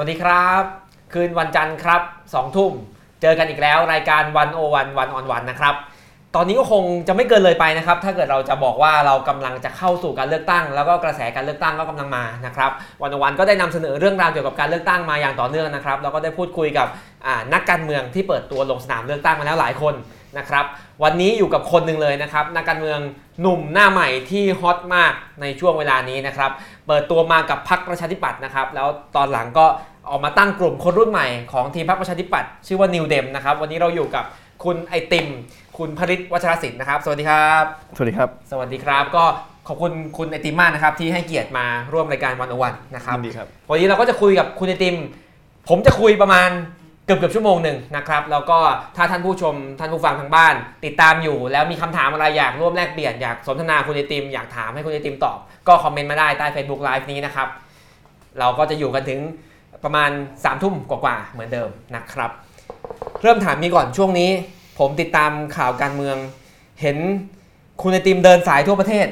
วัสดีครับ คืนวันจันทร์ครับสองทุ่มเจอกันอีกแล้วรายการวันโอวันวันออนวันนะครับ ตอนนี้ก็คงจะไม่เกินเลยไปนะครับ ถ้าเกิดเราจะบอกว่าเรากำลังจะเข้าสู่การเลือกตั้ง แล้วก็กระแสการเลือกตั้งก็กำลังมานะครับวันวันก็ได้นำเสนอเรื่องราวเกี่ยวกับการเลือกตั้งมาอย่างต่อเนื่องนะครับแล้วก็ได้พูดคุยกับนักการเมืองที่เปิดตัวลงสนามเลือกตั้งมาแล้วหลายคน นะครับ วันนี้อยู่กับคนหนึ่งเลยนะครับนักการเมืองหนุ่มหน้าใหม่ที่ฮอตมากในช่วงเวลานี้นะครับ เปิดตัวมากับพรรคประชาธิปัตย์นะครับ แล้วตอนหลังก็ออกมาตั้งกลุ่มคนรุ่นใหม่ของทีมพรรคประชาธิปัตย์ชื่อว่านิวเดมนะครับ วันนี้เราอยู่กับคุณไอติม คุณพริตวัชรศิลป์นะครับ สวัสดีครับ สวัสดีครับ สวัสดีครับ ก็ขอบคุณคุณไอติมมากนะครับที่ให้เกียรติมาร่วมรายการวันอวันนะครับยินดีครับ วันนี้เราก็จะคุยกับคุณไอติม ผมจะคุยประมาณ เกือบเกือบชั่วโมงหนึ่งนะครับ แล้วก็ถ้าท่านผู้ชมท่านผู้ฟังทางบ้าน ติดตามอยู่ แล้วมีคำถามอะไรอยากร่วมแลกเปลี่ยนอยากสนทนาคุณไอติมอยากถามให้คุณไอติมตอบ ก็คอมเมนต์มาได้ใต้ Facebook Live นี้นะครับ เราก็จะอยู่กันถึงประมาณ3ามทุ่มกว่าๆเหมือนเดิมนะครับ เริ่มถามนี้ก่อนช่วงนี้ ผมติดตามข่าวการเมือง เห็นคุณไอติมเดินสายทั่วประเทศ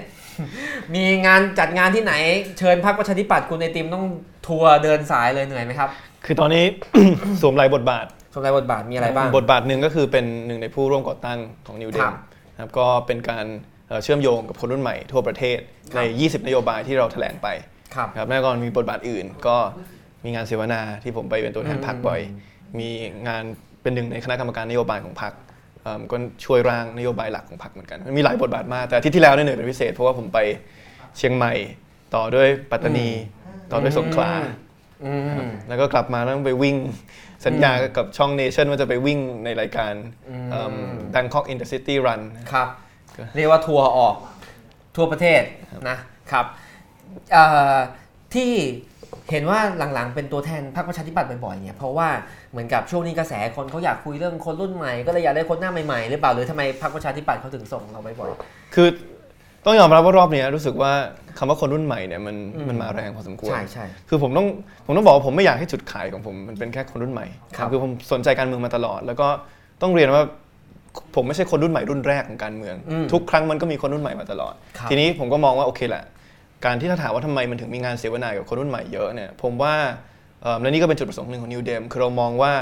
มีงานจัดงานที่ไหน เชิญพรรคประชาธิปัตย์คุณไอติมต้องทัวร์เดินสายเลยเหนื่อยไหมครับ คือตอนนี้ สวมหลายบทบาท สมรายบทบาทมีอะไรบ้าง บทบาทหนึ่งก็คือเป็นหนึ่งในผู้ร่วมก่อตั้งของนิวเดครัมบนะครับก็เป็นการเอ่อเชื่อมโยงกับคนรุ่นใหม่ทั่วประเทศครับ ใน 20 นโยบายที่เราแถลงไปครับ ครับแน่นอนมีบทบาทอื่น ก็มีงานเสวนาที่ผมไปเป็นตัวแทนพรรคบ่อย มีงานเป็นหนึ่งในคณะกรรมการนโยบายของพรรคเอิ่มก็ช่วยร่างนโยบายหลักของพรรคเหมือนกันมันมีหลายบทบาทมากแต่อาที่ที่แล้วเนี่ยเหนื่อยเป็นพิเศษเพราะว่าผมไปเชียงใหม่ ต่อด้วยปัตตานี ต่อด้วยสงขลา อืม แล้วก็กลับมาต้องไปวิ่ง สัญญากับช่องเนชั่นว่าจะไปวิ่งในรายการอืมเอิ่ม Bangkok Intercity Run ครับก็เรียกว่าทัวร์ออกทั่วประเทศนะครับเอ่อที่เห็นว่าหลังๆ เป็นตัวแทนพรรคประชาธิปัตย์บ่อยๆเนี่ยเพราะว่าเหมือนกับช่วงนี้กระแสคนเขาอยากคุยเรื่องคนรุ่นใหม่ ก็เลยอยากได้คนหน้าใหม่ๆหรือเปล่าหรือทำไมพรรคประชาธิปัตย์เขาถึงส่งเราบ่อยคือ ต้องยอมรับว่ารอบเนี้ยรู้สึกว่าคำว่าคนรุ่นใหม่เนี่ยมันอืมมันมาแรงพอสมคๆวรใช่ใช่คือผมต้องผมต้องบอกว่าผมไม่อยากให้จุดขายของผมมันเป็นแค่คนรุ่นใหม่ครับคือผมสนใจการเมืองมาตลอด แล้วก็ต้องเรียนว่าผมไม่ใช่คนรุ่นใหม่รุ่นแรกของการเมืองอืมทุกครั้งมันก็มีคนรุ่นใหม่มาตลอดครับทีนี้ผมก็มองว่าโอเคแหละ การที่ถ้าถามว่าทำไมมันถึงมีงานเสวนากับคนรุ่นใหม่เยอะเนี่ยผมว่าเอ่อและนี่ก็เป็นจุดประสงค์หนึ่งของ New Dem คือเรามองว่า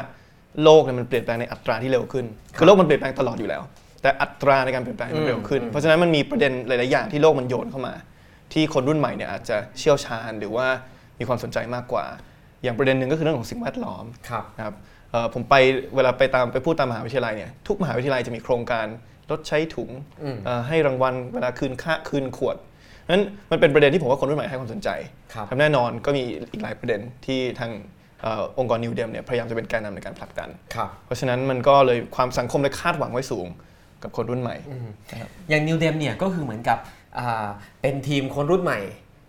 โลกเนี่ยมันเปลี่ยนแปลงในอัตราที่เร็วขึ้น คือโลกมันเปลี่ยนแปลงตลอดอยู่แล้ว แต่อัตราในการเปลี่ยนแปลงมันเร็วขึ้นอืมเพราะฉะนั้นมันมีประเด็นหลาย ๆ อย่างที่โลกมันโยนเข้ามา ที่คนรุ่นใหม่เนี่ยอาจจะเชี่ยวชาญหรือว่ามีความสนใจมากกว่า อย่างประเด็นหนึ่งก็คือเรื่องของสิ่งแวดล้อมครับนะครับเอ่อผมไปเวลาไปตามไปพูดตามมหาวิทยาลัยเนี่ยทุกมหาวิทยาลัยจะมีโครงการลดใช้ถุงอืมเอ่อให้รางวัลเวลาคืนค่าคืนขวดนั้นมันเป็นประเด็นที่ผมว่าคนรุ่นใหม่ให้ความสนใจครับครับแน่นอนก็มีอีกหลายประเด็นที่ทางเอ่อองค์กร New Dem เนี่ยพยายามจะเป็นแกนนำในการผลักดันครับเพราะฉะนั้นมันก็เลยความสังคมเลยคาดหวังไว้สูง กับคนรุ่นใหม่อย่าง New Dem เนี่ยก็คือเหมือนกับอ่าเป็นทีมคนรุ่นใหม่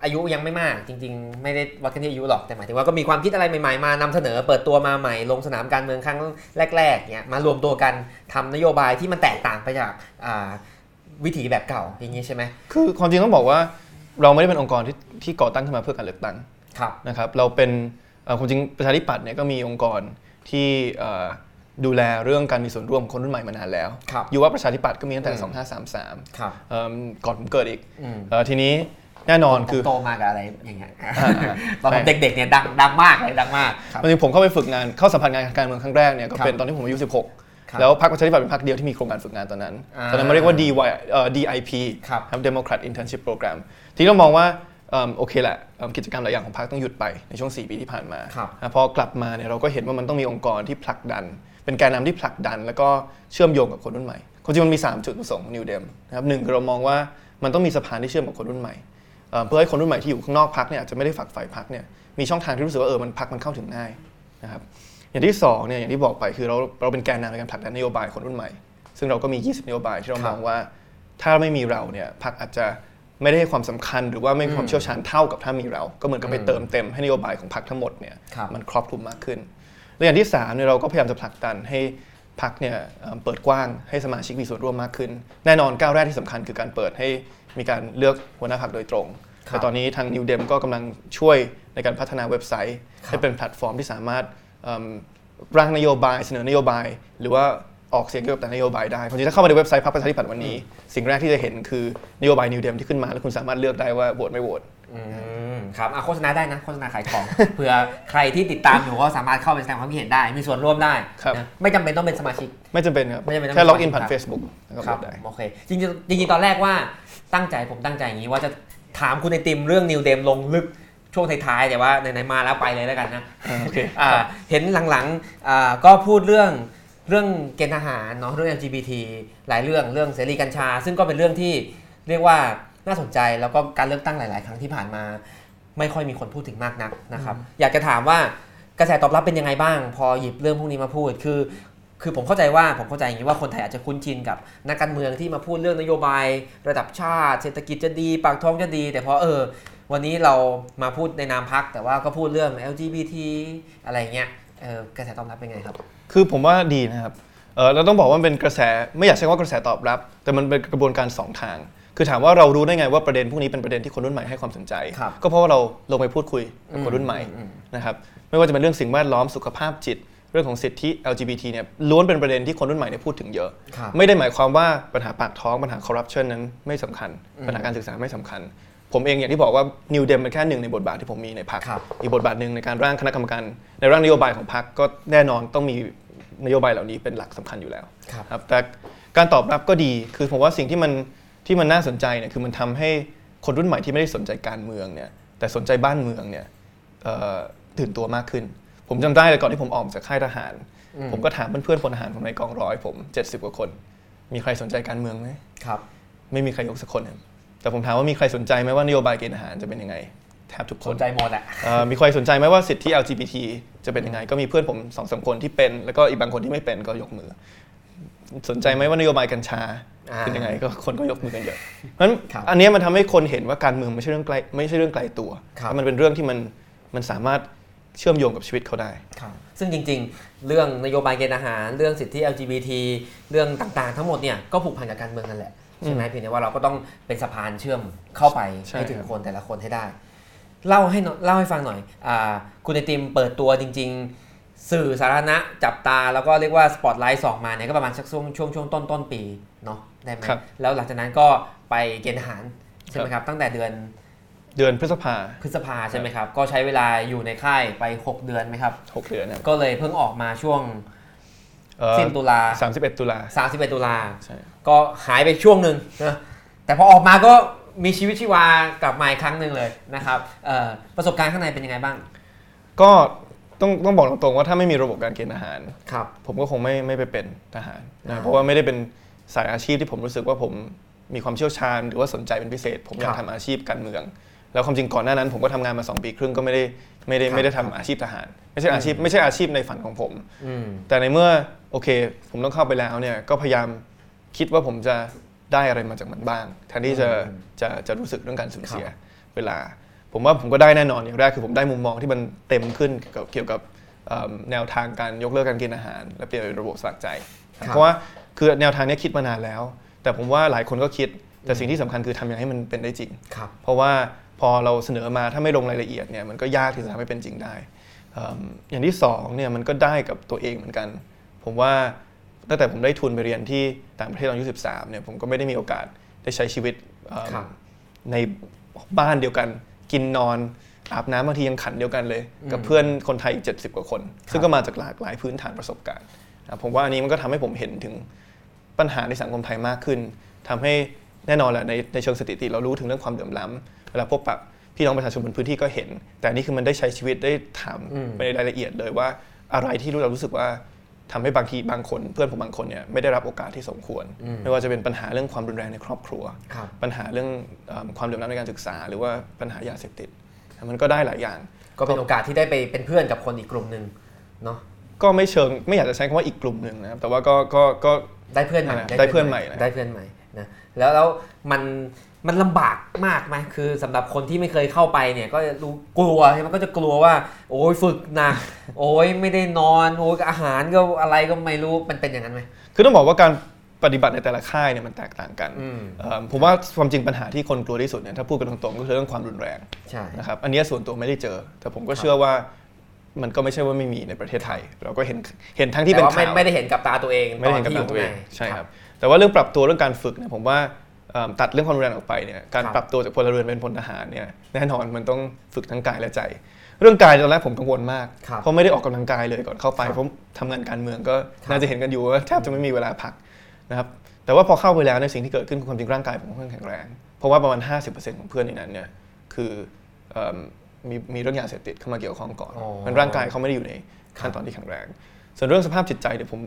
อายุยังไม่มากจริง ๆ ไม่ได้วัดกันที่อายุหรอกแต่หมายถึงว่าก็มีความคิดอะไรใหม่ๆมานำเสนอ เปิดตัวมาใหม่ลงสนามการเมืองครั้งแรกๆเนี่ยมารวมตัวกันทำนโยบายที่มันแตกต่างไปจากอ่าวิถีแบบเก่าอย่างนี้ใช่ไหมคือความจริงต้องบอกว่าเราไม่ได้เป็นองค์กรที่ที่ก่อตั้งขึ้นมาเพื่อการเลือกตั้งครับนะครับเราเป็นเอ่อความจริงประชาธิปัตย์เนี่ยก็มีองค์กรที่เอ่อ ดูแลเรื่องการมีส่วนร่วมของคนรุ่นใหม่มานานแล้วครับอยู่ว่าประชาธิปัตย์ก็มีตั้งแต่อืม2533ครับเอิ่มก่อนผมเกิดอีกอืมเอ่อทีนี้แน่นอนผมคือโตมากับอะไรอย่างเงี้ยอ่าตอนผมใช่เด็กๆเนี่ยดังดังมากเลยดังมากครับความจริงผมเข้าไปฝึกงานเข้าสัมผัสงานการเมืองครั้งแรกเนี่ยก็ครับเป็นตอนที่ผมอายุครับ16แล้วพรรคประชาธิปัตย์เป็นพรรคเดียวที่มีโครงการฝึกงานตอนนั้นอ่าตอนนั้นมันเรียกว่า DY เอ่อ DIP ครับครับ Democrat Internship Program ทีนี้เรามองว่าเอิ่มโอเคแหละเอิ่มกิจกรรมหลายอย่างของพรรคต้องหยุดไปในช่วง 4 ปีที่ผ่านมาครับอะพอกลับมาเนี่ยเราก็เห็นว่ามันต้องมีองค์กรที่ผลักดัน เป็นแกนนำที่ผลักดัน แล้วก็เชื่อมโยงกับคนรุ่นใหม่ความจริงมันมี 3 จุดประสงค์ของ New Dem นะครับหนึ่งคือเรามองว่ามันต้องมีสะพานที่เชื่อมกับคนรุ่นใหม่เอ่อเพื่อให้คนรุ่นใหม่ที่อยู่ข้างนอกพรรคเนี่ยอาจจะไม่ได้ฝักใฝ่พรรคเนี่ยมีช่องทางที่รู้สึกว่าเออมันพรรคมันเข้าถึงง่ายนะครับอย่างที่สองเนี่ยอย่างที่บอกไปคือเราเราเป็นแกนนำในการผลักดันนโยบายคนรุ่นใหม่ ซึ่งเราก็มี 20 นโยบายที่เราครับมองว่าถ้าไม่มีเราเนี่ยพรรคอาจจะไม่ได้ให้ความสำคัญหรือว่าไม่มีความเชี่ยวชาญเท่ากับถ้ามีเรา ก็เหมือนกับไปเติมเต็มให้นโยบายของพรรคทั้งหมดเนี่ยครับมันครอบคลุมมากขึ้น และอย่างที่3เนี่ยเราก็พยายามจะผลักดันให้พรรคเนี่ยเอ่อเปิดกว้างให้สมาชิกมีส่วนร่วมมากขึ้น แน่นอนก้าวแรกที่สำคัญคือการเปิดให้มีการเลือกหัวหน้าพรรคโดยตรงครับแต่ตอนนี้ทาง New Dem ก็กำลังช่วยในการพัฒนาเว็บไซต์ครับให้เป็นแพลตฟอร์มที่สามารถเอิ่มร่างนโยบายเสนอนโยบาย หรือว่าออกเสียงเกี่ยวกับแต่นโยบายได้ความจริงถ้าเข้ามาในเว็บไซต์พรรคประชาธิปัตย์วันนี้ สิ่งแรกที่จะเห็นคือนโยบาย New Dem ที่ขึ้นมาแล้วคุณสามารถเลือกได้ว่าโหวตไม่โหวตอืม ครับอะโฆษณาได้นะโฆษณาขายของ เผื่อใครที่ติดตามอยู่ก็สามารถเข้าไปแสดงความคิดเห็นได้ มีส่วนร่วมได้ครับนะไม่จำเป็นต้องเป็นสมาชิก ไม่จำเป็นครับไม่จำเป็นต้องแค่ login เป็นผ่านครับ Facebook แล้วก็คโหวตได้โอเคจริงๆจริงๆตอนแรกว่าตั้งใจผมตั้งใจอย่างนี้ว่าจะถามคุณไอติมเรื่อง New Dem ลงลึกช่วงท้ายๆแต่ว่าไหนๆมาแล้วไปเลยแล้วกันนะอ่าโอเคอ่าเห็นหลังๆอ่าก็พูดเรื่องเรื่องเกณฑ์ทหารเนาะเรื่อง LGBT หลายเรื่องเรื่องเสรีกัญชา ซึ่งก็เป็นเรื่องที่เรียกว่า น่าสนใจแล้วก็การเลือกตั้งหลาย ๆ ครั้งที่ผ่านมา ไม่ค่อยมีคนพูดถึงมากนักนะครับอยากจะถามว่ากระแสตอบรับเป็นยังไงบ้าง พอหยิบเรื่องพวกนี้มาพูดคือ คือผมเข้าใจว่าผมเข้าใจอย่างนี้ว่าคนไทยอาจจะคุ้นชินกับนักการเมืองที่มาพูดเรื่องนโยบาย ระดับชาติ เศรษฐกิจจะดีปากท้องจะดี แต่พอเออ วันนี้เรามาพูดในนามพักแต่ว่าก็พูดเรื่อง LGBT อะไรเงี้ยเออกระแสตอบรับเป็นไงครับ คือผมว่าดีนะครับเออเราต้องบอกว่ามันเป็นกระแสไม่อยากใช้คำว่ากระแสตอบรับ แต่มันเป็นกระบวนการสองทาง คือถามว่าเรารู้ได้ไงว่าประเด็นพวกนี้เป็นประเด็นที่คนรุ่นใหม่ให้ความสนใจครับก็เพราะว่าเราลงไปพูดคุยกับคนรุ่นใหม่อืมนะครับไม่ว่าจะเป็นเรื่องสิ่งแวดล้อมสุขภาพจิต เรื่องของสิทธิ LGBT เนี่ยล้วนเป็นประเด็นที่คนรุ่นใหม่เนี่ยพูดถึงเยอะครับไม่ได้หมายความว่าปัญหาปากท้องปัญหาคอร์รัปชันนั้นไม่สำคัญ ปัญหาการศึกษาไม่สำคัญ ผมเองอย่างที่บอกว่านิวเดมเป็นแค่หนึ่งในบทบาทที่ผมมีในพรรคครับอีกบทบาทหนึ่งในการร่างคณะกรรมการในร่างนโยบายของพรรคก็แน่นอนต้องมีนโยบายเหล่านี้เป็นหลักสำคัญอยู่แล้วครับครับแต่การตอบรับก็ดีคือผมว่าสิ่งที่มัน ที่มันน่าสนใจเนี่ยคือมันทำให้คนรุ่นใหม่ที่ไม่ได้สนใจการเมืองเนี่ยแต่สนใจบ้านเมืองเนี่ยเอ่อตื่นตัวมากขึ้น ผมจำได้เลยก่อนที่ผมออกจากค่ายทหารอืมผมก็ถามเพื่อนๆพลทหารผมในกองร้อยผม 70 กว่าคน มีใครสนใจการเมืองไหมครับ ไม่มีใครยกสักคนครับแต่ผมถามว่ามีใครสนใจไหมว่านโยบายเกณฑ์ทหารจะเป็นยังไงแทบทุกคสนนใจหมดอะเอ่อมีใครสนใจไหมว่าสิทธิ LGBT จะเป็นยังไง ก็มีเพื่อนผมสองสามคนที่เป็น แล้วก็อีกบางคนที่ไม่เป็นก็ยกมือ สนใจไหมว่านโยบายกัญชาอ่าเป็นยังไงก็คนก็ยกมือกันเยอะเพราะฉะนั้นครับอันเนี้ยมันทำให้คนเห็นว่าการเมืองไม่ใช่เรื่องไกลไม่ใช่เรื่องไกลตัวครับแล้วมันเป็นเรื่องที่มันมันสามารถเชื่อมโยงกับชีวิตเขาได้ครับซึ่งจริงๆ เรื่องนโยบายเกณฑ์อาหาร เรื่องสิทธิ LGBT เรื่องต่างๆ ทั้งหมดเนี่ยก็ผูกพันกับการเมืองนั่นแหละใช่ไหมเพียงแต่ว่าเราก็ต้องเป็นสะพานเชื่อมเข้าไปใช่ให้ถึงครับคนแต่ละคนให้ได้ เล่าให้หน่อยเล่าให้ฟังหน่อยอาคุณไอติมเปิดตัวจริง ๆ สื่อสาธารณะจับตาแล้วก็เรียกว่าสปอตไลท์สองมาเนี่ยก็ประมาณสักช่วงช่วงช่วงต้นต้นปีเนาะได้ไหมครับ แล้วหลังจากนั้นก็ไปเกณฑ์ทหารใช่ไหมครับ ตั้งแต่เดือนเดือนพฤษภาพฤษภาใช่ไหมครับก็ใช้เวลาอยู่ในค่ายไป 6 เดือนไหมครับหกเดือนนะครับก็เลยเพิ่งออกมาช่วงเอ่อสิ้นตุลา31 ตุลา31 ตุลาใช่ก็หายไปช่วงหนึ่งนะแต่พอออกมาก็มีชีวิตชีวากลับมาอีกครั้งหนึ่งเลยนะครับเอ่อประสบการณ์ข้างในเป็นยังไงบ้าง ก็ ต้องต้องบอกตรงๆว่าถ้าไม่มีระบบการเกณฑ์ทหาร ครับ ผมก็คงไม่ไม่ไปเป็นทหารอ่านะเพราะว่าไม่ได้เป็นสายอาชีพที่ผมรู้สึกว่าผมมีความเชี่ยวชาญ หรือว่าสนใจเป็นพิเศษ ผมอยากครัทำบอาชีพการเมือง แล้วความจริงก่อนหน้านั้น ผมก็ทำงานมา 2 ปีครึ่งก็ไม่ได้ไม่ได้ครับไม่ได้ทำอาชีพทหาร ไม่ใช่อาชีพไม่ใช่อาชีพในฝันของผมอืมแต่ในเมื่อโอเค ผมต้องเข้าไปแล้วเนี่ยก็พยายามคิดว่าผมจะได้อะไรมาจากมันบ้างแทนที่จะอืมจะจะรู้สึกเรื่องการสูญเสียครับเวลา ผมว่าผมก็ได้แน่นอนอย่างแรกคือผมได้มุมมองที่มันเต็มขึ้นเกี่ยวกับเกี่ยวกับเอิ่มแนวทางการยกเลิกการกินอาหาร และเปลี่ยนเป็นระบบสมัครใจครับเพราะว่าคือแนวทางเนี้ยคิดมานานแล้ว แต่ผมว่าหลายคนก็คิดแต่สิ่งที่สำคัญคือทำยังไงให้มันเป็นได้จริงครับเพราะว่าพอเราเสนอมาถ้าไม่ลงรายละเอียดเนี่ยมันก็ยากที่จะทำให้เป็นจริงได้เอิ่มอย่างที่สองเนี่ยมันก็ได้กับตัวเองเหมือนกัน ผมว่าตั้งแต่ผมได้ทุนไปเรียนที่ต่างประเทศตอนอายุ13เนี่ยผมก็ไม่ได้มีโอกาสได้ใช้ชีวิตเอิ่มครับในบ้านเดียวกัน กินนอนอาบน้ำบางทียังขันเดียวกันเลย กับอืมเพื่อนคนไทยอีก 70 กว่าคน ซึ่งก็มาจากหลากหลายพื้นฐานประสบการณ์นะผมว่าอันนี้มันก็ทำให้ผมเห็นถึงปัญหาในสังคมไทยมากขึ้นทำให้แน่นอนแหละในในเชิงสถิติเรารู้ถึงเรื่องความเหลื่อมล้ำเวลาพบปะพี่น้องประชาชนบนพื้นที่ก็เห็น แต่อันนี่คือมันได้ใช้ชีวิตได้ถามอืมไปในรายละเอียดเลยว่าอะไรที่รู้เรารู้สึกว่า ทำให้บางทีบางคนเพื่อนผมบางคนเนี่ยไม่ได้รับโอกาสที่สมควรอืมไม่ว่าจะเป็นปัญหาเรื่องความรุนแรงในครอบครัวครับปัญหาเรื่องเอิ่มความเหลื่อมล้ำในการศึกษา หรือว่าปัญหายาเสพติด มันก็ได้หลายอย่าง ก็เป็นโอกาสที่ได้ไปเป็นเพื่อนกับคนอีกกลุ่มหนึ่งเนาะก็ไม่เชิงไม่อยากจะใช้คำว่าอีกกลุ่มหนึ่งนะครับแต่ว่าก็ก็ก็ได้เพื่อนใหม่อ่าได้เพื่อนใหม่นะได้เพื่อนใหม่นะแล้วแล้วมัน มันลำบากมากไหมคือสำหรับคนที่ไม่เคยเข้าไปเนี่ยก็จะรู้กลัวใช่ไหมก็จะกลัวว่า โอ้ยฝึกหนักโอ้ยไม่ได้นอนโอ้ยอาหารก็อะไรก็ไม่รู้มันเป็นอย่างนั้นไหมคือต้องบอกว่าการปฏิบัติในแต่ละค่ายเนี่ยมันแตกต่างกันอืมเอิ่มผมว่าความจริงปัญหาที่คนกลัวที่สุดเนี่ยถ้าพูดกันตรงๆก็คือเรื่องความรุนแรงใช่นะครับอันเนี้ยส่วนตัวไม่ได้เจอ แต่ผมก็เชื่อว่ามันก็ไม่ใช่ว่าไม่มีในประเทศไทย เราก็เห็นเห็นทั้งที่แต่เป็นว่าไม่ข่าวไม่ได้เห็นกับตาตัวเองไม่ได้เห็นกับตอตาตัวเองยู่ข้าในใช่ครับแต่ว่าเรื่องปรับตัวเรื่องการฝึกเนี่ยผมว่าเอิ่ม ตัดเรื่องความรุนแรงออกไปเนี่ยการครับปรับตัวจากพลเรือนเป็นพลทหารเนี่ยแน่นอนมันต้องฝึกทั้งกายและใจ เรื่องกายตอนแรกผมกังวลมากครับเพราะไม่ได้ออกกำลังกายเลยก่อนเข้าไปครับเพราะทำงานการเมืองก็ครับน่าจะเห็นกันอยู่ว่าแทบจะไม่มีเวลาพักนะครับแต่ว่าพอเข้าไปแล้วในยสิ่งที่เกิดขึ้นคือความจริงร่างกายผมค่อนข้างแข็งแรงเพราะว่าประมาณ 50%ของเพื่อนในนั้นเนี่ยคือเอิ่มมีมีเรื่องยาเสพติดเข้ามาเกี่ยวข้องก่อนอ๋อมันร่างกายเขาไม่ได้อยู่ในขั้นตอนที่แข็งแรง ส่วนเรื่องสภาพจิตใจเนี่ยผม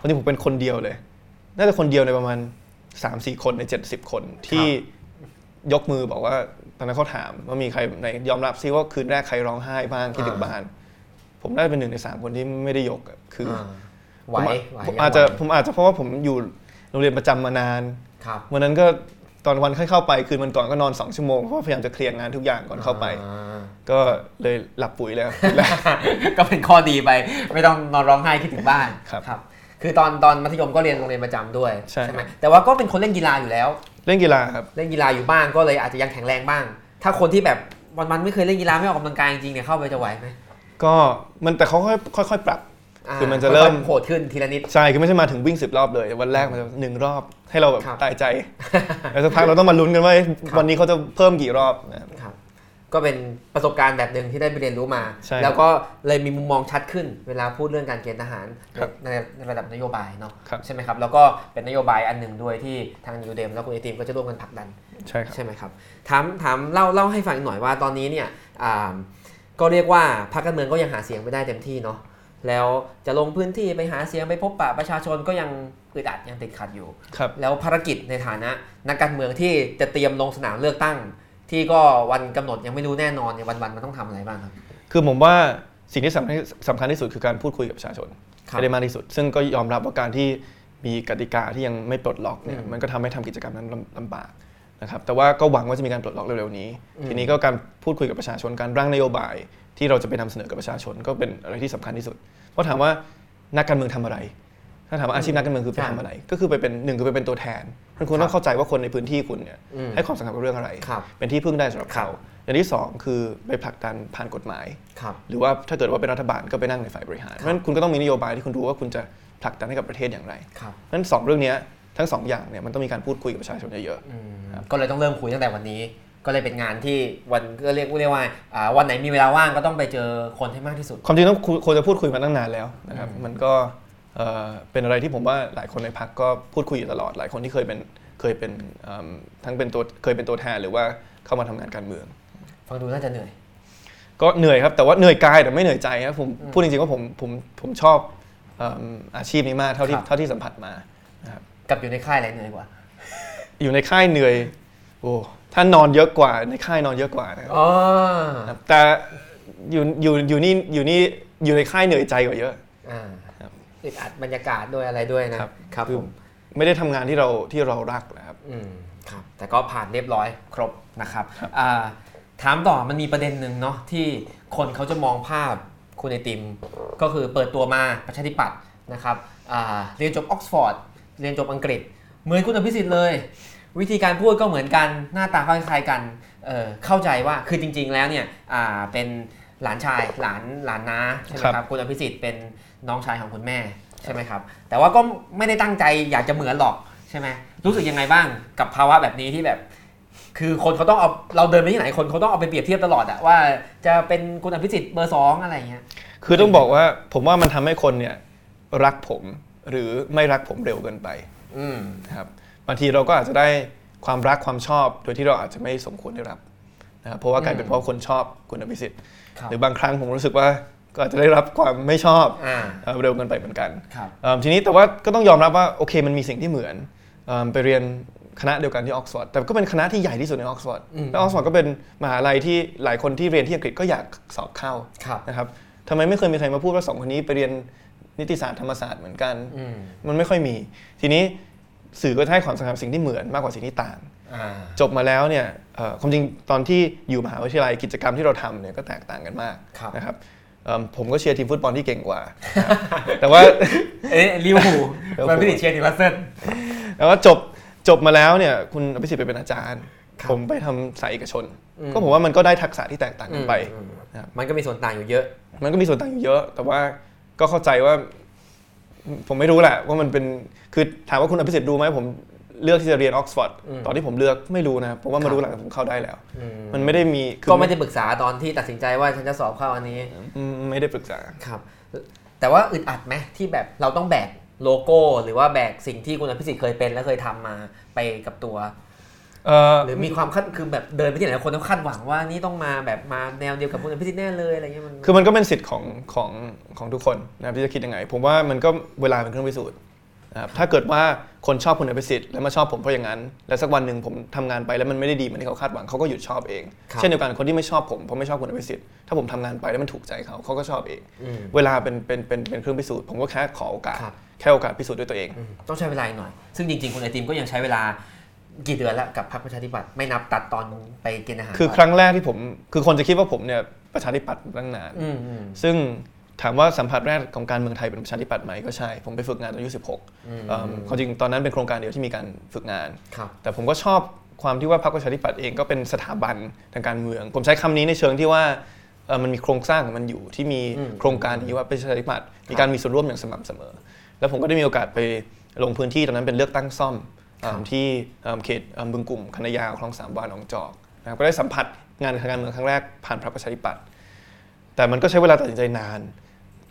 คนที่ผมเป็นคนเดียวเลย น่าจะคนเดียวในประมาณ 3-4คนใน70คนที่ยกมือบอกว่าตอนนั้นเขาถามว่ามีใครไหนยอมรับซิว่าคืนแรกใครร้องไห้บ้างคิดถึงอ่าบ้าน ผมน่าจะเป็นหนึ่งในสามคนที่ไม่ได้ยกอะคือออ่าไหวผมไหวผมยังอาจจะไหวผมอาจจะเพราะว่าผมอยู่โรงเรียนประจำมานานครับวันนั้นก็ตอนวันค่อยเข้าไปคืนวันก่อนก็นอน2ชั่วโมงเพราะว่าพยายามจะเคลียร์งานทุกอย่างก่อนเข้าไปอ่าก็เลยหลับปุ๋ยแล้วแล้ว ก็เป็นข้อดีไป ไม่ต้องนอนร้องไห้คิดถึงบ้านครับ ครับคือตอนตอนมัธยมก็เรียนโรงเรียนประจำด้วยใช่ไหมแต่ว่าก็เป็นคนเล่นกีฬาอยู่แล้ว เล่นกีฬาครับเล่นกีฬาอยู่บ้างก็เลยอาจจะยังแข็งแรงบ้าง ถ้าคนที่แบบวันๆไม่เคยเล่นกีฬาไม่ออกกำลังกายจริงๆเนี่ยเข้าไปจะไหวไหมก็มันแต่เขาค่อยค่อยๆปรับาคือมันจะเริ่มค่อยๆโหดขึ้นทีละนิดใช่คือไม่ใช่มาถึงวิ่งสิบรอบเลย วันแรกมันจะหนึ่งรอบให้เราแบบครับตายใจแล้วสักพักเราต้องมาลุ้นกันว่าครับวันนี้เขาจะเพิ่มกี่รอบนะครับครับ ก็เป็นประสบการณ์แบบหนึ่งที่ได้ไปเรียนรู้มาใช่แล้วก็เลยมีมุมมองชัดขึ้นเวลาพูดเรื่องการเกณฑ์ทหารครับในในระดับนโยบายเนาะครับใช่ไหมครับ แล้วก็เป็นนโยบายอันหนึ่งด้วยที่ทางยูเดมแล้วคุณไอติมก็จะร่วมกันผลักดันใช่ครับใช่ไหมครับถามถามเล่าเล่าให้ฟังหน่อยว่าตอนนี้เนี่ยอ่าก็เรียกว่าพรรคการเมืองก็ยังหาเสียงไม่ได้เต็มที่เนาะแล้วจะลงพื้นที่ไปหาเสียงไปพบปะประชาชนก็ยังอึดอัดยังติดขัดอยู่ครับแล้วภารกิจในฐานะนักการเมืองที่จะเตรียมลงสนามเลือกตั้ง ที่ก็วันกำหนดยังไม่รู้แน่นอนเนี่ยวันๆมันต้องทำอะไรบ้างครับ คือผมว่าสิ่งที่สำคัญสำคัญที่สุดคือการพูดคุยกับประชาชนครับให้ได้มากที่สุด ซึ่งก็ยอมรับว่าการที่มีกติกาที่ยังไม่ปลดล็อกเนี่ยอืมมันก็ทำให้ทำกิจกรรมนั้นลำลำบากนะครับแต่ว่าก็หวังว่าจะมีการปลดล็อกเร็วๆนี้อืมทีนี้ก็การพูดคุยกับประชาชนการร่างนโยบายที่เราจะไปนำเสนอกับประชาชน ก็เป็นอะไรที่สำคัญที่สุด เพราะถามว่านักการเมืองทำอะไร ถ้าถามว่าอาชีพนักการเมืองคือไปใช่ทำอะไร ก็คือไปเป็นหนึ่งคือไปเป็นตัวแทนคุณคุณต้องเข้าใจว่าคนในพื้นที่คุณเนี่ยอืมให้ความสำคัญกับเรื่องอะไรครับเป็นที่พึ่งได้สำหรับครัเขาบอย่างที่สองคือไปผลักดันผ่านกฎหมายครับหรือว่าถ้าเกิดว่าเป็นรัฐบาลก็ไปนั่งในฝ่ายบริหารเพราะฉะนั้นคุณก็ต้องมีนโยบายที่คุณรู้ว่าคุณจะผลักดันให้กับประเทศอย่างไรครับเพราะฉะนั้นสองเรื่องเนี้ยทั้งสองอย่างเนี่ยมันต้องมีการพูดคุยกับประชาชนเยอะอืมครับก็เลยต้องเริ่มคุยตั้งแต่วันนี้ก็เลยเป็นงานที่วันก็เรียกเรียกว่าอ่าวันไหนมีเวลาว่างก็ต้องไปเจอคนให้มากที่สุดๆความจริงต้องคุยควรจะพูดคุยมาตั้งนานแล้วนะครับอืมมันก็ เอ่อเป็นอะไรที่ผมว่าหลายคนในพรรคก็พูดคุยอยู่ตลอด หลายคนที่เคยเป็นเคยเป็นเอิ่มทั้งเป็นตัวเคยเป็นตัวแทนหรือว่าเข้ามาทำงานการเมือง ฟังดูน่าจะเหนื่อย ก็เหนื่อยครับแต่ว่าเหนื่อยกายแต่ไม่เหนื่อยใจครับผมอืมพูดจริงๆว่าผมผมผมชอบเอิ่มอาชีพนี้มากเท่าที่ครับเท่าที่สัมผัสมากับอยู่ในค่ายอะไรเหนื่อยกว่า อยู่ในค่ายเหนื่อยโอ้ถ้านอนเยอะกว่าในค่ายนอนเยอะกว่านะครับอ๋อครับแต่อยู่อยู่อยู่นี่อยู่นี่อยู่ในค่ายเหนื่อยใจกว่าเยอะ อ่าครับอึดอัดบรรยากาศด้วยอะไรด้วยนะครับครับคือผมไม่ได้ทำงานที่เราที่เรารักนะครับอืมครับ แต่ก็ผ่านเรียบร้อยครบนะครับครับอ่าถามต่อมันมีประเด็นหนึ่งเนาะที่คนเขาจะมองภาพคุณไอติม ก็คือเปิดตัวมาประชาธิปัตย์นะครับอ่าเรียนจบออกซฟอร์ดเรียนจบอังกฤษ เหมือนคุณอภิสิทธิ์เลย วิธีการพูดก็เหมือนกันหน้าตาคล้ายๆกันเอ่อเข้าใจว่าคือจริง ๆ แล้วเนี่ยอ่าเป็น หลานชายหลานหลานน้าใช่ไหมครับครับคุณอภิสิทธิ์เป็นน้องชายของคุณแม่ใช่ไหมครับ แต่ว่าก็ไม่ได้ตั้งใจอยากจะเหมือนหรอกใช่ไหมรู้สึกยังไงบ้างกับภาวะแบบนี้ที่แบบ คือคนเขาต้องเอาเราเดินไปที่ไหนคนเขาต้องเอาไปเปรียบเทียบตลอดอะว่าจะเป็นคุณอภิสิทธิ์เบอร์สองอะไรอย่างเงี้ยคือต้องบอกว่าผมว่ามันทำให้คนเนี่ยรักผมหรือไม่รักผมเร็วเกินไปอืมนะครับบางทีเราก็อาจจะได้ความรักความชอบ โดยที่เราอาจจะไม่สมควรได้รับนะครับเพราะว่ากลายเป็นเพราะคนชอบคุณอภิสิทธิ์ครับ หรือบางครั้งผมรู้สึกว่าก็อาจจะได้รับความไม่ชอบอ่าเอ่อเร็วเกินไปเหมือนกันครับเอิ่มทีนี้แต่ว่าก็ต้องยอมรับว่าโอเคมันมีสิ่งที่เหมือนเอิ่มไปเรียนคณะเดียวกันที่ออกซฟอร์ดแต่ก็เป็นคณะที่ใหญ่ที่สุดในออกซฟอร์ดอืมและออกซฟอร์ดก็เป็นมหาลัยที่หลายคนที่เรียนที่อังกฤษก็อยากสอบเข้าครับนะครับทำไมไม่เคยมีใครมาพูดว่าสองคนนี้ไปเรียนนิติศาสตร์ธรรมศาสตร์เหมือนกันอืมมันไม่ค่อยมี ทีนี้สื่อก็จะให้ความสำคัญกับสิ่งที่เหมือนมากกว่าสิ่งที่ต่างอ่า จบมาแล้วเนี่ยเอ่อความจริงตอนที่อยู่มหาวิทยาลัยกิจกรรมที่เราทำเนี่ยก็แตกต่างกันมากครับนะครับเอิ่มผมก็เชียร์ทีมฟุตบอลที่เก่งกว่านะครับแต่ว่าเอ๊ะลิเวอร์พูลลิเวอร์พูลมันไม่ติดเชียร์นิวคาสเซิลแต่ว่าจบจบมาแล้วเนี่ยคุณอภิสิทธิ์ไปเป็นอาจารย์ครับผมไปทำสายเอกชนอืมก็ผมว่ามันก็ได้ทักษะที่แตกต่างกันไปอืมนะครับมันก็มีส่วนต่างอยู่เยอะ มันก็มีส่วนต่างอยู่เยอะ แต่ว่าก็เข้าใจว่า ผมไม่รู้แหละว่ามันเป็นคือถามว่าคุณอภิสิทธิ์รู้ไหมผม เลือกที่จะเรียนออกซฟอร์ดอืมตอนที่ผมเลือกไม่รู้นะผมว่าครัมาบรู้หลังจากผมเข้าได้แล้วอืมมันไม่ได้มีคือก็ไม่ได้ปรึกษาตอนที่ตัดสินใจว่าฉันจะสอบเข้าอันนี้อืมไม่ได้ปรึกษาครับ แต่ว่าอึดอัดไหมที่แบบเราต้องแบกโลโก้ หรือว่าแบกสิ่งที่คุณอภิสิทธิ์เคยเป็นและเคยทำมาไปกับตัวเอ่อหรือมีความคาดคือแบบเดินไปที่ไหนคนต้องคาดหวังว่านี่ต้องมาแบบมาแนวเดียวกับคุณอภิสิทธิ์แน่เลยอะไรเงี้ยมันคือมันก็เป็นสิทธิ์ของของของทุกคนนะครับที่จะคิดยังไง ผมว่ามันก็เวลาเป็นเครื่องพิสูจน์ นะครับถ้าเกิดว่าคนชอบคุณอภิสิทธิ์แล้วมาชอบผมเพราะอย่างนั้น แล้วสักวันหนึ่งผมทำงานไปแล้วมันไม่ได้ดีเหมือนที่เขาคาดหวังเขาก็หยุดชอบเอง ครับ เช่นเดียวกันคนที่ไม่ชอบผมเพราะไม่ชอบคุณอภิสิทธิ์ถ้าผมทำงานไปแล้วมันถูกใจเขาเขาก็ชอบเองอืมเวลาเป็นเป็นเป็นเป็นเครื่องพิสูจน์ผมก็แค่ขอโอกาส ครับ แค่โอกาสพิสูจน์ด้วยตัวเอง อืมต้องใช้เวลาอีกหน่อย ซึ่งจริงๆ คุณไอติมก็ยังใช้เวลากี่เดือนแล้วกับพรรคประชาธิปัตย์ไม่นับตัดตอนไปกินอาหารคือครั้งแรกที่ผมคือคนจะคิดว่าผมเนี่ยประชาธิปัตย์มาตั้งนาน อืมอืมซึ่ง ถามว่าสัมผัสแรกของการเมืองไทยเป็นประชาธิปัตย์ไหมก็ใช่ ผมไปฝึกงานตอนอายุ16อืมเอิ่มความจริงตอนนั้นเป็นโครงการเดียวที่มีการฝึกงานครับแต่ผมก็ชอบความที่ว่าพรรคประชาธิปัตย์เองก็เป็นสถาบันทางการเมือง ผมใช้คำนี้ในเชิงที่ว่าเอ่อมันมีโครงสร้างของมันอยู่ที่มีอืมโครงการนี้ว่าประชาธิปัตย์มีการมีส่วนร่วมอย่างสม่ำเสมอ แล้วผมก็ได้มีโอกาสไปลงพื้นที่ตอนนั้นเป็นเลือกตั้งซ่อมเอิ่มที่เอิ่มเขตเอิ่มบึงกลุ่มคณะยาวคลองสามวาหนองจอกนะครับก็ได้สัมผัสงานทางการเมืองครั้งแรกผ่านพรรคประชาธิปัตย์แต่มันก็ใช้เวลาตัดสินใจนาน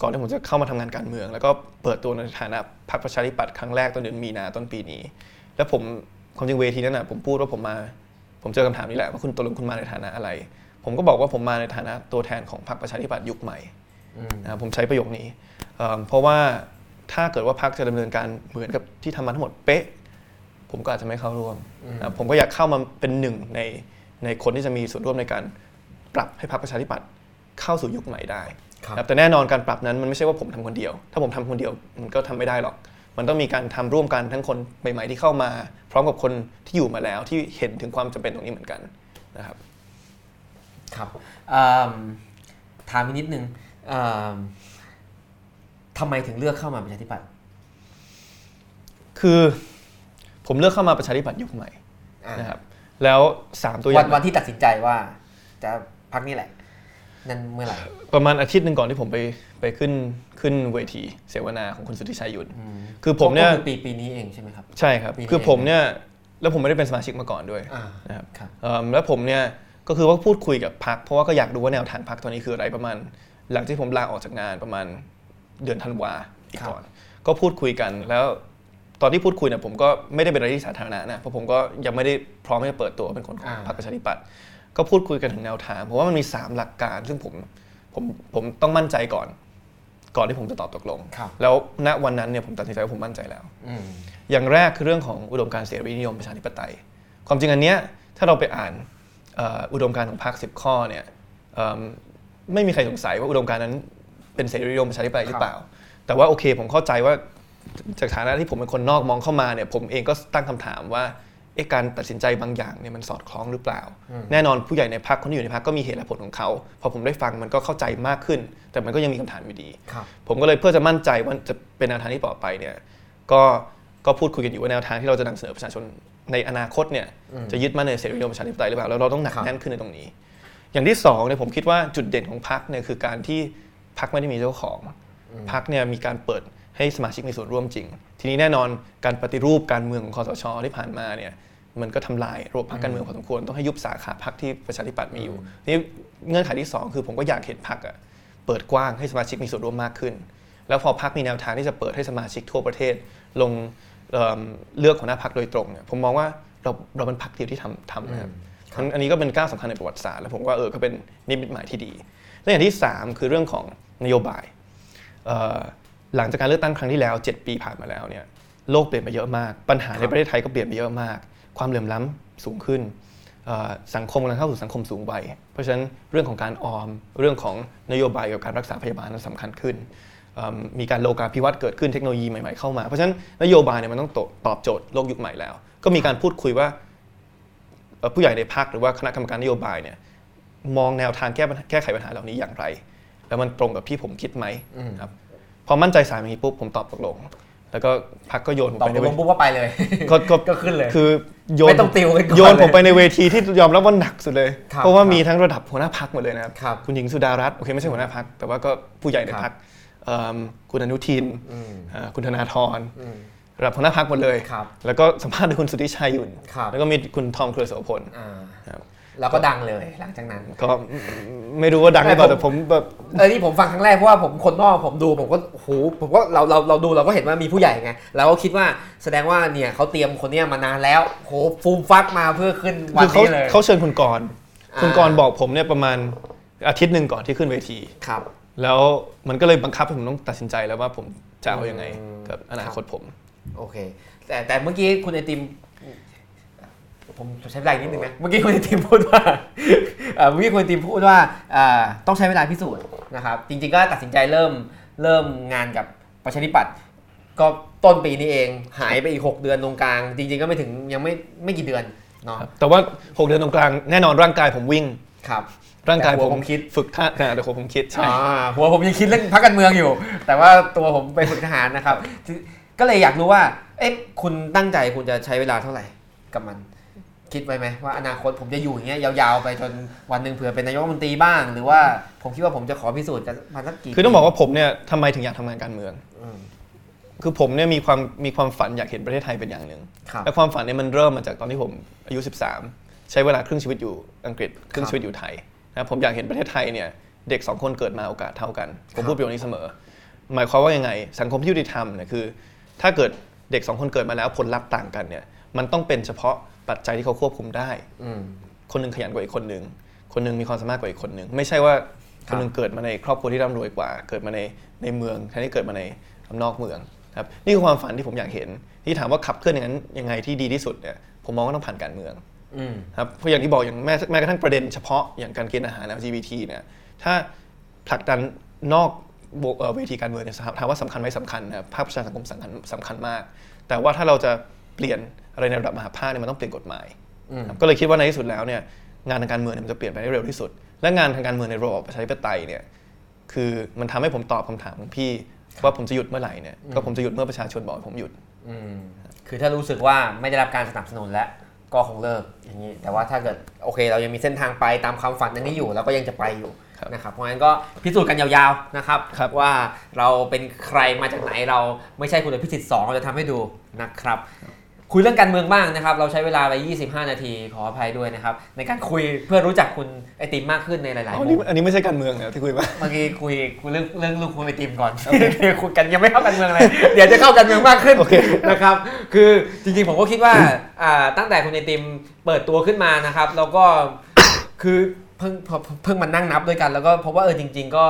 ก่อนที่ผมจะเข้ามาทำงานการเมือง แล้วก็เปิดตัวในฐานะพรรคประชาธิปัตย์ครั้งแรกตอนเดือนมีนาต้นปีนี้ แล้วผมความจริงเวทีนั้นนะผมพูดว่าผมมา ผมเจอคำถามนี้แหละว่าคุณตกลงคุณมาในฐานะอะไร ผมก็บอกว่าผมมาในฐานะตัวแทนของพรรคประชาธิปัตย์ยุคใหม่อืมนะครับผมใช้ประโยคนี้เอิ่มเพราะว่าถ้าเกิดว่าพรรคจะดำเนินการเหมือนกับที่ทำมาทั้งหมดเป๊ะ ผมก็อาจจะไม่เข้าร่วมนะครับผมก็อยากเข้ามาเป็นหนึ่งในในคนที่จะมีส่วนร่วมในการปรับให้พรรคประชาธิปัตย์เข้าสู่ยุคใหม่ได้ ครับครับแต่แน่นอนการปรับนั้นมันไม่ใช่ว่าผมทำคนเดียว ถ้าผมทำคนเดียวมันก็ทำไม่ได้หรอก มันต้องมีการทำร่วมกันทั้งคนใหม่ ๆ ที่เข้ามา พร้อมกับคนที่อยู่มาแล้วที่เห็นถึงความจำเป็นตรงนี้เหมือนกันนะครับครับอืมถามอีกนิดนึงอืมทำไมถึงเลือกเข้ามาประชาธิปัตย์คือผมเลือกเข้ามาประชาธิปัตย์ยุคใหม่อ่านะครับแล้วสามตัวอวัย่านงวันที่ตัดสินใจว่าจะพักนี่แหละ นั่นเมื่อไหร่ ประมาณอาทิตย์หนึ่งก่อนที่ผมไปไปขึ้นขึ้นเวทีเสวนาของคุณสุทธิชัยหยุนคือผมเนี่ยก็คือปีปีนี้เองใช่ไหมครับ ใช่ครับปีนี้คือผมเนี่ยแล้วผมไม่ได้เป็นสมาชิกมาก่อนด้วยอ่านะครับครับเอิ่มแล้วผมเนี่ยก็คือว่าพูดคุยกับพักเพราะว่าก็อยากดูว่าแนวทางพักตอนนี้คืออะไรประมาณ หลังที่ผมลาออกจากงานประมาณเดือนธันวาอีกก่อนก็พูดคุยกันแล้วตอนที่พูดคุยเนี่ยผมก็ไม่ได้เป็นอะไรที่สาธารณะนะเพราะผมก็ยังไม่ได้พร้อมที่จะเปิดตัวเป็นคนของอ่าพรรคประชาธิปัตย์ ก็พูดคุยกันถึงแนวทางผมว่ามันมี 3 หลักการ ซึ่งผมผมผมต้องมั่นใจก่อน ก่อนที่ผมจะตอบตกลงครับแล้วณวันนั้นเนี่ยผมตัดสินใจว่าผมมั่นใจแล้วอืมอย่างแรกคือเรื่องของอุดมการณ์เสรีนิยมประชาธิปไตย ความจริงอันเนี้ยถ้าเราไปอ่านเอ่ออุดมการณ์ของพรรคสิบข้อเนี่ยเอิ่มไม่มีใครสงสัยว่าอุดมการณ์นั้นเป็นเสรีนิยมประชาธิปไตยหรือเปล่า แต่ว่าโอเคผมเข้าใจว่าจากฐานะที่ผมเป็นคนนอกมองเข้ามาเนี่ยผมเองก็ตั้งคำถามว่าเอ๊ะ การตัดสินใจบางอย่างเนี่ยมันสอดคล้องหรือเปล่า แน่นอนผู้ใหญ่ในพรรคคนที่อยู่ในพรรคก็มีเหตุและผลของเขา พอผมได้ฟังมันก็เข้าใจมากขึ้น แต่มันก็ยังมีคำถามอยู่ดีครับผมก็เลยเพื่อจะมั่นใจว่าจะเป็นแนวทางที่ต่อไปเนี่ยก็ก็พูดคุยกันอยู่ว่าแนวทางที่เราจะนำเสนอประชาชนในอนาคตเนี่ยจะยึดมั่นในเสรีนิยมประชาธิปไตยหรือเปล่าแล้วเราต้องหนักครับแน่นขึ้นในตรงนี้ อย่างที่สองเนี่ยผมคิดว่าจุดเด่นของพรรคเนี่ยคือการที่พรรคไม่ได้มีเจ้าของพรรคเนี่ยมีการเปิดให้สมาชิกมีส่วนร่วมจริง ทีนี้แน่นอนการปฏิรูปการเมืองของคอสชที่ผ่านมาเนี่ย มันก็ทำลายระบบพรรคการเมืองพอสมควรต้องให้ยุบสาขาพรรคที่ประชาธิปัตย์มีอยู่ทีนี้เงื่อนไขที่สองคือผมก็อยากเห็นพรรคอะเปิดกว้างให้สมาชิกมีส่วนร่วมมากขึ้น แล้วพอพักมีแนวทางที่จะเปิดให้สมาชิกทั่วประเทศ ลงเอิ่มเลือกหัวหน้าพักโดยตรงเนี่ยผมมองว่าเราเราเป็นพักเดียวที่ทำทำนะครับอันอันนี้ก็เป็นก้าวสำคัญในประวัติศาสตร์แล้วผมว่าเออก็เป็นนิมิตหมายที่ดีและอย่างที่ 3 คือเรื่องของนโยบายเอ่อหลังจากการเลือกตั้งครั้งที่แล้ว 7 ปีผ่านมาแล้วเนี่ยโลกเปลี่ยนไปเยอะมาก ปัญหาในประเทศไทยก็เปลี่ยนไปเยอะมาก ความเหลื่อมล้ำสูงขึ้นเอ่อสังคมกำลังเข้าสู่สังคมสูงวัย เพราะฉะนั้นเรื่องของการออมเรื่องของนโยบายเกี่ยวกับการรักษาพยาบาลนั้นสำคัญขึ้นเอิ่มมีการโลกาภิวัตน์เกิดขึ้นเทคโนโลยีใหม่ๆเข้ามา เพราะฉะนั้นนโยบายเนี่ยมันต้องตอบโจทย์โลกยุคใหม่แล้ว ก็มีการพูดคุยว่าเอ่อผู้ใหญ่ในพรรคหรือว่าคณะกรรมการนโยบายเนี่ยมองแนวทางแก้ปัญหาแก้ไขปัญหาเหล่านี้อย่างไร แล้วมันตรงกับที่ผมคิดไหมครับพอมั่นใจสามอย่างนี้ปุ๊บผมตอบตกลง แล้วก็พักก็โยนผมตอบไปตในกเวลงปุ๊บก็ไปเลยก็ก็ก็ขึ้นเลย คือ โยนไม่ต้องติวกันก่อนโยนผมเลยไปในเวทีที่ยอมรับว่าหนักสุดเลย ครับเพราะว่าครับมีทั้งระดับหัวหน้าพักหมดเลยนะครับครับคุณหญิงสุดารัตน์โอเคไม่ใช่หัวหน้าพัก แต่ว่าก็ผู้ใหญ่ในครับพักคุณอนุทินอืมเอ่อคุณธนาธรอืมระดับหัวหน้าพักหมดเลย ครับแล้วก็สัมภาษณ์โดยคุณสุทธิชัยยุ่น ครับ แล้วก็มีคุณทอมเครือโสพลอ่า ครับ แล้วก็ดังเลยหลังจากนั้น ก็ไม่รู้ว่าดังหรือเปล่าแต่แต่ผมผมแบบเออนี่ผมฟังครั้งแรกเพราะว่าผมคนนอกผมดูผมก็โอ้โหผมก็เราเราเราดูเราก็เห็นว่ามีผู้ใหญ่ไงเราก็คิดว่าแสดงว่าเนี่ยเขาเตรียมคนเนี้ยมานานแล้วโหฟูมฟักมาเพื่อขึ้นวัคืนอเขานี้เลยเขาเชิญคุณกรณ์อ่าคุณกรณ์บอกผมเนี่ยประมาณอาทิตย์หนึ่งก่อนที่ขึ้นเวทีครับ แล้วมันก็เลยบังคับให้ผมต้องตัดสินใจแล้วว่าผมจะเอาอยัางไงอืมกับอนาคตผมโอเค แต่แต่เมื่อกี้คุณไอติม ผมใช้เวลาอีกนิดนึงนะเมื่อกี้คุณไอติมพูดว่าเอ่อเมื่อกี้คุณไอติมพูดว่าอ่าต้องใช้เวลาพิสูจน์นะครับ จริง ๆ ก็ตัดสินใจเริ่มเริ่มงานกับประชาธิปัตย์ก็ต้นปีนี้เองหายไปอีก 6 เดือนตรงกลาง จริง ๆ ก็ไม่ถึงยังไม่ไม่กี่เดือนเนาะครับแต่ว่า 6 เดือนตรงกลางแน่นอนร่างกายผมวิ่งครับร่างกายแต่หัผวมผมคิดฝึกท่าขณะแต่หัวผมคิดใช่อ่าหัวผมยังคิดเรื่องพักการเมืองอยู่ แต่ว่าตัวผมไปฝึกทหารนะครับ ก็เลยอยากรู้ว่า เอ๊ะคุณตั้งใจคุณจะใช้เวลาเท่าไหร่กับมัน คิดไว้ไหมว่าอนาคตผมจะอยู่อย่างเงี้ยยาวๆไปจนวันหนึ่งเผื่อเป็นนายกรัฐมนตรีบ้าง หรือว่าผมคิดว่าผมจะขอพิสูจน์กันมาสักกี่คือต้องบอกว่าผมเนี่ยทำไมถึงอยากทำงานการเมืองอืมคือผมเนี่ยมีความมีความฝันอยากเห็นประเทศไทยเป็นอย่างหนึ่งครับและความฝันเนี่ยมันเริ่มมาจากตอนที่ผมอายุ 13 ใช้เวลาครึ่งชีวิตอยู่อังกฤษครึ่คงรับชีวิตอยู่ไทยนะครับผมอยากเห็นประเทศไทยเนี่ยเด็กสองคนเกิดมาโอกาสเท่ากันผมครับพูดประโยคนี้เสมอ หมายความว่ายังไง สังคมที่ยุติธรรมเนี่ยคือ ถ้าเกิดเด็กสองคนเกิดมาแล้วผลลัพธ์ต่างกันเนี่ยมันต้องเป็นเฉพาะ ปัจจัยที่เขาควบคุมได้อืมคนหนึงขยันกว่าอีกคนหนึ่งคนหนึงมีความสามารถกว่าอีกคนหนึ่งไม่ใช่ว่าคครับนหนึงเกิดมาในครอบครัวที่ร่ำรวยกว่า เกิดมาในในเมืองแทนที่เกิดมาในนอกเมืองครับนี่คือความฝันที่ผมอยากเห็น ที่ถามว่าขับเคลื่อนอย่างนั้นยังไงที่ดีที่สุดเนี่ยผมมองว่าต้องผ่านการเมืองอืมครับเพราะอย่างที่บอกอย่างแม้แม้กระทั่งประเด็นเฉพาะอย่างการเกณฑ์อาหาร LGBT เนี่ยถ้าผลักดันนอกโบเอ่อเวทีการเมืองเนี่ยถามว่าสำคัญไหมสำคัญนะครับภาคประชาสังคมสำคัญสำคัญมาก แต่ว่าถ้าเราจะเปลี่ยน อะไรในระดับมหาภาคเนี่ยมันต้องเปลี่ยนกฎหมายอืมครับก็เลยคิดว่าในที่สุดแล้วเนี่ยงานทางการเมืองเนี่ยมันจะเปลี่ยนไปได้เร็วที่สุด และงานทางการเมืองในระบอบประชาธิปไตยเนี่ยคือมันทำให้ผมตอบคำถามของพี่ว่าผมจะหยุดเมื่อไหร่เนี่ยก็ผมจะหยุดเมื่อประชาชนบอกให้ผมหยุดอืมคือถ้ารู้สึกว่าไม่ได้รับการสนับสนุนแล้วก็คงเลิกอย่างนี้แต่ว่าถ้าเกิดโอเค เรายังมีเส้นทางไปตามความฝันอันนี้อยู่เราก็ยังจะไปอยู่ครับนะครับเพราะงั้นก็พิสูจน์กันยาวๆนะครับครับว่าเราเป็นใครมาจากไหนเราไม่ใช่คุณอภิสิทธิ์สองเราจะทำให้ดูนะครับ คุยเรื่องการเมืองบ้างนะครับ เราใช้เวลาไป 25 นาที ขออภัยด้วยนะครับ ในการคุยเพื่อรู้จักคุณไอติมมากขึ้นในหลายอ๋อๆนี่มุมอันนี้ไม่ใช่การเมืองนะที่คุยมาเมื่อกี้คุยคุยเรื่องเรื่องลูกคุณไอติมก่อนคุยกันยังไม่เข้ากันเมืองเลย เดี๋ยวจะเข้ากันเมืองมากขึ้นโอเคนะครับ คือจริงๆผมก็คิดว่าอ่าตั้งแต่คุณไอติมเปิดตัวขึ้นมานะครับ แล้วก็คือเพิ่งพอเพิ่งมานั่งนับด้วยกัน แล้วก็พบว่าเออจริง ๆ ก็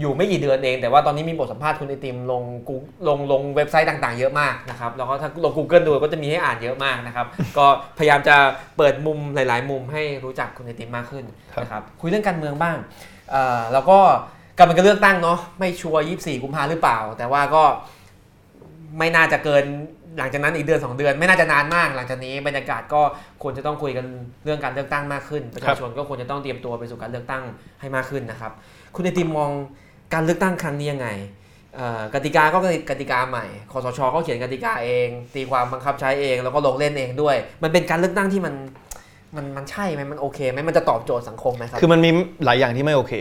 อยู่ไม่กี่เดือนเอง แต่ว่าตอนนี้มีบทสัมภาษณ์คุณไอติมลงกูลงลงเว็บไซต์ต่างๆ เยอะมากนะครับแล้วก็ถ้าลง Google ดูก็จะมีให้อ่านเยอะมากนะครับ ก็พยายามจะเปิดมุมหลาย ๆ มุมให้รู้จักคุณไอติมมากขึ้นนะครับคุยเรื่องการเมืองบ้างเอ่อแล้วก็กำลังจะเลือกตั้งเนาะไม่ชัวร์24 กุมภาหรือเปล่า แต่ว่าก็ไม่น่าจะเกินหลังจากนั้นอีกเดือน 2 เดือนไม่น่าจะนานมาก หลังจากนี้บรรยากาศก็ควรจะต้องคุยกันเรื่องการเลือกตั้งมากขึ้นประชาชนก็ควรจะต้องเตรียมตัวไปสู่การเลือกตั้งให้มากขึ้นนะครับ คุณไอติมมอง การเลือกตั้งครั้งนี้ยังไงเอ่อกติกาก็กติกาใหม่คอสชก็เขียนกติกาเอง ตีความบังคับใช้เอง แล้วก็ลงเล่นเองด้วย มันเป็นการเลือกตั้งที่มันมันมันใช่ไหมมันโอเคไหมมันจะตอบโจทย์สังคมไหมครับคือมันมีหลายอย่างที่ไม่โอเค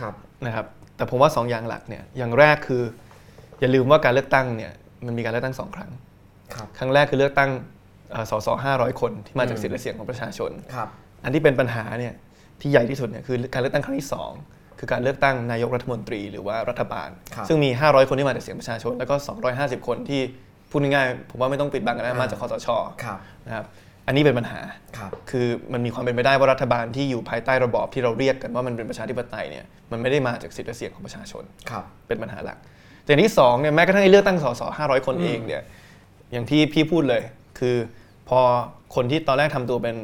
ครับนะครับ แต่ผมว่าสองอย่างหลักเนี่ยอย่างแรกคือ อย่าลืมว่าการเลือกตั้งเนี่ยมันมีการเลือกตั้งสองครั้งครับครั้งแรกคือเลือกตั้งเอ่อสสห้าร้อยคนที่มาจากอืมสิทธิและเสียงของประชาชนครับอันที่เป็นปัญหาเนี่ยที่ใหญ่ที่สุดเนี่ยคือการเลือกตั้งครั้งที่สอง คือการเลือกตั้งนายกรัฐมนตรีหรือว่ารัฐบาลครับซึ่งมี 500 คนที่มาจากเสียงประชาชน แล้วก็ 250 คนที่พูดง่ายๆผมว่าไม่ต้องปิดบังกันนะอ่ามมาจากคอสชครับนะครับอันนี้เป็นปัญหาครับคือมันมีความเป็นไปได้ว่ารัฐบาลที่อยู่ภายใต้ระบอบที่เราเรียกกันว่ามันเป็นประชาธิปไตยเนี่ยมันไม่ได้มาจากสิทธิและเสียงของประชาชนครับเป็นปัญหาหลักแต่อย่างที่สองเนี่ยแม้กระทั่งไอ้เลือกตั้งสส500คนอืมเองเนี่ยอย่างที่พี่พูดเลย คือพอคนที่ตอนแรกทำตัวเป็น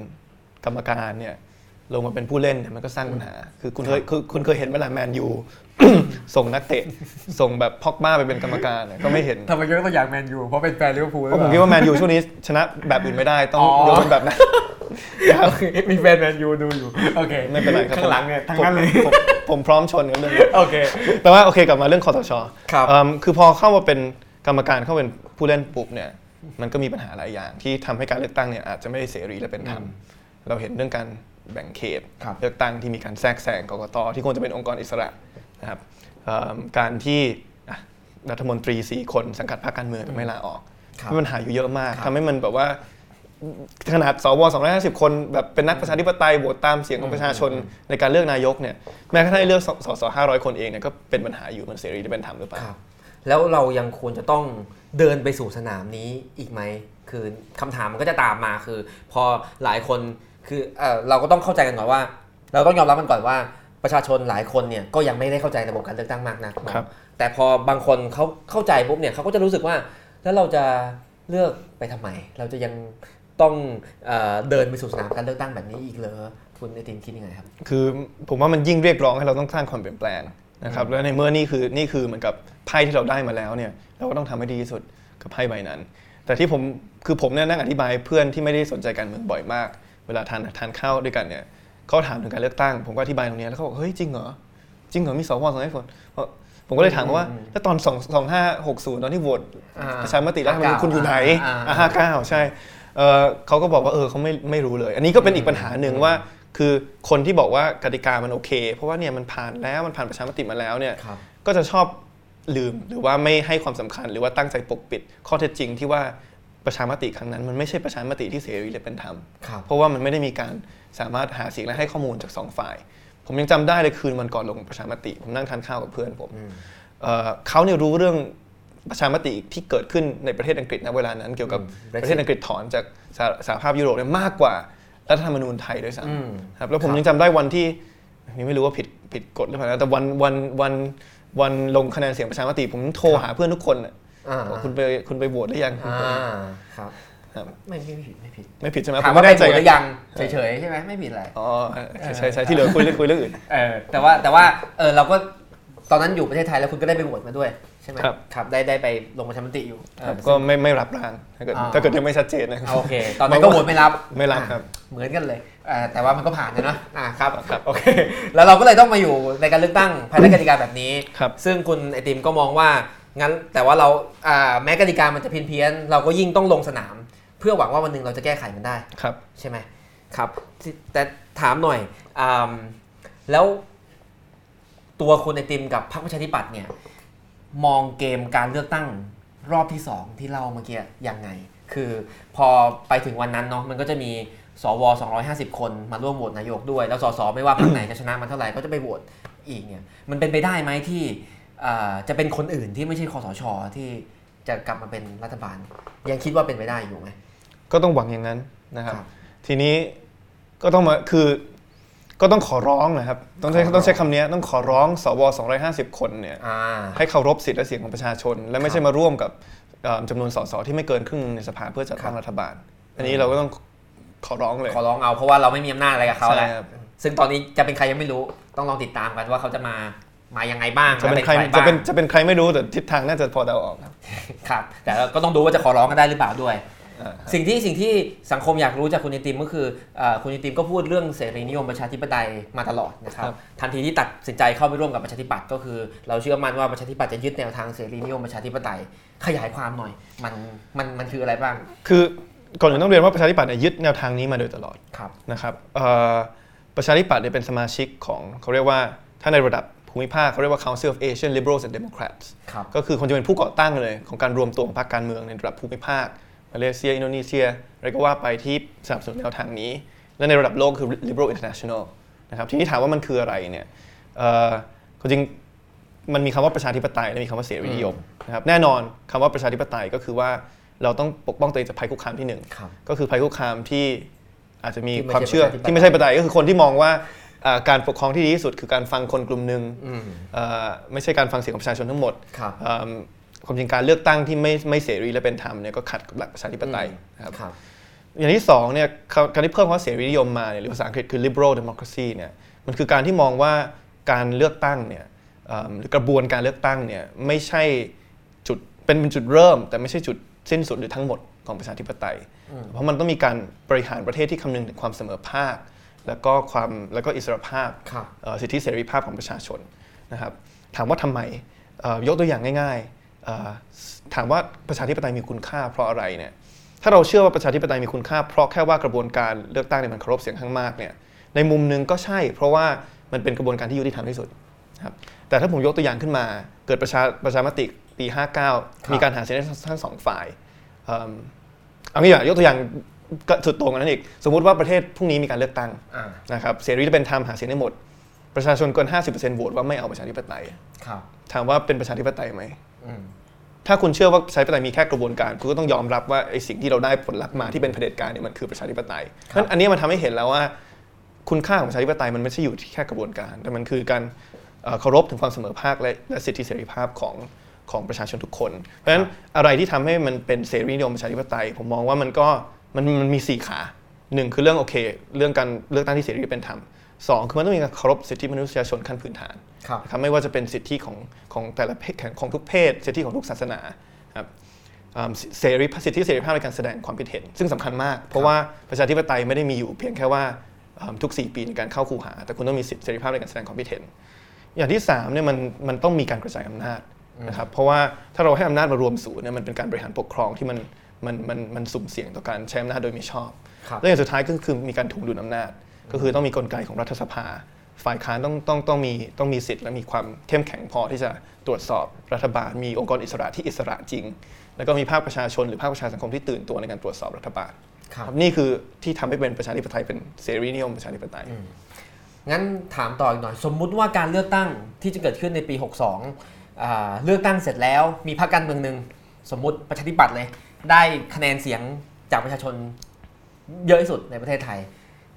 กรรมการเนี่ย ลงมาเป็นผู้เล่นเนี่ยมันก็สร้างปัญหา คือคุณเคยคือคุณเคยเห็นเวลาแมนยูส่งนักเตะ ส่งแบบพ็อกบ้าไปเป็นกรรมการเนี่ยก็ไม่เห็นทำไมยกตัวอย่างแมนยูเพราะเป็นแฟนลิเวอร์พูลเพราะผมคิดว่าแมนยูช่วงนี้ชนะแบบอื่นไม่ได้ต้องอ๋อโดนแบบนั้นนะครับมีแฟนแมนยูดูอยู่โอเคไม่เป็นไรครับข้างหลังเนี่ยทั้งนั้นเลยผมผมผมพร้อมชนกับเรื่องนี้โอเคแต่ว่าโอเคกลับมาเรื่องคอสชครับเอิ่มคือพอเข้ามาเป็นกรรมการเข้าเป็นผู้เล่นปุ๊บเนี่ยมันก็มีปัญหาหลายอย่างที่ทำให้การเลือกตั้งเนี่ยอาจจะไม่ได้เสรีและเป็นธรรมเราเห็นเรื่องการ แบ่งเขตครับเลือกตั้งที่มีการแทรกแซงกกตที่ควรจะเป็นองค์กรอิสระนะครับเอิ่มการที่อะรัฐมนตรีสี่คนสังกัดพรรคการเมืองแต่ไม่ลาออกครับมีปัญหาอยู่เยอะมากครับทำให้มันแบบว่าขนาดสว250 คนแบบเป็นนักประชาธิปไตยโหวตตามเสียงของประชาชนในการเลือกนายกเนี่ยแม้กระทั่งเลือกสสส500 คนเองเนี่ยก็เป็นปัญหาอยู่มันเสรีและเป็นธรรมหรือเปล่าครับแล้วเรายังควรจะต้องเดินไปสู่สนามนี้อีกไหม คือคำถามมันก็จะตามมาคือ พอหลายคน คือเออเราก็ต้องเข้าใจกันก่อนว่า เราต้องยอมรับมันก่อนว่าประชาชนหลายคนเนี่ยก็ยังไม่ได้เข้าใจระบบการเลือกตั้งมากนักเนอะครับแต่พอบางคนเขาเข้าใจปุ๊บเนี่ยเขาก็จะรู้สึกว่า แล้วเราจะเลือกไปทำไม เราจะยังต้องเออเดินไปสู่สนามการเลือกตั้งแบบนี้อีกเหรอคุณไอติมคิดยังไงครับ คือผมว่ามันยิ่งเรียกร้องให้เราต้องสร้างความเปลี่ยนแปลงนะครับแล้วในเมื่อนี่คือนี่คือเหมือนกับไพ่ที่เราได้มาแล้วเนี่ยเราก็ต้องทำให้ดีที่สุดกับไพ่ใบนั้น แต่ที่ผมคือผมเนี่ยนั่งอธิบายให้เพื่อนที่ไม่ได้สนใจการเมืองบ่อยมาก เวลาทานทานข้าวด้วยกันเนี่ยเขาถามถึงการเลือกตั้ง ผมก็อธิบายตรงเนี้ยแล้วเขาบอกเฮ้ยจริงเหรอจริงเหรอมีสวสองร้อยคนเพราะผมก็เลยถามว่าแล้วตอนสองสองห้าหกศูนย์ตอนที่โหวตอ่าประชามติรัฐธรรมนูญคุณอยู่ไหนอ่าอ่าห้าเก้าใช่เอ่อเขาก็บอกว่าเออเขาไม่ไม่รู้เลย อันนี้ก็เป็นอีกปัญหาหนึ่งว่า คือคนที่บอกว่ากติกามันโอเค เพราะว่าเนี่ยมันผ่านแล้วมันผ่านประชามติมาแล้วเนี่ยครับก็จะชอบลืมหรือว่าไม่ให้ความสำคัญหรือว่าตั้งใจปกปิดข้อเท็จจริงที่ว่า ประชามติครั้งนั้น มันไม่ใช่ประชามติที่เสรีและเป็นธรรมครับเพราะว่ามันไม่ได้มีการสามารถหาเสียงและให้ข้อมูลจากสองฝ่าย ผมยังจำได้เลยคืนวันก่อนลงประชามติ ผมนั่งทานข้าวกับเพื่อนผมเอ่อเขาเนี่ยรู้เรื่องประชามติที่เกิดขึ้นในประเทศอังกฤษณเวลานั้น เกี่ยวกับอืมประเทศอังกฤษถอนจากสหสหภาพยุโรปเนี่ยมากกว่ารัฐธรรมนูญไทยด้วยซ้อืมำครับแล้วผมครับยังจำได้วันที่นี่ไม่รู้ว่าผิดผิดกฎหรือเปล่านะแต่วันวันวันวันลงคะแนนเสียงประชามติ ผมโทรหาเพื่อนทุกคนน่ะอ่า บอกคุณไปคุณไปโหวตหรือยังอ่าครับครับไม่ไม่ผิดไม่ผิดไม่ผิดใช่ไหมถามผว่าไม่ไปแน่ใจโหวตหรือไงยังเฉยๆใช่ไหมไม่ผิดอะไรอ๋อใช่ใช่ที่เหลือคุยเรื่องคุยเรื่องอื่นเออแต่ว่าแต่ว่าเออเราก็ตอนนั้นอยู่ประเทศไทยแล้วคุณก็ได้ไปโหวตมาด้วยใช่ไหมครับครับได้ได้ไปลงประชามติอยู่เออก็ไม่ไม่รับร่างถ้าเกิดอ่าถ้าเกิดยังไม่ชัดเจนนะโอเค ตอนนั้นก็โหวตไม่รับไม่รับครับอะเหมือนกันเลยเออแต่ว่ามันก็ผ่านนะเนอะอ่าครับครับโอเค แล้วเราก็เลยต้องมาอยู่ในการเลือกตั้งภายใต้กติกาแบบนี้ครับซึ่งคุณไอติมก็มองว่า งั้นแต่ว่าเราอ่าแม้กติกามันจะเพี้ยนเพี้ยนๆเราก็ยิ่งต้องลงสนาม เพื่อหวังว่าวันหนึ่งเราจะแก้ไขมันได้ครับใช่ไหมครับที่แต่ถามหน่อยอมแล้วตัวคุณไอติมกับพรรคประชาธิปัตย์เนี่ยมองเกมการเลือกตั้งรอบที่สองที่เล่าเมื่อกี้ยังไง คือพอไปถึงวันนั้นเนาะมันก็จะมีสว 250 คนมาร่วมโหวตนายกด้วย แล้วสสไม่ว่าพรรคไหนจะชนะมันเท่าไหร่ก็จะไปโหวตอีกเนี่ยมันเป็นไปได้ไหมที่อ่า จะเป็นคนอื่นที่ไม่ใช่คอสชที่จะกลับมาเป็นรัฐบาล ยังคิดว่าเป็นไปได้อยู่ไหมก็ต้องหวังอย่างนั้นนะครับครับทีนี้ก็ต้องมาคือก็ต้องขอร้องนะครับ ต้องใช้ขอร้องต้องใช้คำนี้ต้องขอร้องสว250 คนเนี่ยอ่าให้เคารพสิทธิและเสียงของประชาชน และไม่ใช่มาร่วมกับเอ่อจำนวนสสที่ไม่เกินครึ่งหนึ่งในสภาเพื่อจัดตั้งรัฐบาล อันนี้เราก็ต้องขอร้องเลย ขอร้องเอาเพราะว่าเราไม่มีอำนาจอะไรกับเขาแหละใช่ครับซึ่งตอนนี้จะเป็นใครยังไม่รู้ต้องลองติดตามกันว่าเขาจะมา มายังไงบ้างจะเป็นใครและจะบ้างเป็นจะเป็นใครไม่รู้แต่ทิศทางน่าจะพอเดาออกครับครับ แต่ก็ต้องดูว่าจะขอร้องกันได้หรือเปล่าด้วยอ่าสิ่งที่สิ่งที่สังคมอยากรู้จากคุณนิติมก็คือเอ่อคุณนิติมก็พูดเรื่องเสรีนิยมประชาธิปไตยมาตลอดนะครับครับทันทีที่ตัดสินใจเข้าไปร่วมกับประชาธิปัตย์ก็คือ เราเชื่อมั่นว่าประชาธิปัตย์จะยึดแนวทางเสรีนิยมประชาธิปไตยขยายความหน่อยมันมันมันคืออะไรบ้าง คือก่อนอื่นต้องเรียนว่าประชาธิปัตย์เนี่ยยึดแนวทางนี้มาโดยตลอดครับนะครับเอ่อประชาธิปัตย์เนี่ยเป็นสมาชิกของเขาเรียกว่าถ้าในระดับ ภูมิภาคเขาเรียกว่า Council of Asian Liberals and Democrats ครับก็คือคนจะเป็นผู้ก่อตั้งเลยของการรวมตัวของพรรคการเมืองในระดับภูมิภาคมาเลเซีย อินโดนีเซียอะไรก็ว่าไปที่สนับสนุนแนวทางนี้ และในระดับโลกคือ Liberal International นะครับทีนี้ถามว่ามันคืออะไรเนี่ยเอ่อความจริงมันมีคำว่าประชาธิปไตยและมีคำว่าเสรีนิยมนะครับแน่นอนคำว่าประชาธิปไตยก็คือว่าเราต้องปกป้องตัวเองจากภัยคุกคามที่หนึ่งครับก็คือภัยคุกคามที่อาจจะมีที่ไม่ความใช่เชื่อประชาธิปไตยที่ไม่ใช่ประชาธิปไตยก็คือคนที่มองว่าอ่า การปกครองที่ดีที่สุดคือการฟังคนกลุ่มหนึ่งอืมอ่าไม่ใช่การฟังเสียงของประชาชนทั้งหมดครับอ่าความจริงการเลือกตั้งที่ไม่ไม่เสรีและเป็นธรรมเนี่ยก็ขัดกับหลักประชาธิปไตยนะครับครับอย่างที่สองเนี่ยเขาการที่เพิ่มคำว่าเสรีนิยมมาเนี่ยหรือภาษาอังกฤษคือ liberal democracy เนี่ยมันคือการที่มองว่าการเลือกตั้งเนี่ยอ่าหรือกระบวนการเลือกตั้งเนี่ยไม่ใช่จุดเป็นเป็นจุดเริ่ม แต่ไม่ใช่จุดสิ้นสุดหรือทั้งหมดของประชาธิปไตย เพราะมันต้องมีการบริหารประเทศที่คำนึงถึงความเสมอภาค แล้วก็ความแล้วก็อิสรภาพครับเอ่อสิทธิเสรีภาพของประชาชนนะครับถามว่าทำไมเอ่อยกตัวอย่างง่ายๆเอ่อถามว่าประชาธิปไตยมีคุณค่าเพราะอะไรเนี่ยถ้าเราเชื่อว่าประชาธิปไตยมีคุณค่า เพราะแค่ว่ากระบวนการเลือกตั้งเนี่ยมันเคารพเสียงข้างมากเนี่ยในมุมหนึงก็ใช่ เพราะว่ามันเป็นกระบวนการที่ยุติธรรมที่สุดครับแต่ถ้าผมยกตัวอย่างขึ้นมา เกิดประชาประชามติปี 59 มีการหาเสียงได้ทั้งสองฝ่ายเอิ่มเอางี้ดีกว่ายกตัวอย่าง ก็สุดโต่งกว่านั้นอีก สมมุติว่าประเทศพรุ่งนี้มีการเลือกตั้งอ่านะครับเสรีเป็นธรรมหาเสียงได้หมด ประชาชนเกิน 50%โหวตว่าไม่เอาประชาธิปไตยครับถามว่าเป็นประชาธิปไตยไหมอืมถ้าคุณเชื่อว่าประชาธิปไตยมีแค่กระบวนการคุณก็ต้องยอมรับว่าไอ้สิ่งที่เราได้ผลลัพธ์มาที่เป็นเผด็จการเนี่ยมันคือประชาธิปไตยเพราะฉะนั้นอันนี้มันทำให้เห็นแล้วว่า คุณค่าของประชาธิปไตยมันไม่ใช่อยู่ที่แค่กระบวนการ แต่มันคือการเอ่อเคารพถึงความเสมอภาคและและสิทธิเสรีภาพของของประชาชนทุกคน เพราะฉะนั้นอะไรที่ทำให้มันเป็นเสรีนิยมประชาธิปไตย ผมมองว่ามันก็ มันมันมีสี่ขาหนึ่งคือเรื่องโอเค เรื่องการเลือกตั้งที่เสรีเป็นธรรมสองคือมันต้องมีการเคารพสิทธิมนุษยชนขั้นพื้นฐานครับนะครับไม่ว่าจะเป็นสิทธิของของแต่ละเพศของทุกเพศ สิทธิของทุกศาสนาครับอ่าเสรีสิทธิเสรีภาพในการแสดงความคิดเห็น ซึ่งสำคัญมาก เพราะว่าประชาธิปไตยไม่ได้มีอยู่เพียงแค่ว่าอ่าทุก 4 ปีในการเข้าคูหา แต่คุณต้องมีสิทธิเสรีภาพในการแสดงความคิดเห็น อย่างที่3เนี่ยมันมันต้องมีการกระจายอำนาจนะครับเพราะว่าถ้าเราให้อำนาจมารวมศูนย์เนี่ยมันเป็นการบริหารปกครองที่มัน มันมันมันสุ่มเสี่ยงต่อการใช้อำนาจโดยมิชอบครับและอย่างสุดท้ายก็คือมีการถ่วงดุลอำนาจ ก็คือต้องมีกลไกของรัฐสภา ฝ่ายค้านต้องต้องต้องมีต้องมีสิทธิ์และมีความเข้มแข็งพอที่จะตรวจสอบรัฐบาล มีองค์กรอิสระที่อิสระจริง แล้วก็มีภาคประชาชนหรือภาคประชาสังคมที่ตื่นตัวในการตรวจสอบรัฐบาลครับนี่คือที่ทำให้เป็นประชาธิปไตยเป็นเสรีนิยมประชาธิปไตยงั้นถามต่ออีกหน่อย สมมุติว่าการเลือกตั้งที่จะเกิดขึ้นในปี 62อ่าเลือกตั้งเสร็จแล้วมีพรรคการเมืองหนึ่งสมมุติประชาธิปัตย์เลย ได้คะแนนเสียงจากประชาชนเยอะที่สุดในประเทศไทย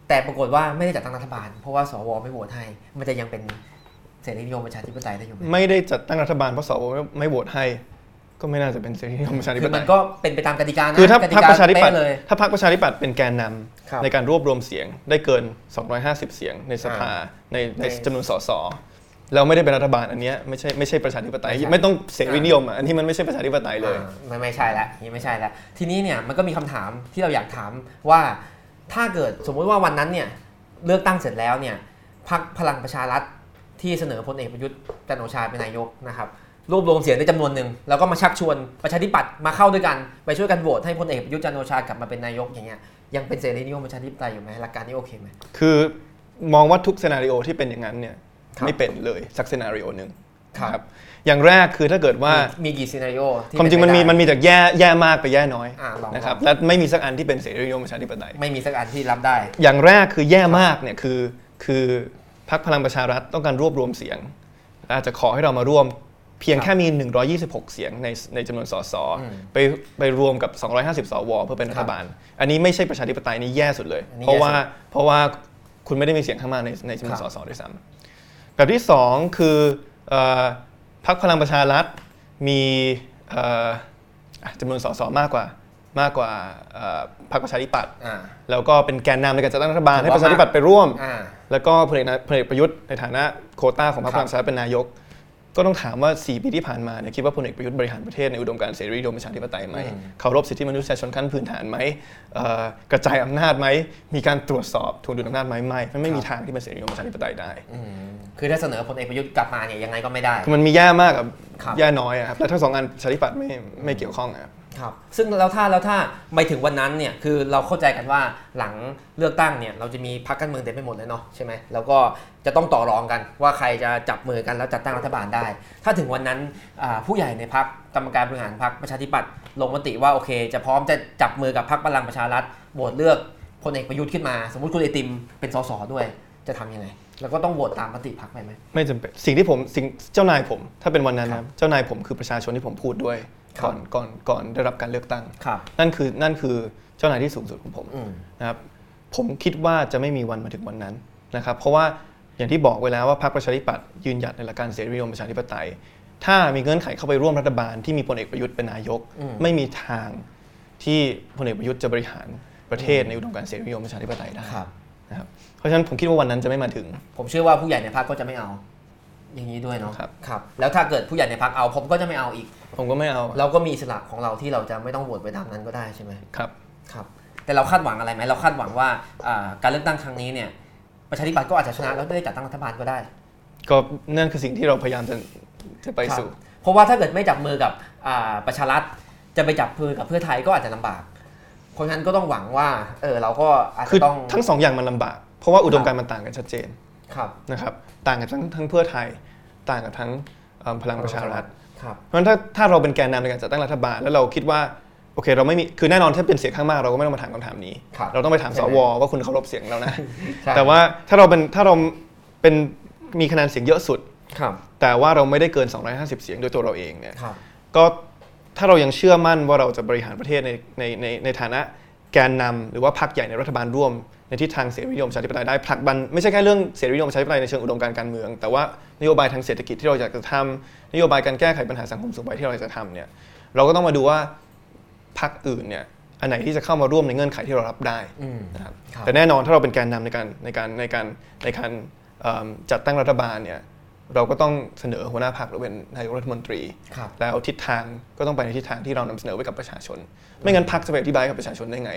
แต่ปรากฏว่าไม่ได้จัดตั้งรัฐบาล เพราะว่าสวไม่โหวตให้ มันจะยังเป็นเสรีนิยมประชาธิปไตยได้อยู่ไหมไม่ได้จัดตั้งรัฐบาลเพราะสวไม่ไม่โหวตให้ ก็ไม่น่าจะเป็นเสรีนิยมประชาธิคืปอไตมันยก็เป็นไปตามกติกานะคือถ้ากติพรรคกาประชาธิปัตย์เป๊ะเลยถ้าพรรคประชาธิปัตย์เป็นแกนนำครับในการรวบรวมเสียงได้เกิน 250 เสียงในสภาในในในจำนวนสส แล้วไม่ได้เป็นรัฐบาลอันเนี้ยไม่ใช่ไม่ใช่ประชาธิปไตย ไม่ใช่ไม่ต้องเสรีนิยมอะอันนี้มันไม่ใช่ประชาธิปไตยเลยอ่าไม่ไม่ใช่แล้วนี่ไม่ใช่แล้วทีนี้เนี่ยมันก็มีคำถามที่เราอยากถามว่าถ้าเกิดสมมุติว่าวันนั้นเนี่ยเลือกตั้งเสร็จแล้วเนี่ยพรรคพลังประชารัฐที่เสนอพลเอกประยุทธ์จันทร์โอชาเป็นนายกนะครับรวบรวมเสียงได้จำนวนหนึ่งแล้วก็มาชักชวนประชาธิปัตย์มาเข้าด้วยกันไปช่วยกันโหวตให้พลเอกประยุทธ์จันทร์โอชากลับมาเป็นนายกอย่างเงี้ยยังเป็นเสรีนิยมประชาธิปไตยอยู่ไหมหลักการนี้โอเคไหมคือมองว่าทุก scenario ที่เป็นอย่างนั้นเนี่ยครับ ไม่เป็นเลยสัก scenario หนึ่งครับอย่างแรกคือถ้าเกิดว่ามีกี่ scenario ที่ความจริงมันมีเป็มันมีจากแย่แย่มากไปแย่น้อยอ่าลองนะครับและไม่มีสักอันที่เป็นเสรีนิยมประชาธิปไตยไม่มีสักอันที่รับได้ อย่างแรกคือแย่มากเนี่ยคือคือพรรคพลังประชารัฐต้องการรวบรวมเสียงและอาจจะขอให้เรามาร่วมเพียงครับแค่มี 126 เสียงในในจำนวนสสอืมไปไปรวมกับ 250 สว เพื่อเป็นรัครัฐบบาล อันนี้ไม่ใช่ประชาธิปไตยนี่แย่สุดเลยอันนี้เพราะว่าแย่สุดเพราะว่าคุณไม่ได้มีเสียงข้างมากในในจำนวนคสรับสด้วยซ้ำ แบบที่สองคือเอ่อพรรคพลังประชารัฐมีเอ่ออะจำนวนสสมากกว่ามากกว่าเอ่อพรรคประชาธิปัตย์อ่าแล้วก็เป็นแกนนำในการจัดตั้งรัฐบาลถือให้ว่าประชาธิปัตย์ไปร่วมอ่าแล้วก็พลเอกนะพลเอกประยุทธ์ในฐานะโควต้าของพรรคคพรับลังประชารัฐเป็นนายก ก็ต้องถามว่า 4 ปีที่ผ่านมาเนี่ยคิดว่าพลเอกประยุทธ์บริหารประเทศในอุดมการณ์เสรีนิยมประชาธิปไตยไหมเคารพสิทธิมนุษยชนขั้นพื้นฐานไหมเอ่อกระจายอำนาจไหมมีการตรวจสอบทวงดุลอำนาจไหมไม่มันไม่มีทางที่เป็นเสรีนิยมประชาธิปไตยได้อืมคือถ้าเสนอพลเอกประยุทธ์กลับมาเนี่ยยังไงก็ไม่ได้คือมันมีแย่มากกับครับแย่น้อยอะครับแล้วถ้าสองอันประชาธิปัตย์ไม่ไม่เกี่ยวข้องอะครับ ครับซึ่งแล้วถ้าแล้วถ้าไปถึงวันนั้นเนี่ยคือเราเข้าใจกันว่าหลังเลือกตั้งเนี่ยเราจะมีพรรคการเมืองเต็มไปหมดเลยเนาะใช่ไหมแล้วก็จะต้องต่อรองกันว่าใครจะจับมือกันแล้วจัดตั้งรัฐบาลได้ ถ้าถึงวันนั้นอ่าผู้ใหญ่ในพรรคกรรมการบริหารพรรคประชาธิปัตย์ลงมติว่าโอเค จะพร้อมจะจับมือกับพรรคพลังประชารัฐโหวตเลือกพลเอกประยุทธ์ขึ้นมา สมมติคุณไอติมเป็นสสด้วยจะทำยังไง แล้วก็ต้องโหวตตามมติพรรคไปไหมไม่จำเป็นสิ่งที่ผมสิ่งเจ้านายผม ถ้าเป็นวันนั้นนะเจ้านายผมคือประชาชนที่ผมพูดด้วย ก่อนก่อนก่อนได้รับการเลือกตั้งครับนั่นคือนั่นคือเจ้านายที่สูงสุดของผมอืมนะครับผมคิดว่าจะไม่มีวันมาถึงวันนั้นนะครับ เพราะว่าอย่างที่บอกไว้แล้วว่าพรรคประชาธิปัตย์ยืนหยัดในหลักการเสรีนิยมประชาธิปไตย ถ้ามีเงื่อนไขเข้าไปร่วมรัฐบาลที่มีพลเอกประยุทธ์เป็นนายกอืมไม่มีทางที่พลเอกประยุทธ์จะบริหารประเทศในอุดมการณ์เสรีนิยมประชาธิปไตยได้ครับนะครับเพราะฉะนั้นผมคิดว่าวันนั้นจะไม่มาถึง ผมเชื่อว่าผู้ใหญ่ในพรรคก็จะไม่เอา อย่างนี้ด้วยเนาะครับครับแล้วถ้าเกิดผู้ใหญ่ในพรรคเอาผมก็จะไม่เอาอีก ผมก็ไม่เอา เราก็มีอิสระของเราที่เราจะไม่ต้องโหวตไปตามนั้นก็ได้ใช่ไหมครับครับ แต่เราคาดหวังอะไรไหมเราคาดหวังว่าอ่าการเลือกตั้งครั้งนี้เนี่ยประชาธิปัตย์ก็อาจจะชนะแล้วได้จัดตั้งรัฐบาลก็ได้ ก็นั่นคือสิ่งที่เราพยายามจะจะไปครับสู่ เพราะว่าถ้าเกิดไม่จับมือกับอ่าประชารัฐจะไปจับมือกับเพื่อไทยก็อาจจะลำบาก เพราะฉะนั้นก็ต้องหวังว่าเออเราก็อาจคือจะต้องทั้งสองอย่างมันลำบาก เพราะว่าอุดมการณ์มันต่างกันชัดเจนครับ นะครับต่างกับทั้งทั้งเพื่อไทย ต่างกับทั้งเอิ่มพลังประชารัฐครับเพราะฉะนั้นถ้าถ้าเราเป็นแกนนำในการจัดตั้งรัฐบาล แล้วเราคิดว่าโอเคเราไม่มีคือแน่นอนถ้าเป็นเสียงข้างมากเราก็ไม่ต้องมาถามคำถามนี้ครับเราต้องไปถามใช่สไหมวว่าคุณเคารพเสียงเรานะใช่แต่ว่าถ้าเราเป็นถ้าเราเป็นมีคะแนนเสียงเยอะสุดครับแต่ว่าเราไม่ได้เกิน 250 เสียงโดยตัวเราเองเนี่ยครับก็ถ้าเรายังเชื่อมั่นว่าเราจะบริหารประเทศในในในในฐานะ แกนนำหรือว่าพรรคใหญ่ในรัฐบาลร่วม ในทิศทางเสรีนิยมประชาธิปไตยได้ผลักดันไม่ใช่แค่เรื่องเสรีนิยมประชาธิปไตยในเชิงอุดมการณ์การเมือง แต่ว่านโยบายทางเศรษฐกิจที่เราอยากจะทำนโยบายการแก้ไขปัญหาสังคมสูงวัยที่เราอยากจะทำเนี่ยเราก็ต้องมาดูว่าพรรคอื่นเนี่ยอันไหนที่จะเข้ามาร่วมในเงื่อนไขที่เรารับได้อืมนะครับครับแต่แน่นอนถ้าเราเป็นแกนนำในการในการในการในการเอิ่มจัดตั้งรัฐบาลเนี่ย เราก็ต้องเสนอหัวหน้าพรรคหรือเป็นนายกรัฐมนตรีครับแล้วทิศทางก็ต้องไปในทิศทางที่เรานำเสนอไว้กับประชาชน ไม่งั้นพรรคจะไปอธิบายกับประชาชนได้ไง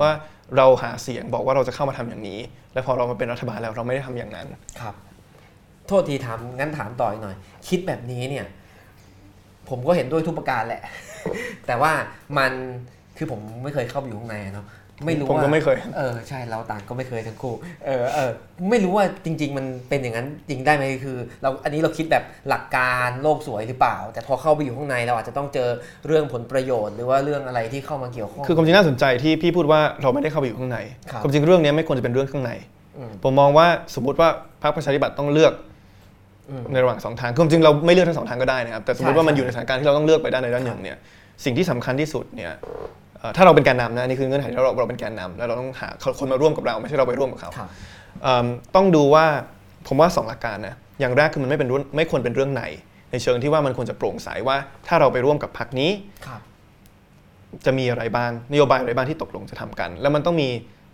ว่าเราหาเสียงบอกว่าเราจะเข้ามาทำอย่างนี้ แล้วพอเรามาเป็นรัฐบาลแล้วเราไม่ได้ทำอย่างนั้นครับ โทษทีถามงั้นถามต่ออีกหน่อย คิดแบบนี้เนี่ย ผมก็เห็นด้วยทุกประการแหละ แต่ว่ามันคือผมไม่เคยเข้าไปอยู่ข้างในอะเนาะ ไม่รู้ผมว่าก็ไม่เคย เออใช่เราต่างก็ไม่เคยทั้งคู่ เออเออไม่รู้ว่าจริง ๆ มันเป็นอย่างนั้นจริงได้ไหมคือ เราอันนี้เราคิดแบบหลักการโลกสวยหรือเปล่า แต่พอเข้าไปอยู่ข้างในเราอาจจะต้องเจอเรื่องผลประโยชน์ หรือว่าเรื่องอะไรที่เข้ามาเกี่ยวข้องคือความจริงน่าสนใจที่พี่พูดว่าเราไม่ได้เข้าไปอยู่ข้างในครับความจริงเรื่องนี้ไม่ควรจะเป็นเรื่องข้างในอืมผมมองว่าสมมติว่าพรรคประชาธิปัตย์ต้องเลือกอืมในระหว่างสองทางคือความจริงเราไม่เลือกทั้งสองทางก็ได้นะครับแต่สมมติว่ามันใช่อยู่ในสถานการณ์ที่เราต้องเลือกไปด้านใดด้านหนึ่งเนี่ยสิ่งที่สำคัญที่สุดเนี่ยเอ่อ ถ้าเราเป็นแกนนำนะอันนี่คือเงื่อนไขที่เราเราเป็นแกนนำแล้วเราต้องหาคนมาร่วมกับเราไม่ใช่เราไปร่วมกับเขาครับเอิ่มต้องดูว่าผมว่าสองหลักการนะอย่างแรกคือมันไม่เป็นเรื่องไม่ควรเป็นเรื่องในในเชิงที่ว่ามันควรจะโปร่งใสว่า ถ้าเราไปร่วมกับพรรคนี้ครับจะมีอะไรบ้างนโยบายอะไรบ้างที่ตกลงจะทำกัน แล้วมันต้องมี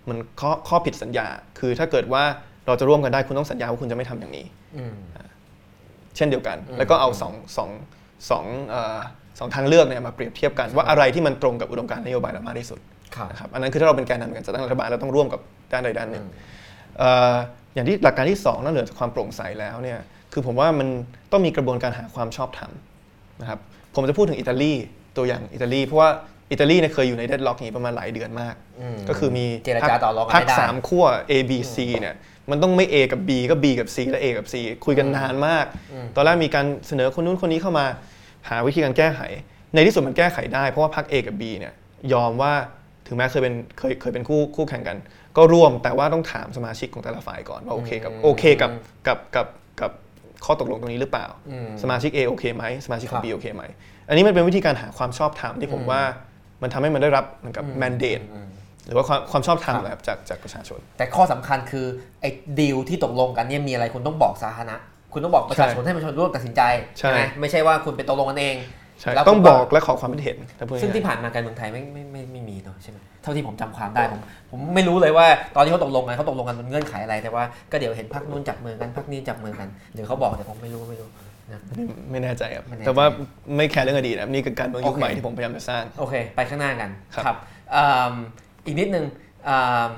เหมันข้อข้อผิดสัญญา คือถ้าเกิดว่าเราจะร่วมกันได้คุณต้องสัญญาว่าคุณจะไม่ทำอย่างนี้อืมเช่นเดียวกันอืมแล้วก็เอาสองสองสองเอ่อ สองทางเลือกเนี่ยมาเปรียบเทียบกันว่าอะไรที่มันตรงกับอุดมการณ์นโยบายเรามากที่สุดครับนะครับอันนั้นคือถ้าเราเป็นแกนนำในการจัดตั้งรัฐบาลเราต้องร่วมกับด้านใดด้านหนึ่งอืมเอ่ออย่างที่หลักการที่2นอกเหนือจากความโปร่งใสแล้วเนี่ยคือผมว่ามันต้องมีกระบวนการหาความชอบธรรมนะครับผมจะพูดถึงอิตาลีตัวอย่างอิตาลีเพราะว่าอิตาลีเนี่ยเคยอยู่ในเดดล็อกนี้ประมาณหลายเดือนมากอืมก็คือมีเจรจาต่อรองกันพรรคไม่ได้สามขั้ว A B C เนี่ยมันต้องไม่ A กับ B ก็ B กับ C และ A กับ C คุยกันนานมากอืมตอนแรกมีการเสนอคนนู้นคนนี้เข้ามา หาวิธีการแก้ไข ในที่สุดมันแก้ไขได้เพราะว่าพรรค A กับ B เนี่ยยอมว่าถึงแม้เคยเป็นเคยเคยเป็นคู่คู่แข่งกัน ก็ร่วมแต่ว่าต้องถามสมาชิกของแต่ละฝ่ายก่อนว่าโอเคกับอืมโอเคกับกับกับกับข้อตกลงตรงนี้หรือเปล่าอืมสมาชิก A โอเคไหมสมาชิกขอครังบ B โอเคไหมอันนี้มันเป็นวิธีการหาความชอบธรรมที่ผมอืมว่ามันทำให้มันได้รับเหมือนกับอืมแมนเดตอืมหรือว่าความความชอบธรรมครับแบบจากจากประชาชน แต่ข้อสำคัญคือไอ้ดีลที่ตกลงกันเนี่ยมีอะไรคุณต้องบอกสาธารณะ คุณต้องบอกประชาชนให้ประชาชนร่วมตัดสินใจใช่ไหมไม่ใช่ว่าคุณไปตกลงกันเองใช่แล้วต้องผมบว่าอกและขอความคิดเห็นถ้าพูดซึ่งง่ายๆที่ผ่านมาการเมืองไทยไม่ไม่ไม่ไม่มีเนาะใช่ไหมเท่าที่ผมจำความได้ผมผมไม่รู้เลยว่าตอนที่เขาตกลงกันเขาตกลงกันบนเงื่อนไขอะไรแต่ว่าก็เดี๋ยวเห็นพักนู้นจับมือกันพักนี้จับมือกันเดี๋ยวเขาบอกแต่ผมไม่รู้ไม่รู้นะไม่ไม่แน่ใจครับไม่แน่ใจแต่ว่าไม่แคร์เรื่องอดีตนะครับนี่คือการเมืองยุคโอเคใหม่ที่ผมพยายามจะสร้างโอเค ไปข้างหน้ากันครับอืมอีกนิดนึงอืม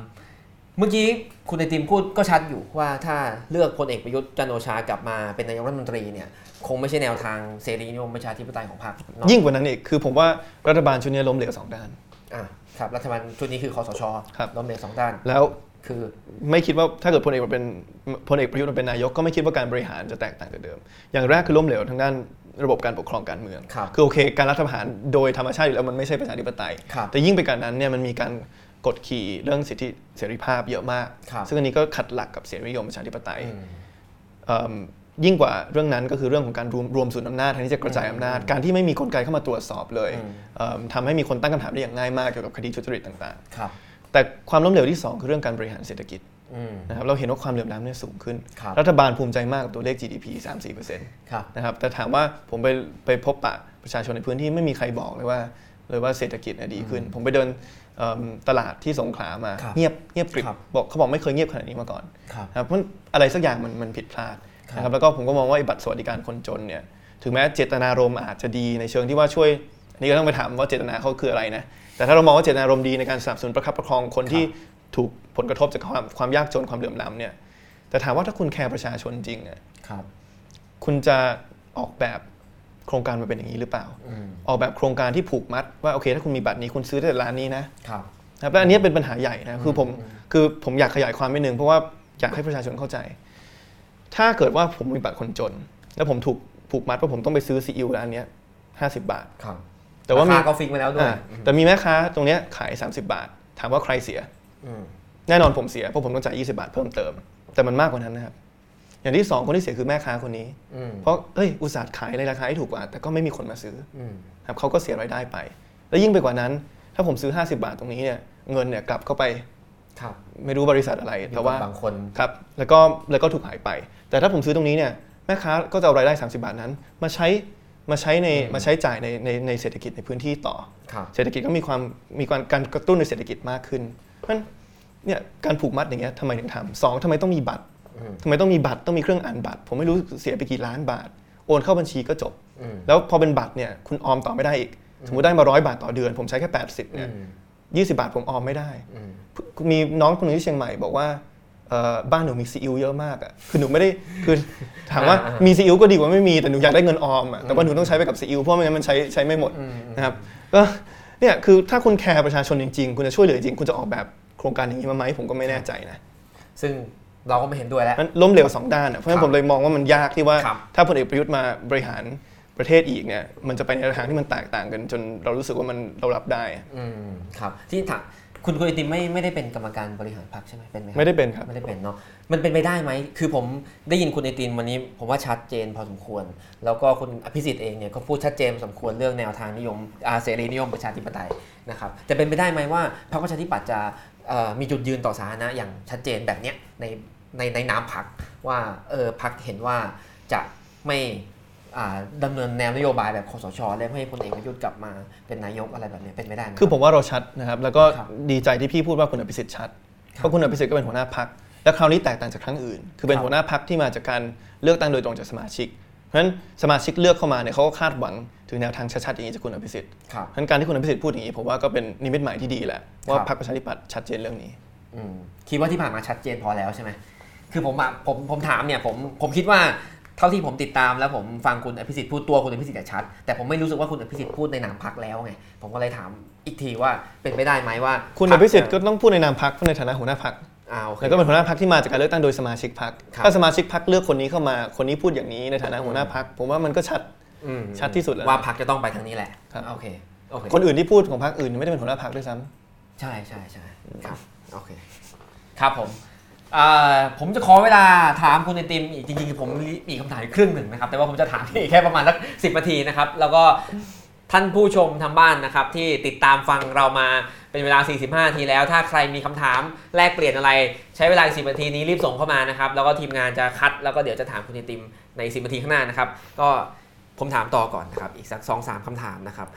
เมื่อกี้คุณไอติมพูดก็ชัดอยู่ว่าถ้าเลือกพลเอกประยุทธ์จันทร์โอชากลับมาเป็นนายกรัฐมนตรีเนี่ยคงไม่ใช่แนวทางเสรีนิยมประชาธิปไตยของพรรคเนอะยิ่งกว่านั้นอีกคือผมว่ารัฐบาลชุดนี้ล้มเหลวสองด้านอะครับรัฐบาลชุดนี้คือคอสชครับล้มเหลวสองด้านแล้วคือไม่คิดว่าถ้าเกิดพลเอกมาเป็นพลเอกประยุทธ์มาเป็นนายกก็ไม่คิดว่าการบริหารจะแตกต่างจากเดิม อย่างแรกคือล้มเหลวทางด้านระบบการปกครองการเมืองครับคือโอเค การรัฐประหารโดยธรรมชาติอยู่แล้วมันไม่ใช่ประชาธิปไตยครับแต่ยิ่งไปกว่านั้นเนี่ยมันมีการ กดขี่เรื่องสิทธิเสรีภาพเยอะมากครับซึ่งอันนี้ก็ขัดหลักกับเสรีนิยมประชาธิปไตยอืมเอิ่มยิ่งกว่าเรื่องนั้นก็คือเรื่องของการรวมรวมศูนย์อำนาจแทนที่จะกระจายอำนาจ การที่ไม่มีกลไกเข้ามาตรวจสอบเลยอืมเอิ่มทำให้มีคนตั้งคำถามได้อย่างง่ายมากเกี่ยวกับคดีทุจริตต่างครับๆแต่ความล้มเหลวที่ 2 คือเรื่องการบริหารเศรษฐกิจอืมนะครับเราเห็นว่าความเหลื่อมล้ำเนี่ยสูงขึ้นครับรัฐบาลภูมิใจมากกับตัวเลข GDP 3-4%ครับนะครับแต่ถามว่าผมไปไปพบปะประชาชนในพื้นที่ไม่มีใครบอกเลยว่าเลยว่าเศรษฐกิจเนี่ยดีขึ้น ผมไปเดินเอิ่ม ตลาดที่สงขลามาครับเงียบเงียบกริบครับบอกเขาบอกไม่เคยเงียบขนาดนี้มาก่อนครับนะครับเพราะอะไรสักอย่างมันมันผิดพลาดครับนะครับแล้วก็ผมก็มองว่าไอ้บัตรสวัสดิการคนจนเนี่ยถึงแม้เจตนารมณ์อาจจะดีในเชิงที่ว่าช่วยอันนี้ก็ต้องไปถามว่าเจตนาเขาคืออะไรนะแต่ถ้าเรามองว่าเจตนารมณ์ดีในการสนับสนุนประคับประคองคนที่ถูกผลกระทบจากความความยากจนความเหลื่อมล้ำเนี่ยแต่ถามว่าถ้าคุณแคร์ประชาชนจริงอะครับคุณจะออกแบบ โครงการมันเป็นอย่างนี้หรือเปล่าอืมออกแบบโครงการที่ผูกมัดว่าโอเค ถ้าคุณมีบัตรนี้คุณซื้อได้แต่ร้านนี้นะครับนะครับและอันนี้เป็นปัญหาใหญ่นะคือผมคือผมอยากขยายความนิดนึงเพราะว่าอยากให้ประชาชนเข้าใจ ถ้าเกิดว่าผมมีบัตรคนจน แล้วผมถูกผูกมัดว่าผมต้องไปซื้อซีอิ๊วร้านเนี้ยห้าสิบบาทครับแต่ว่ามีราคาก็ฟิกมาแล้วด้วยอ่าแต่มีแม่ค้าตรงเนี้ยขาย 30 บาท ถามว่าใครเสียอืมแน่นอนผมเสียเพราะผมต้องจ่าย20 บาทเพิ่มเติม แต่มันมากกว่านั้นนะครับ อย่างที่สองคนที่เสียคือแม่ค้าคนนี้อืมเพราะเอ้ยอุตส่าห์ขายในราคาที่ถูกกว่า แต่ก็ไม่มีคนมาซื้ออืมครับเขาก็เสียรายได้ไป แล้วยิ่งไปกว่านั้น ถ้าผมซื้อ 50 บาทตรงนี้เนี่ยเงินเนี่ยกลับเข้าไปครับไม่รู้บริษัทอะไรแต่ว่าบางคนครับแล้วก็แล้วก็ถูกหายไป แต่ถ้าผมซื้อตรงนี้เนี่ยแม่ค้าก็จะเอารายได้ 30 บาทนั้น มาใช้มาใช้ในมาใช้จ่ายในในในเศรษฐกิจในพื้นที่ต่อครับเศรษฐกิจก็มีความมีการการกระตุ้นในเศรษฐกิจมากขึ้นเพราะฉะนั้นเนี่ยการผูกมัดอย่างเงี้ยทำไมถึงทำสองทำไมต้องมีบัตรอืม ทำไมต้องมีบัตรต้องมีเครื่องอ่านบัตร ผมไม่รู้เสียไปกี่ล้านบาท โอนเข้าบัญชีก็จบอืมแล้วพอเป็นบัตรเนี่ยคุณออมต่อไม่ได้อีก สมมติได้มาร้อยบาทต่อเดือน ผมใช้แค่ 80เนี่ยอืมยี่สิบาทผมออมไม่ได้อืมมีน้องคนหนึงที่เชียงใหม่บอกว่าเอ่อบ้านหนูมีซีอิ๊วเยอะมากอะคือหนูไม่ได้คือถามว่าอ่าอ่ามีมีซีอิ๊วก็ดีกว่าไม่มีแต่หนูอยากได้เงินออมอะแต่ว่าหนูต้องใช้ไปกับซีอิ๊วเพราะไม่งั้นมันใช้ใช้ไม่หมดอืมนะครับก็เนี่ยคือถ้าคุณแคร์ประชาชนจริงๆ คุณจะช่วยเหลือจริง คุณจะออกแบบโครงการอย่างนี้มาไหมผมก็ไม่แน่ใจนะ ซึ่ง เราก็ไม่เห็นด้วยแล้ว มันล้มเหลวสองด้านอะเพราะฉะนั้ครับนผมเลยมองว่ามันยากที่ว่า ครับ ถ้าพลเอกประยุทธ์มาบริหารประเทศอีกเนี่ยมันจะไปในทางที่มันแตกต่างกัน จนเรารู้สึกว่ามันเรารับได้อะอืมครับ ที่ถามคุณคุณไอติมไม่ไม่ได้เป็นกรรมการบริหารพรรคใช่ไหมเป็นไหมครับ ไม่ได้เป็นครับ ไม่ได้เป็นเนาะ มันเป็นไปได้ไหม คือผมได้ยินคุณไอตินวันนี้ ผมว่าชัดเจนพอสมควร แล้วก็คุณอภิสิทธิ์เองเนี่ยก็พูดชัดเจนพอสมควรเรื่องแนวทางนิยมอาเสรีนิยมประชาธิปไตยนะครับ จะเป็นไปได้ไหมว่าพรรคประชาธิปัตย์จะเอ่อมีจุดยืนต่อสาธารณะอย่างชัดเจนแบบเนี้ยใน ในในนามพรรคว่าเออพรรคเห็นว่าจะไม่อ่าดำเนินแนวนโยบายแบบคอสชและไม่ให้พลเอกประยุทธ์กลับมาเป็นนายกอะไรแบบเนี้ยเป็นไปได้ไหมคือผมว่าเราชัดนะครับ แล้วก็ครับดีใจที่พี่พูดว่าคุณอภิสิทธิ์ชัดครับเพราะคุณอภิสิทธิ์ก็เป็นหัวหน้าพัก และคราวนี้แตกต่างจากครั้งอื่น คือเป็นครับหัวหน้าพักที่มาจากการเลือกตั้งโดยตรงจากสมาชิก เพราะฉะนั้นสมาชิกเลือกเข้ามาเนี่ยเขาก็คาดหวังถึงแนวทางชัดๆอย่างนี้จากคุณอภิสิทธิ์ครับเพราะฉะนั้นการที่คุณอภิสิทธิ์พูดอย่างนี้ผมว่าก็เป็นนิมิตหมายที่ดีแหละว่าครับพรรคประชาธิปัตย์ชัดเจนเรื่องนี้อืมคิดว่าที่ผ่านมาชัดเจนพอแล้วใช่ไหม คือผมอะผมผมถามเนี่ยผมผมคิดว่าเท่าที่ผมติดตามแล้วผมฟังคุณอภิสิทธิ์พูดตัวคุณอภิสิทธิ์อะชัด แต่ผมไม่รู้สึกว่าคุณอภิสิทธิ์พูดในนามพักแล้วไงผมก็เลยถามอีกทีว่าเป็นไปได้ไหมว่าคุณพอรรภิสิทธิ์จะก็ต้องพูดในนามพรรคเพราะในฐานะหัวหน้าพรรคอ่าโอเคแล้วก็เป็นหัวหน้าพรรคที่มาจากการเลือกตั้งโดยสมาชิกพรรคครับถ้าสมาชิกพรรคเลือกคนนี้เข้ามาคนนี้พูดอย่างนี้ในฐานะหัวหน้าพรรคผมว่ามันก็ชัดอืมชัดที่สุดแล้วว่าพักจะต้องไปทางนี้แหละครับโอเคโอเคคนอื่นที่พูดของพรรคอื่นไม่ได้เป็นหัวหน้าพรรคด้วยซ้ำใช่ใช่ใช่ครับโอเคครับผมอ่า ผมจะขอเวลาถามคุณไอติมอีกจริงๆผมมีคำถามอีกครึ่งหนึ่งนะครับ แต่ว่าผมจะถามที่แค่ประมาณสักสินาทีนะครับ แล้วก็ท่านผู้ชมทางบ้านนะครับที่ติดตามฟังเรามาเป็นเวลา 45นาทีแล้ว ถ้าใครมีคำถามแลกเปลี่ยนอะไร ใช้เวลา 10นาทีนี้รีบส่งเข้ามานะครับ แล้วก็ทีมงานจะคัด แล้วก็เดี๋ยวจะถามคุณไอติมใน 10นาทีข้างหน้านะครับ ก็ผมถามต่อก่อนนะครับ อีกสัก2อสามคำถามนะครับ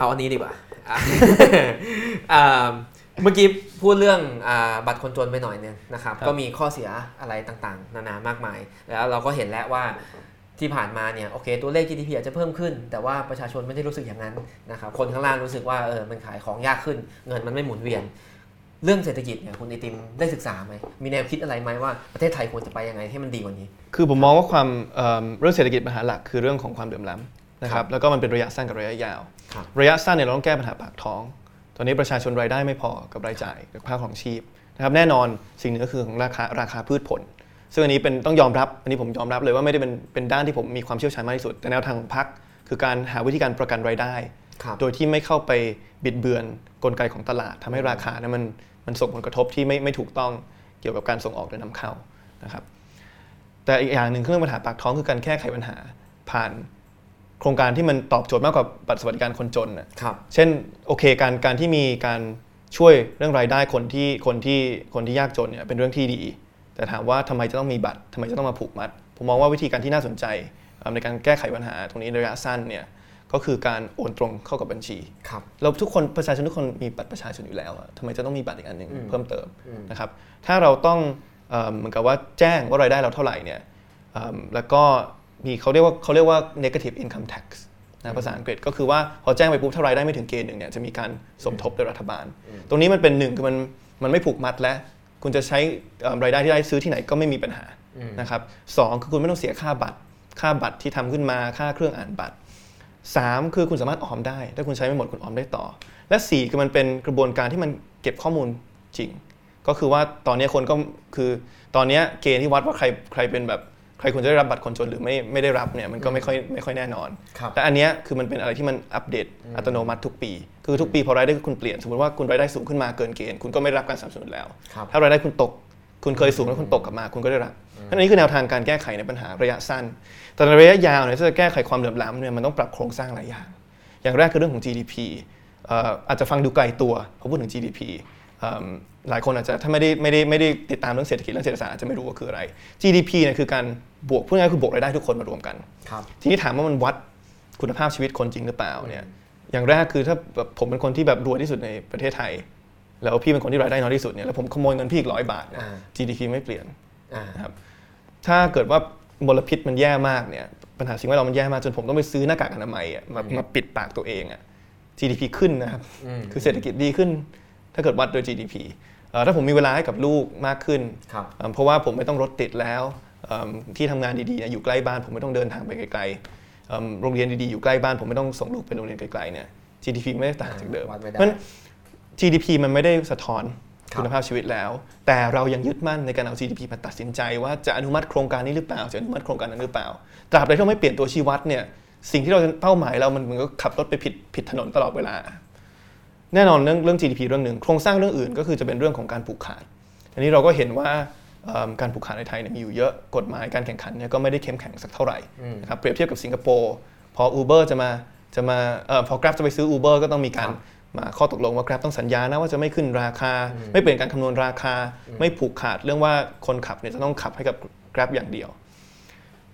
เอิ่มเอาอันนี้ดีกว่าอะอ่าเมื่อกี้พูดเรื่องอาบัตรคนจนไปหน่อยนึงนะครับครับ ก็มีข้อเสียอะไรต่างๆ นานามากมาย แล้วเราก็เห็นแล้วว่าที่ผ่านมาเนี่ยโอเคตัวเลข GDP อาจจะเพิ่มขึ้น แต่ว่าประชาชนไม่ได้รู้สึกอย่างนั้นนะครับคนข้างล่างรู้สึกว่าเออมันขายของยากขึ้น เงินมันไม่หมุนเวียน เรื่องเศรษฐกิจเนี่ยคุณไอติมได้ศึกษาไหมมีแนวคิดอะไรไหมว่าประเทศไทยควรจะไปยังไงให้มันดีกว่านี้ คือผมมองว่าความเอิ่มเรื่องเศรษฐกิจปัญหาหลักคือเรื่องของความเหลื่อมล้ำ นะคครัรับบแล้วก็มันเป็นระยะสั้นกับระยะยาวครับระยะสั้นเนี่ยเราต้องแก้ปัญหาปากท้อง ตอนนี้ประชาชนรายได้ไม่พอกับรายจ่ายกับค่าของชีพนะครับแน่นอนสิ่งหนึ่งก็คือของราคาราคาพืชผล ซึ่งอันนี้เป็นต้องยอมรับ อันนี้ผมยอมรับเลยว่าไม่ได้เป็นเป็นด้านที่ผมมีความเชี่ยวชาญมากที่สุด แต่แนวทางของพรรคคือการหาวิธีการประกันรายได้ครับโดยที่ไม่เข้าไปบิดเบือนกลไกของตลาดทำให้ราคานั้นมันมันส่งผลกระทบที่ไม่ไม่ถูกต้องเกี่ยวกับการส่งออกและนำเข้านะครับแต่อีกอย่างหนึ่งคือเรื่องปัญหาปากท้องคือการแก้ไขปัญหาผ่าน โครงการที่มันตอบโจทย์มากกว่าบัตรสวัสดิการคนจนน่ะครับเช่นโอเคการการที่มีการช่วยเรื่องรายได้คนที่คนที่คนที่ยากจนเนี่ยเป็นเรื่องที่ดี แต่ถามว่าทำไมจะต้องมีบัตรทำไมจะต้องมาผูกมัด ผมมองว่าวิธีการที่น่าสนใจเอ่อในการแก้ไขปัญหาตรงนี้ระยะสั้นเนี่ยก็คือการโอนตรงเข้ากับบัญชีครับเราทุกคนประชาชนทุกคนมีบัตรประชาชนอยู่แล้วอะทำไมจะต้องมีบัตรอีกอันหนึ่งอืมเพิ่มเติมอืมนะครับถ้าเราต้องเอ่อเหมือนกับว่าแจ้งว่ารายได้เราเท่าไหร่เนี่ยเอิ่มแล้วก็ มีเขาเรียกว่าเขาเรียกว่า negative income tax นะภาษาอังกฤษก็คือว่าพอแจ้งไปปุ๊บถ้ารายได้ไม่ถึงเกณฑ์หนึ่งเนี่ยจะมีการสมทบโดยรัฐบาล ตรงนี้มันเป็นหนึ่งคือมันมันไม่ผูกมัดและ คุณจะใช้เอิ่มรายได้ที่ได้ซื้อที่ไหนก็ไม่มีปัญหาอืมนะครับสองคือคุณไม่ต้องเสียค่าบัตร ค่าบัตรที่ทำขึ้นมาค่าเครื่องอ่านบัตรสามคือคุณสามารถออมได้ ถ้าคุณใช้ไม่หมดคุณออมได้ต่อ และสี่คือมันเป็นกระบวนการที่มันเก็บข้อมูลจริง ก็คือว่าตอนนี้คนก็คือตอนนี้เกณฑ์ที่วัดว่าใครใครเป็นแบบ ใครควรจะได้รับบัตรคนจนหรือไม่ไม่ได้รับเนี่ยมันก็ไม่ค่อยไม่ค่อยแน่นอนครับแต่อันเนี้ยคือมันเป็นอะไรที่มันอัปเดตอัตโนมัติทุกปี คือทุกปีพอรายได้คุณเปลี่ยนสมมติว่าคุณรายได้สูงขึ้นมาเกินเกณฑ์คุณก็ไม่ได้รับการสนับสนุนแล้วครับถ้ารายได้คุณตกคุณเคยสูงแล้วคุณตกกลับมาคุณก็ได้รับอันนี้คือแนวทางการแก้ไขในปัญหาระยะสั้น แต่ในระยะยาวเนี่ยถ้าจะแก้ไขความเหลื่อมล้ำเนี่ยมันต้องปรับโครงสร้างหลายอย่าง อย่างแรกคือเรื่องของ GDP เอ่ออาจจะฟังดูไกลตัวพอพูดถึง GDP เอิ่ม หลายคนอาจจะถ้าไม่ได้ไม่ได้ไม่ได้ติดตามเรื่องเศรษฐกิจเรื่องเศรษฐศาสตร์อาจจะไม่รู้ว่าคืออะไร GDP เนี่ยคือการบวกพูดง่ายๆคือบวกรายได้ทุกคนมารวมกันครับทีนี้ถามว่ามันวัดคุณภาพชีวิตคนจริงหรือเปล่าเนี่ยอย่างแรกคือถ้าแบบผมเป็นคนที่แบบรวยที่สุดในประเทศไทย แล้วพี่เป็นคนที่รายได้น้อยที่สุดเนี่ยแล้วผมขโมยเงินพี่อีกร้อยบาทเนี่ยอ่า GDP ไม่เปลี่ยนอ่านะครับถ้าเกิดว่ามลพิษมันแย่มากเนี่ยปัญหาสิ่งแวดล้อมมันแย่มากจนผมต้องไปซื้อหน้ากากอนามัยอะมามาปิดปากตัวเองอะ GDP ขึ้นนะครับอืมคือเศรษฐกิจดีขึ้น ถ้าเกิดวัดโดย GDP เอ่อ ถ้าผมมีเวลาให้กับลูกมากขึ้นครับเอ่อเพราะว่าผมไม่ต้องรถติดแล้วเอิ่มที่ทำงานดีๆเนี่ยอยู่ใกล้บ้าน ผมไม่ต้องเดินทางไปไกลๆเอิ่มโรงเรียนดีๆอยู่ใกล้บ้านผมไม่ต้องส่งลูกไปโรงเรียนไกลๆเนี่ย GDP ไม่ได้ต่างจากเดิมวัดไม่ได้เพราะฉะนั้น GDP มันไม่ได้สะท้อนครับคุณภาพชีวิตแล้ว แต่เรายังยึดมั่นในการเอา GDP มาตัดสินใจว่าจะอนุมัติโครงการนี้หรือเปล่าจะอนุมัติโครงการนั้นหรือเปล่าตราบใดที่เราไม่เปลี่ยนตัวชี้วัดเนี่ยสิ่งที่เราจะเป้าหมายเรามันเหมือนกับขับรถไปผิดผิดถนนตลอดเวลา แน่นอนเรื่องเรื่อง GDP เรื่องหนึ่งโครงสร้างเรื่องอื่นก็คือจะเป็นเรื่องของการผูกขาด อันนี้เราก็เห็นว่าเอิ่มการผูกขาดในไทยเนี่ยมีอยู่เยอะกฎหมายการแข่งขันเนี่ยก็ไม่ได้เข้มแข็งสักเท่าไหร่อืมนะครับเปรียบเทียบกับสิงคโปร์พอ Uber จะมาจะมาเอ่อพอ Grab จะไปซื้อ Uber ก็ต้องมีการครับมาข้อตกลงว่า Grab ต้องสัญญานะว่าจะไม่ขึ้นราคา ไม่เปลี่ยนการคำนวณราคา ไม่ผูกขาดเรื่องว่าคนขับเนี่ยจะต้องขับให้กับ Grab อย่างเดียว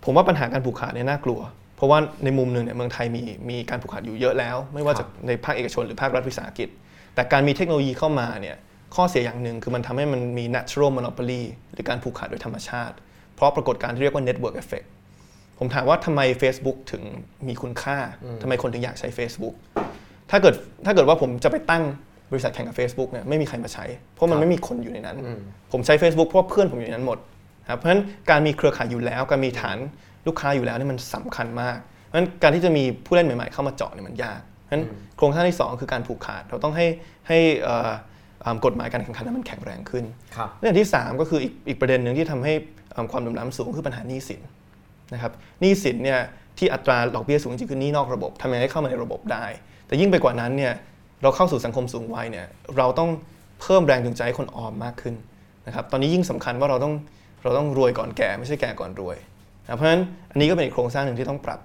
ผมว่าปัญหาการผูกขาดเนี่ยน่ากลัว เพราะว่าในมุมหนึ่งเนี่ยเมืองไทยมีมีการผูกขาดอยู่เยอะแล้ว ไม่ว่าครัจะบในภาคเอกชนหรือภาครัฐวิสาหกิจ แต่การมีเทคโนโลยีเข้ามาเนี่ยข้อเสียอย่างหนึ่งคือมันทำให้มันมี natural monopoly หรือการผูกขาดโดยธรรมชาติ เพราะปรากฏการณ์ที่เรียกว่า network effect ผมถามว่าทำไม Facebook ถึงมีคุณค่าทำไมคนถึงอยากใช้ Facebook ถ้าเกิดถ้าเกิดว่าผมจะไปตั้งบริษัทแข่งกับ Facebook เนี่ยไม่มีใครมาใช้ เพราะมันไม่มีคนอยู่ในนั้นอืมผมใช้ Facebook เพราะว่าเพื่อนผมอยู่ในนั้นหมดนะครับเพราะฉะนั้นการมีเครือข่ายอยู่แล้ว การมีฐาน ลูกค้าอยู่แล้วนี่มันสำคัญมากเพราะฉะนั้นการที่จะมีผู้เล่นใหม่ ๆ เข้ามาเจาะเนี่ยมันยากเพราะฉะนั้นโครงสร้างที่สองคือการผูกขาด เราต้องให้ให้เอ่อเอ่อกฎหมายการแข่งขันนั้นมันแข็งแรงขึ้นครับเรื่องที่ 3 ก็คืออีกอีกประเด็นหนึ่งที่ทำให้เอิ่มความเหลื่อมล้ำสูงคือปัญหาหนี้สินนะครับหนี้สินเนี่ยที่อัตราดอกเบี้ยสูงจริงๆคือหนี้นอกระบบทำยังไงให้เข้ามาในระบบได้ แต่ยิ่งไปกว่านั้นเนี่ยเราเข้าสู่สังคมสูงวัยเนี่ยเราต้องเพิ่มแรงจูงใจให้คนออมมากขึ้นนะครับตอนนี้ยิ่งสำคัญว่าเราต้องเราต้องรวยก่อนแก่ไม่ใช่แก่ก่อนรวย นะเพราะฉะนั้นอันนี้ก็เป็นอีกโครงสร้างหนึ่งที่ต้องปรับ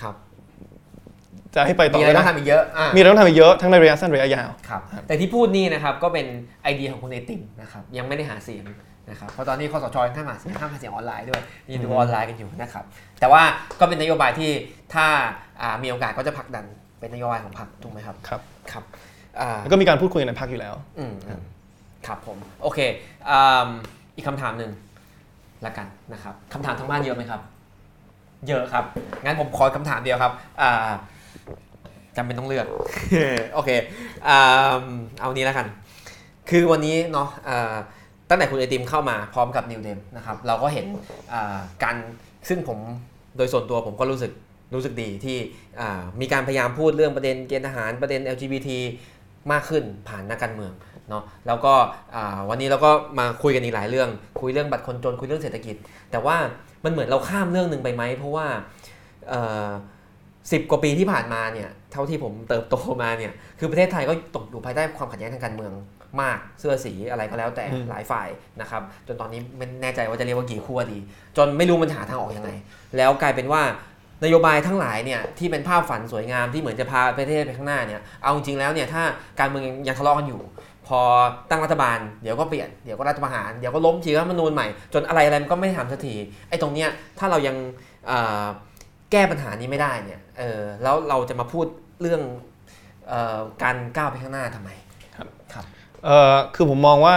ครับจะให้ไปต่อมีอะไรหต้องทำอีกเยอะอ่ามีอะไรต้องทำอีกเยอะทั้งในระยะสั้นระยะยาวครับแต่ที่พูดนี่นะครับก็เป็นไอเดียของคุณไอติมนะครับยังไม่ได้หาเสียงนะครับเพราะตอนนี้คอสชยังห้ามหาเสียงห้ามหาเสียงออนไลน์ด้วยยังดูออนไลน์กันอยู่นะครับแต่ว่าก็เป็นนโยบายที่ถ้าอ่ามีโอกาสก็จะผลักดันเป็นนโยบายของพรรคถูกไหมครับครับครับอ่าแล้วก็มีการพูดคุยกันในพักอยู่แล้วอืมอืมครับผมโอเคอืมอีกคำถามหนึ่ง ละกันนะครับคำถามทางบ้านเยอะไหมครับ เยอะครับ งั้นผมขอคำถามเดียวครับอ่าจำเป็นต้องเลือก โอเคอ่าเอานี้แล้วกัน คือวันนี้เนาะอ่าตั้งแต่คุณไอติมเข้ามาพร้อมกับนิวเดมนะครับ เราก็เห็นอ่าการซึ่งผมโดยส่วนตัวผมก็รู้สึกรู้สึกดีที่อ่ามีการพยายามพูดเรื่องประเด็นเกณฑ์ทหารประเด็น LGBT มากขึ้นผ่านนักการเมือง เนาะแล้วก็อ่าวันนี้เราก็มาคุยกันอีกหลายเรื่อง คุยเรื่องบัตรคนจนคุยเรื่องเศรษฐกิจ แต่ว่ามันเหมือนเราข้ามเรื่องหนึ่งไปไหมเพราะว่าสิบกว่าปีที่ผ่านมาเนี่ยเท่าที่ผมเติบโตมาเนี่ยคือประเทศไทยก็ตกอยู่ภายใต้ความขัดแย้งทางการเมืองมากเสื้อสีอะไรก็แล้วแต่อืมหลายฝ่ายนะครับ จนตอนนี้ไม่แน่ใจว่าจะเรียกว่ากี่ขั้วดี จนไม่รู้มันหาทางออกยังไง แล้วกลายเป็นว่านโยบายทั้งหลายเนี่ยที่เป็นภาพฝันสวยงามที่เหมือนจะพาประเทศไปข้างหน้าเนี่ยเอาจริงๆแล้วเนี่ยถ้าการเมืองยังยังทะเลาะกันอยู่ พอตั้งรัฐบาลเดี๋ยวก็เปลี่ยนเดี๋ยวก็รัฐประหารเดี๋ยวก็ล้มทีรัฐธรรมนูญใหม่ จนอะไรอะไรมันก็ไม่ทำสักทีไอ้ตรงเนี้ยถ้าเรายังเอ่อแก้ปัญหานี้ไม่ได้เนี่ยเออแล้วเราจะมาพูดเรื่องเออการก้าวไปข้างหน้าทำไมเอ่อคือผมมองว่า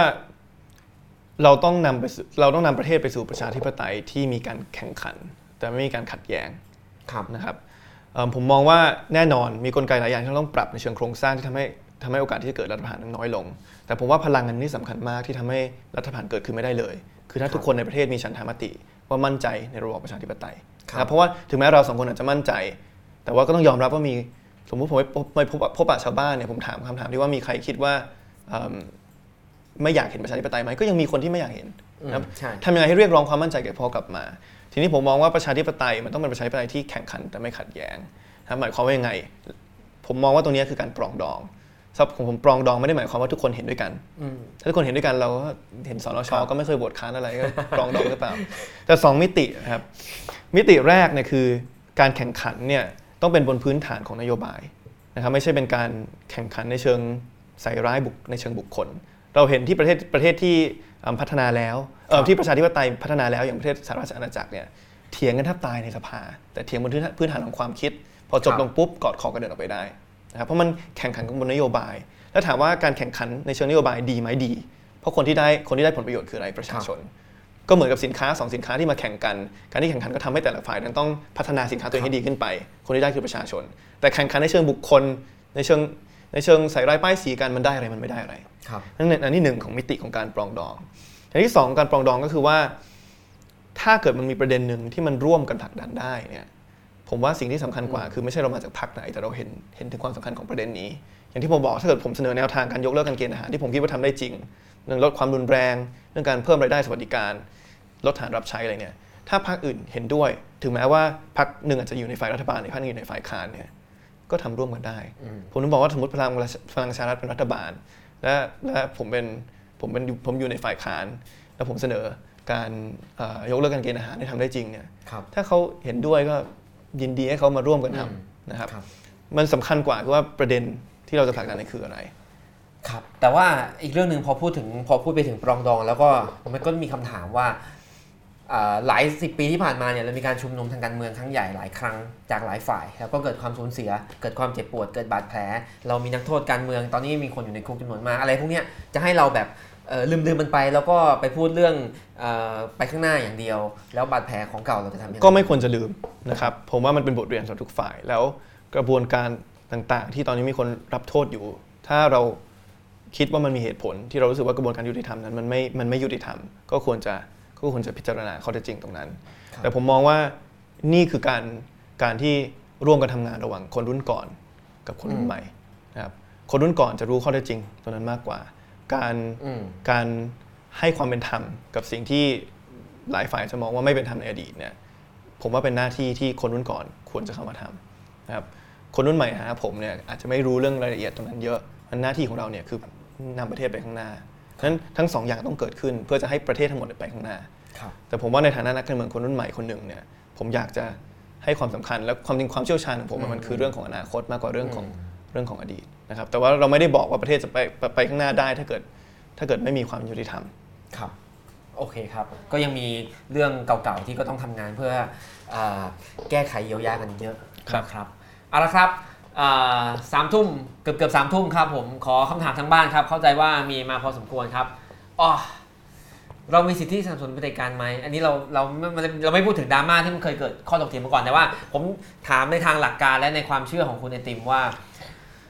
เราต้องนำไปสู่เราต้องนำประเทศไปสู่ประชาธิปไตยที่มีการแข่งขัน แต่ไม่มีการขัดแย้งครับนะครับเอิ่มผมมองว่าแน่นอนมีกลไกหลายอย่างที่เราต้องปรับในเชิงโครงสร้างที่ทำให้ ทำให้โอกาสที่จะเกิดรัฐประหารนั้นน้อยลง แต่ผมว่าพลังอันนี้สำคัญมากที่ทำให้รัฐประหารเกิดขึ้นไม่ได้เลย คือถ้าทุกคนในประเทศมีฉันทามติว่ามั่นใจในระบอบประชาธิปไตยครับนะเพราะว่าถึงแม้เราสองคนอาจจะมั่นใจ แต่ว่าก็ต้องยอมรับว่ามีสมมุติผมไปพบไปพบพบปะชาวบ้านเนี่ยผมถามคำถามที่ว่ามีใครคิดว่าเอิ่มไม่อยากเห็นประชาธิปไตยไหมก็ยังมีคนที่ไม่อยากเห็นนะครับใช่ทำยังไงให้เรียกร้องความมั่นใจแก่พอกลับมา ทีนี้ผมมองว่าประชาธิปไตยมันต้องเป็นประชาธิปไตยที่แข่งขันแต่ไม่ขัดแย้งนะครับหมายความว่ายังไง ผมมองว่าตรงนี้คือการปรองดอง สำหรับผมผมปรองดองไม่ได้หมายความว่าทุกคนเห็นด้วยกันอืมถ้าทุกคนเห็นด้วยกันเราก็เห็นสนชครับก็ไม่เคยโหวตค้านอะไรก็ปรองดองหรือเปล่า แต่สองมิตินะครับมิติแรกเนี่ยคือการแข่งขันเนี่ยต้องเป็นบนพื้นฐานของนโยบายนะครับไม่ใช่เป็นการแข่งขันในเชิงใส่ร้ายบุคในเชิงบุคคล เราเห็นที่ประเทศประเทศที่อ่าพัฒนาแล้วเออที่ประชาธิปไตยพัฒนาแล้วอย่างประเทศสหราชอาณาจักรเนี่ยเถียงกันแทบตายในสภา แต่เถียงบนพื้นฐานพื้นฐานของความคิด พอจบครับลงปุ๊บกอดคอกันเดินออกไปได้ นะครับเพราะมันแข่งขันกันบนนโยบาย แล้วถามว่าการแข่งขันในเชิงนโยบายดีไหมดี เพราะคนที่ได้คนที่ได้ผลประโยชน์คืออะไรประชาชน ก็เหมือนกับสินค้าสองสินค้าที่มาแข่งกัน การที่แข่งขันก็ทำให้แต่ละฝ่ายนั้นต้องพัฒนาสินค้าตัวเองให้ดีขึ้นไป คนที่ได้คือประชาชน แต่แข่งขันในเชิงบุคคลในเชิงในเชิงใส่ร้ายป้ายสีกันมันได้อะไรมันไม่ได้อะไรครับนั่นอันที่หนึ่งของมิติของการปรองดองอย่างที่สองการปรองดองก็คือว่า ถ้าเกิดมันมีประเด็นหนึ่งที่มันร่วมกันผลักดันได้เนี่ย ผมว่าสิ่งที่สำคัญกว่าคือไม่ใช่เรามาจากพรรคไหนแต่เราเห็นเห็นถึงความสำคัญของประเด็นนี้ อย่างที่ผมบอกถ้าเกิดผมเสนอแนวทางการยกเลิกการเกณฑ์ทหารที่ผมคิดว่าทำได้จริง เรื่องลดความรุนแรง เรื่องการเพิ่มรายได้สวัสดิการ ลดฐานรับใช้อะไรเนี่ยถ้าพรรคอื่นเห็นด้วย ถึงแม้ว่าพรรคหนึ่งอาจจะอยู่ในฝ่ายรัฐบาลอีกพรรคหนึงอยู่ในฝ่ายค้านเนี่ยก็ทำร่วมกันได้ ผมถึงบอกว่าสมมติพลังพลังประชารัฐเป็นรัฐบาล และและผมเป็นผมเป็นผมอยู่ในฝ่ายค้าน แล้วผมเสนอการเอ่อยกเลิกการเกณฑ์อาหารให้ทำได้จริงเนี่ยครับถ้าเขาเห็นด้วยก็ ยินดีให้เขามาร่วมกันทอืมำนะครับครับ มันสำคัญกว่าคือว่าประเด็นที่เราจะผลักดันในคืออะไรครับ แต่ว่าอีกเรื่องหนึ่งพอพูดถึงพอพูดไปถึงปรองดอง แล้วก็มันก็มีคำถามว่าอ่าหลายสิบปีที่ผ่านมาเนี่ยเรามีการชุมนุมทางการเมืองครั้งใหญ่หลายครั้งจากหลายฝ่าย แล้วก็เกิดความสูญเสีย เกิดความเจ็บปวดเกิดบาดแผล เรามีนักโทษการเมืองตอนนี้มีคนอยู่ในคุกจำนวนมากอะไรพวกเนี้ยจะให้เราแบบเอ่อ ลืมลืมมันไปแล้วก็ไปพูดเรื่องเออไปข้างหน้าอย่างเดียว แล้วบาดแผลของเก่าเราจะทำยังไงก็ไม่ควรจะลืมนะครับผมว่ามันเป็นบทเรียนสำหรับทุกฝ่าย แล้วกระบวนการต่างๆ ที่ตอนนี้มีคนรับโทษอยู่ ถ้าเราคิดว่ามันมีเหตุผล ที่เรารู้สึกว่ากระบวนการยุติธรรมนั้นมันไม่มันไม่ยุติธรรม ก็ควรจะก็ควรจะพิจารณาข้อเท็จจริงตรงนั้นครับแต่ผมมองว่านี่คือการการที่ร่วมกันทำงานระหว่างคนรุ่นก่อน กับคนรุ่นใหม่นะครับคนรุ่นก่อนจะรู้ข้อเท็จจริงตรงนั้นมากกว่า การอืมการให้ความเป็นธรรมกับสิ่งที่หลายฝ่ายจะมองว่าไม่เป็นธรรมในอดีตเนี่ยผมว่าเป็นหน้าที่ที่คนรุ่นก่อนควรจะเข้ามาทำนะครับคนรุ่นใหม่หาผมเนี่ยอาจจะไม่รู้เรื่องรายละเอียดตรงนั้นเยอะมันหน้าที่ของเราเนี่ยคือนำประเทศไปข้างหน้าฉะนั้นทั้งสองอย่างต้องเกิดขึ้น เพื่อจะให้ประเทศทั้งหมดไปข้างหน้าครับแต่ผมว่าในฐานะนักการเมืองคนรุ่นใหม่คนหนึ่งเนี่ยผมอยากจะให้ความสำคัญและความจริงความเชี่ยวชาญของผมอะมันคือเรื่องของอนาคตมากกว่าเรื่องของเรื่องของอดีตนะครับ แต่ว่าเราไม่ได้บอกว่าประเทศจะไปไปไปข้างหน้าได้ถ้าเกิดถ้าเกิดไม่มีความยุติธรรมครับโอเคครับ ก็ยังมีเรื่องเก่าๆที่ก็ต้องทำงานเพื่ออาแก้ไขเยียวยากันเยอะครับนะครับเอาละครับอ่าสามทุ่มเกือบเกือบสามทุ่มครับผมขอคำถามทางบ้านครับ เข้าใจว่ามีมาพอสมควรครับอ๋อเรามีสิทธิสนับสนุนเผด็จการไหม อันนี้เราเราไม่ไม่เราไม่พูดถึงดราม่าที่มันเคยเกิดข้อถกเถียงมาก่อนแต่ว่า ผมถามในทางหลักการและในความเชื่อของคุณไอติมว่า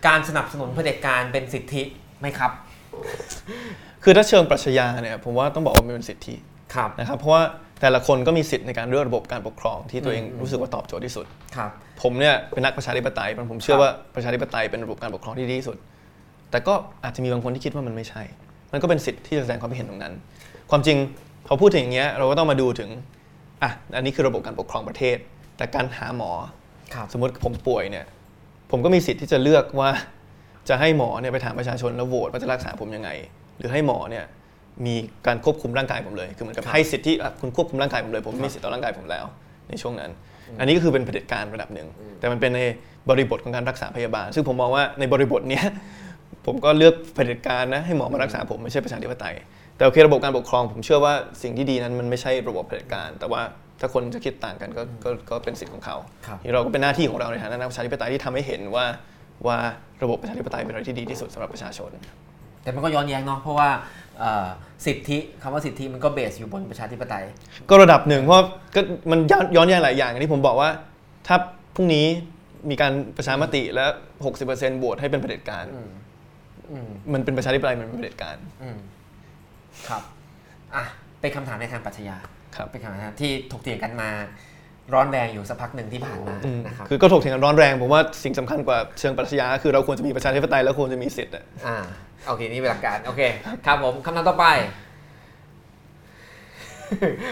การสนับสนุนเผด็จการเป็นสิทธิไหมครับ คือถ้าเชิงปรัชญาเนี่ยผมว่าต้องบอกว่ามันเป็นสิทธิครับนะครับเพราะว่าแต่ละคนก็มีสิทธิ์ในการเลือกระบบการปกครองที่ตัวเองอืมรู้สึกว่าตอบโจทย์ที่สุดครับผมเนี่ยเป็นนักประชาธิปไตยผมเชื่อครับว่าประชาธิปไตยเป็นระบบการปกครองที่ดีที่สุด แต่ก็อาจจะมีบางคนที่คิดว่ามันไม่ใช่ มันก็เป็นสิทธิ์ที่จะแสดงความคิดเห็นตรงนั้น ความจริงพอพูดถึงอย่างเงี้ยเราก็ต้องมาดูถึงอะอันนี้คือระบบการปกครองประเทศ แต่การหาหมอครับสมมติผมป่วยเนี่ย ผมก็มีสิทธิ์ที่จะเลือกว่าจะให้หมอเนี่ยไปถามประชาชนแล้วโหวตว่าจะรักษาผมยังไง หรือให้หมอเนี่ยมีการควบคุมร่างกายผมเลย คือเหมือนกับครับให้สิทธิอะคุณควบคุมร่างกายผมเลย ผมครับมีสิทธิ์ต่อร่างกายผมแล้ว ในช่วงนั้น อันนี้ก็คือเป็นเผด็จการระดับหนึ่ง แต่มันเป็นในบริบทของการรักษาพยาบาล ซึ่งผมมองว่าในบริบทเนี้ยผมก็เลือกเผด็จการนะให้หมอมารักษาผมไม่ใช่ประชาธิปไตย แต่โอเคระบบการปกครอง ผมเชื่อว่าสิ่งที่ดีนั้นมันไม่ใช่ระบบเผด็จการ แต่ว่า ถ้าคนจะคิดต่างกันก็ก็ก็เป็นสิทธิ์ของเขาครับนี่เราก็เป็นหน้าที่ของเราในฐานะนักประชาธิปไตยที่ทำให้เห็นว่าว่าระบบประชาธิปไตยเป็นอะไรที่ดีที่สุดสำหรับประชาชน แต่มันก็ย้อนแย้งเนาะเพราะว่าเอ่อสิทธิคำว่าสิทธิมันก็เบสอยู่บนประชาธิปไตย ก็ระดับหนึ่งเพราะก็มันย้อนย้อนแย้งหลายอย่างอย่างที่ผมบอกว่าถ้าพรุ่งนี้มีการประชามติและ 60%โหวตให้เป็นเผด็จการอืมอืมมันเป็นประชาธิปไตยมันเป็นเผด็จการอืมครับอะเป็นคำถามในทางปรัชญาครับ เป็นคำนะครับที่ถกเถียงกันมาร้อนแรงอยู่สักพักหนึ่งที่ผ่านมาอืมนะครับคือก็ถกเถียงกันร้อนแรงผมว่าสิ่งสำคัญกว่าเชิงปรัชญาคือเราควรจะมีประชาธิปไตยแล้วควรจะมีสิทธิ์อะอ่าโอเคนี่เป็นหลักการโอเคครับผมคำถามต่อไป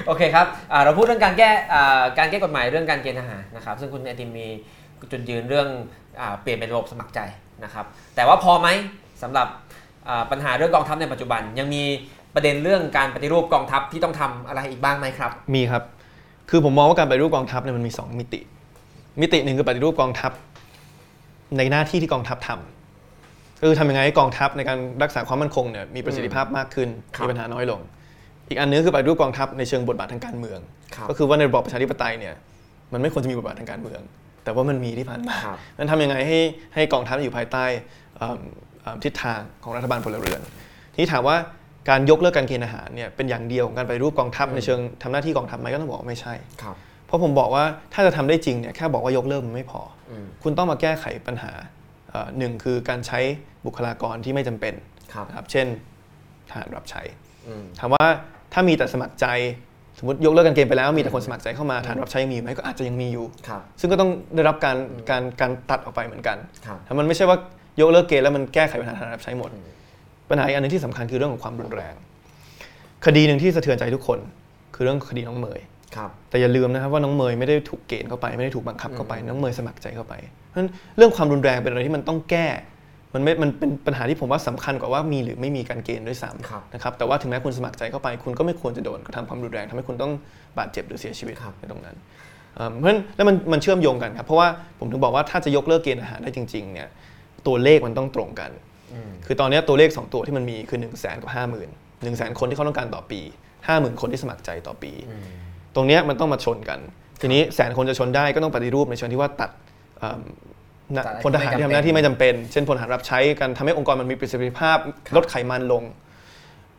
โอเคครับอ่าเราพูดเรื่องการแก้อ่าการแก้กฎหมายเรื่องการเกณฑ์ทหารนะครับ ซึ่งคุณไอติมมีจุดยืนเรื่องอาเปลี่ยนเป็นระบบสมัครใจนะครับ แต่ว่าพอไหมสำหรับอ่าปัญหาเรื่องกองทัพในปัจจุบันยังมี ประเด็นเรื่องการปฏิรูปกองทัพที่ต้องทำอะไรอีกบ้างไหมครับ มีครับ คือผมมองว่าการปฏิรูปกองทัพเนี่ยมันมี 2 มิติ มิติหนึ่งคือปฏิรูปกองทัพ ในหน้าที่ที่กองทัพทำก็คือทำยังไงให้กองทัพในการรักษาความมั่นคงเนี่ยมีประสิทธิภาพมากขึ้นครับมีปัญหาน้อยลง อีกอันนึงคือปฏิรูปกองทัพในเชิงบทบาททางการเมืองครับก็คือว่าในระบอบประชาธิปไตยเนี่ยมันไม่ควรจะมีบทบาททางการเมือง แต่ว่ามันมีที่ผ่านมาครับนั้นทำยังไงให้ให้กองทัพอยู่ภายใต้เอิ่มเอิ่มทิศทางของรัฐบาลพลเรือน ทีนี้ถามว่า การยกเลิกการเกณฑ์อาหารเนี่ยเป็นอย่างเดียวของการไปฏิรูปกองทัพในเชิงทำหน้าที่กองทัพไหมก็ต้องบอกว่าไม่ใช่ครับเพราะผมบอกว่าถ้าจะทำได้จริงเนี่ยแค่บอกว่ายกเลิกมันไม่พออืมคุณต้องมาแก้ไขปัญหาเอ่อหนึ่งคือการใช้บุคลากรที่ไม่จำเป็นครับนะครับเช่นทหารรับใช้อืมถามว่าถ้ามีแต่สมัครใจสมมติยกเลิกการเกณฑ์ไปแล้วมีแต่คนสมัครใจเข้ามาทหารรับใช้ยังมีอยู่ไหมก็อาจจะยังมีอยู่ครับซึ่งก็ต้องได้รับการการการตัดออกไปเหมือนกันครับถ้ามันไม่ใช่ว่ายกเลิกเกณฑ์แล้วมันแก้ไขปัญหาทหารรับใช้หมด ปัญหาอีกอันหนึงที่สำคัญคือเรื่องของความรุนแรง คดีหนึ่งที่สะเทือนใจทุกคน คือเรื่องคดีน้องเมยครับแต่อย่าลืมนะครับว่าน้องเมยไม่ได้ถูกเกณฑ์เข้าไปไม่ได้ถูกบังคับเข้าไปน้องเมยสมัครใจเข้าไปเพราะฉะนั้นเรื่องความรุนแรงเป็นอะไรที่มันต้องแก้ มันไม่มันเป็นปัญหาที่ผมว่าสำคัญกว่าว่ามีหรือไม่มีการเกณฑ์ด้วยซ้ครับำนะครับแต่ว่าถึงแม้คุณสมัครใจเข้าไป คุณก็ไม่ควรจะโดนกระทำความรุนแรงทำให้คุณต้องบาดเจ็บหรือเสียชีวิตครับในตรงนั้นเอิ่มเพราะฉะนั้นแล้วมันมันเชื่อมโยงกันครับเพราะว่าผมถึงบอกว่าถ้าจะยกเลิกเกณฑ์อาหารได้จริงๆเนี่ยตัวเลขมันต้องตรงกันอืม คือตอนนี้ตัวเลข 2 ตัวที่มันมีคือ 1 0 0 0 0แสนกับ5 0,000 0 0 1 0 0 0 0คนที่เขาต้องการต่อปี 50,000 คนที่สมัครใจต่อปีอืมตรงเนี้ยมันต้องมาชนกัน ทีนี้แสนคนจะชนได้ก็ต้องปฏิรูปในเชิงที่ว่าตัดเอิ่มนะตัดอะไรพลทหารที่ทำหน้าที่ไม่จำเป็น เช่นพลทหารรับใช้กันทำให้องค์กรมันมีประสิทธิภาพลดไขมันลง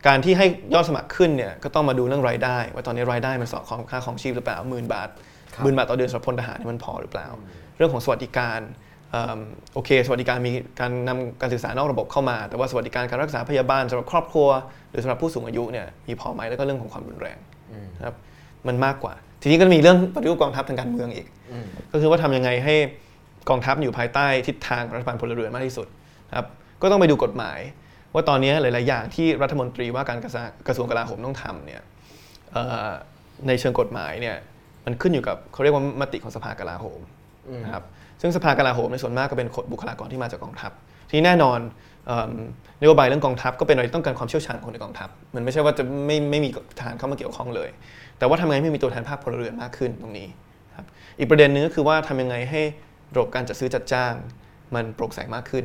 การที่ให้ยอดสมัครขึ้นเนี่ยก็ต้องมาดูเรื่องรายได้ ว่าตอนนี้รายได้มันสอดคล้องกับค่าของชีพหรือเปล่าหมื่นบาทครับหมื่นบาทต่อเดือนสำหรับพลทหารเนี่ยมันพอหรือเปล่า เรื่องของสวัสดิการเอิ่ม โอเค สวัสดิการมีการนำการศึกษานอกระบบเข้ามา แต่ว่าสวัสดิการการรักษาพยาบาลสำหรับครอบครัว หรือสำหรับผู้สูงอายุเนี่ยมีพอไหมแล้วก็เรื่องของความรุนแรงอืมนะครับมันมากกว่า ทีนี้ก็มีเรื่องปฏิรูปกองทัพทางการเมืองอีกอืมก็คือว่าทำยังไงให้กองทัพอยู่ภายใต้ทิศทางรัฐบาลพลเรือนมากที่สุดนะครับก็ต้องไปดูกฎหมาย ว่าตอนนี้หลาย ๆ อย่างที่รัฐมนตรีว่าการกระทรวงกระทรวงกลาโหมต้องทำเนี่ยเอ่อในเชิงกฎหมายเนี่ยมันขึ้นอยู่กับเขาเรียกว่ามติของสภากลาโหมอืมนะครับ ซึ่งสภากลาโหมในส่วนมากก็เป็นบุคลากรที่มาจากกองทัพ ทีนี้แน่นอนนโยบายเรื่องกองทัพก็เป็นอะไรที่ต้องการความเชี่ยวชาญของคนในกองทัพ มันไม่ใช่ว่าจะไม่ไม่มีทหารเข้ามาเกี่ยวข้องเลย แต่ว่าทำไงให้มีตัวแทนภาคพลเรือนมากขึ้นตรงนี้ครับอีกประเด็นหนึงก็คือว่าทำยังไงให้ระบบการจัดซื้อจัดจ้างมันโปร่งใสมากขึ้น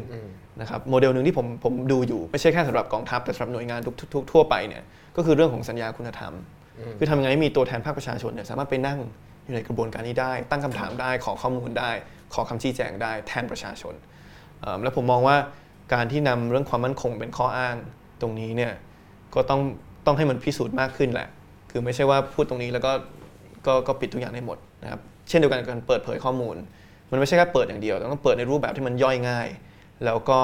นะครับโมเดลหนึ่งที่ผมผมดูอยู่ไม่ใช่แค่สำหรับกองทัพแต่สำหรับหน่วยงานทุกทุกทั่วไปเนี่ยก็คือเรื่องของสัญญาคุณธรรม คือทำยังไงให้มีตัวแทนภาคประชาชนเนี่ยสามารถไปนั่งอยู่ในกระบวนการนี้ได้ ตั้งคำถามได้ขอข้อมูลได้ ขอคำชี้แจงได้แทนประชาชนเอิ่มแล้วผมมองว่าการที่นำเรื่องความมั่นคงเป็นข้ออ้างตรงนี้เนี่ยก็ต้องต้องให้มันพิสูจน์มากขึ้นแหละ คือไม่ใช่ว่าพูดตรงนี้แล้วก็ก็ก็ปิดทุกอย่างได้หมดนะครับ เช่นเดียวกันกับการเปิดเผยข้อมูล มันไม่ใช่แค่เปิดอย่างเดียวแต่ต้องเปิดในรูปแบบที่มันย่อยง่าย แล้วก็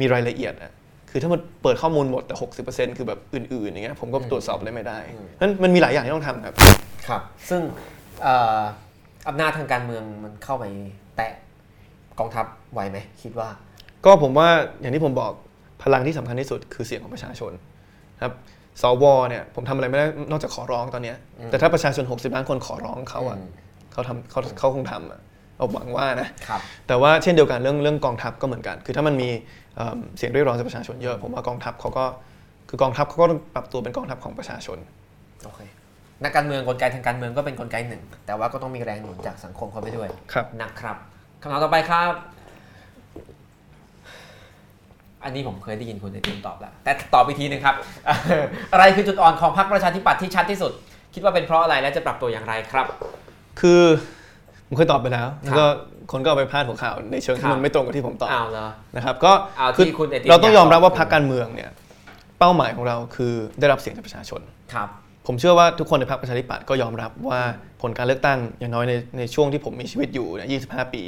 มีรายละเอียดอะคือถ้ามันเปิดข้อมูลหมดแต่ 60%คือแบบอื่นๆอย่างเงี้ยผมก็ตรวจสอบอะไรไม่ได้นั้นมันมีหลายอย่างที่ต้องทำครับ ครับ ซึ่งเอ่ออำนาจทางการเมืองมันเข้าไปแตะ กองทัพไหวไหมคิดว่า ก็ผมว่าอย่างที่ผมบอกพลังที่สำคัญที่สุดคือเสียงของประชาชนครับสวเนี่ยผมทำอะไรไม่ได้นอกจากขอร้องตอนเนี้ยแต่ถ้าประชาชน 60 ล้านคนขอร้องเขาอะอืมเขาทำเขาเขาคงทำอะเอาหวังว่านะครับแต่ว่าเช่นเดียวกันเรื่องเรื่องกองทัพก็เหมือนกัน คือถ้ามันมีเอิ่มเสียงเรียกร้องจากประชาชนเยอะ ผมว่ากองทัพเขาก็คือกองทัพเขาก็ต้องปรับตัวเป็นกองทัพของประชาชนโอเคนักการเมืองกลไกทางการเมืองก็เป็นกลไกหนึ่ง แต่ว่าก็ต้องมีแรงหนุนจากสังคมเข้าไปด้วยครับนะครับ คำถามต่อไปครับ อันนี้ผมเคยได้ยินคุณไอติมตอบแล้ว แต่ตอบอีกทีหนึงครับ อะไรคือจุดอ่อนของพรรคประชาธิปัตย์ที่ชัดที่สุด คิดว่าเป็นเพราะอะไรและจะปรับตัวอย่างไรครับ คือผมเคยตอบไปแล้วครับแล้วก็คนก็เอาไปพาดหัวข่าวในเชิงครัที่บมันไม่ตรงกับที่ผมตอบอ้าวเหรอนะครับ ก็เอาที่คือคุณเอติมเราต้องยอมรับว่าอยากตอบพรรคการเมืองเนี่ย เป้าหมายของเราคือได้รับเสียงจากประชาชนครับ ผมเชื่อว่าทุกคนในพรรคประชาธิปัตย์ก็ยอมรับว่าผลการเลือกตั้งอย่างน้อยในในช่วงที่ผมมีชีวิตอยู่เนี่ย25 ปี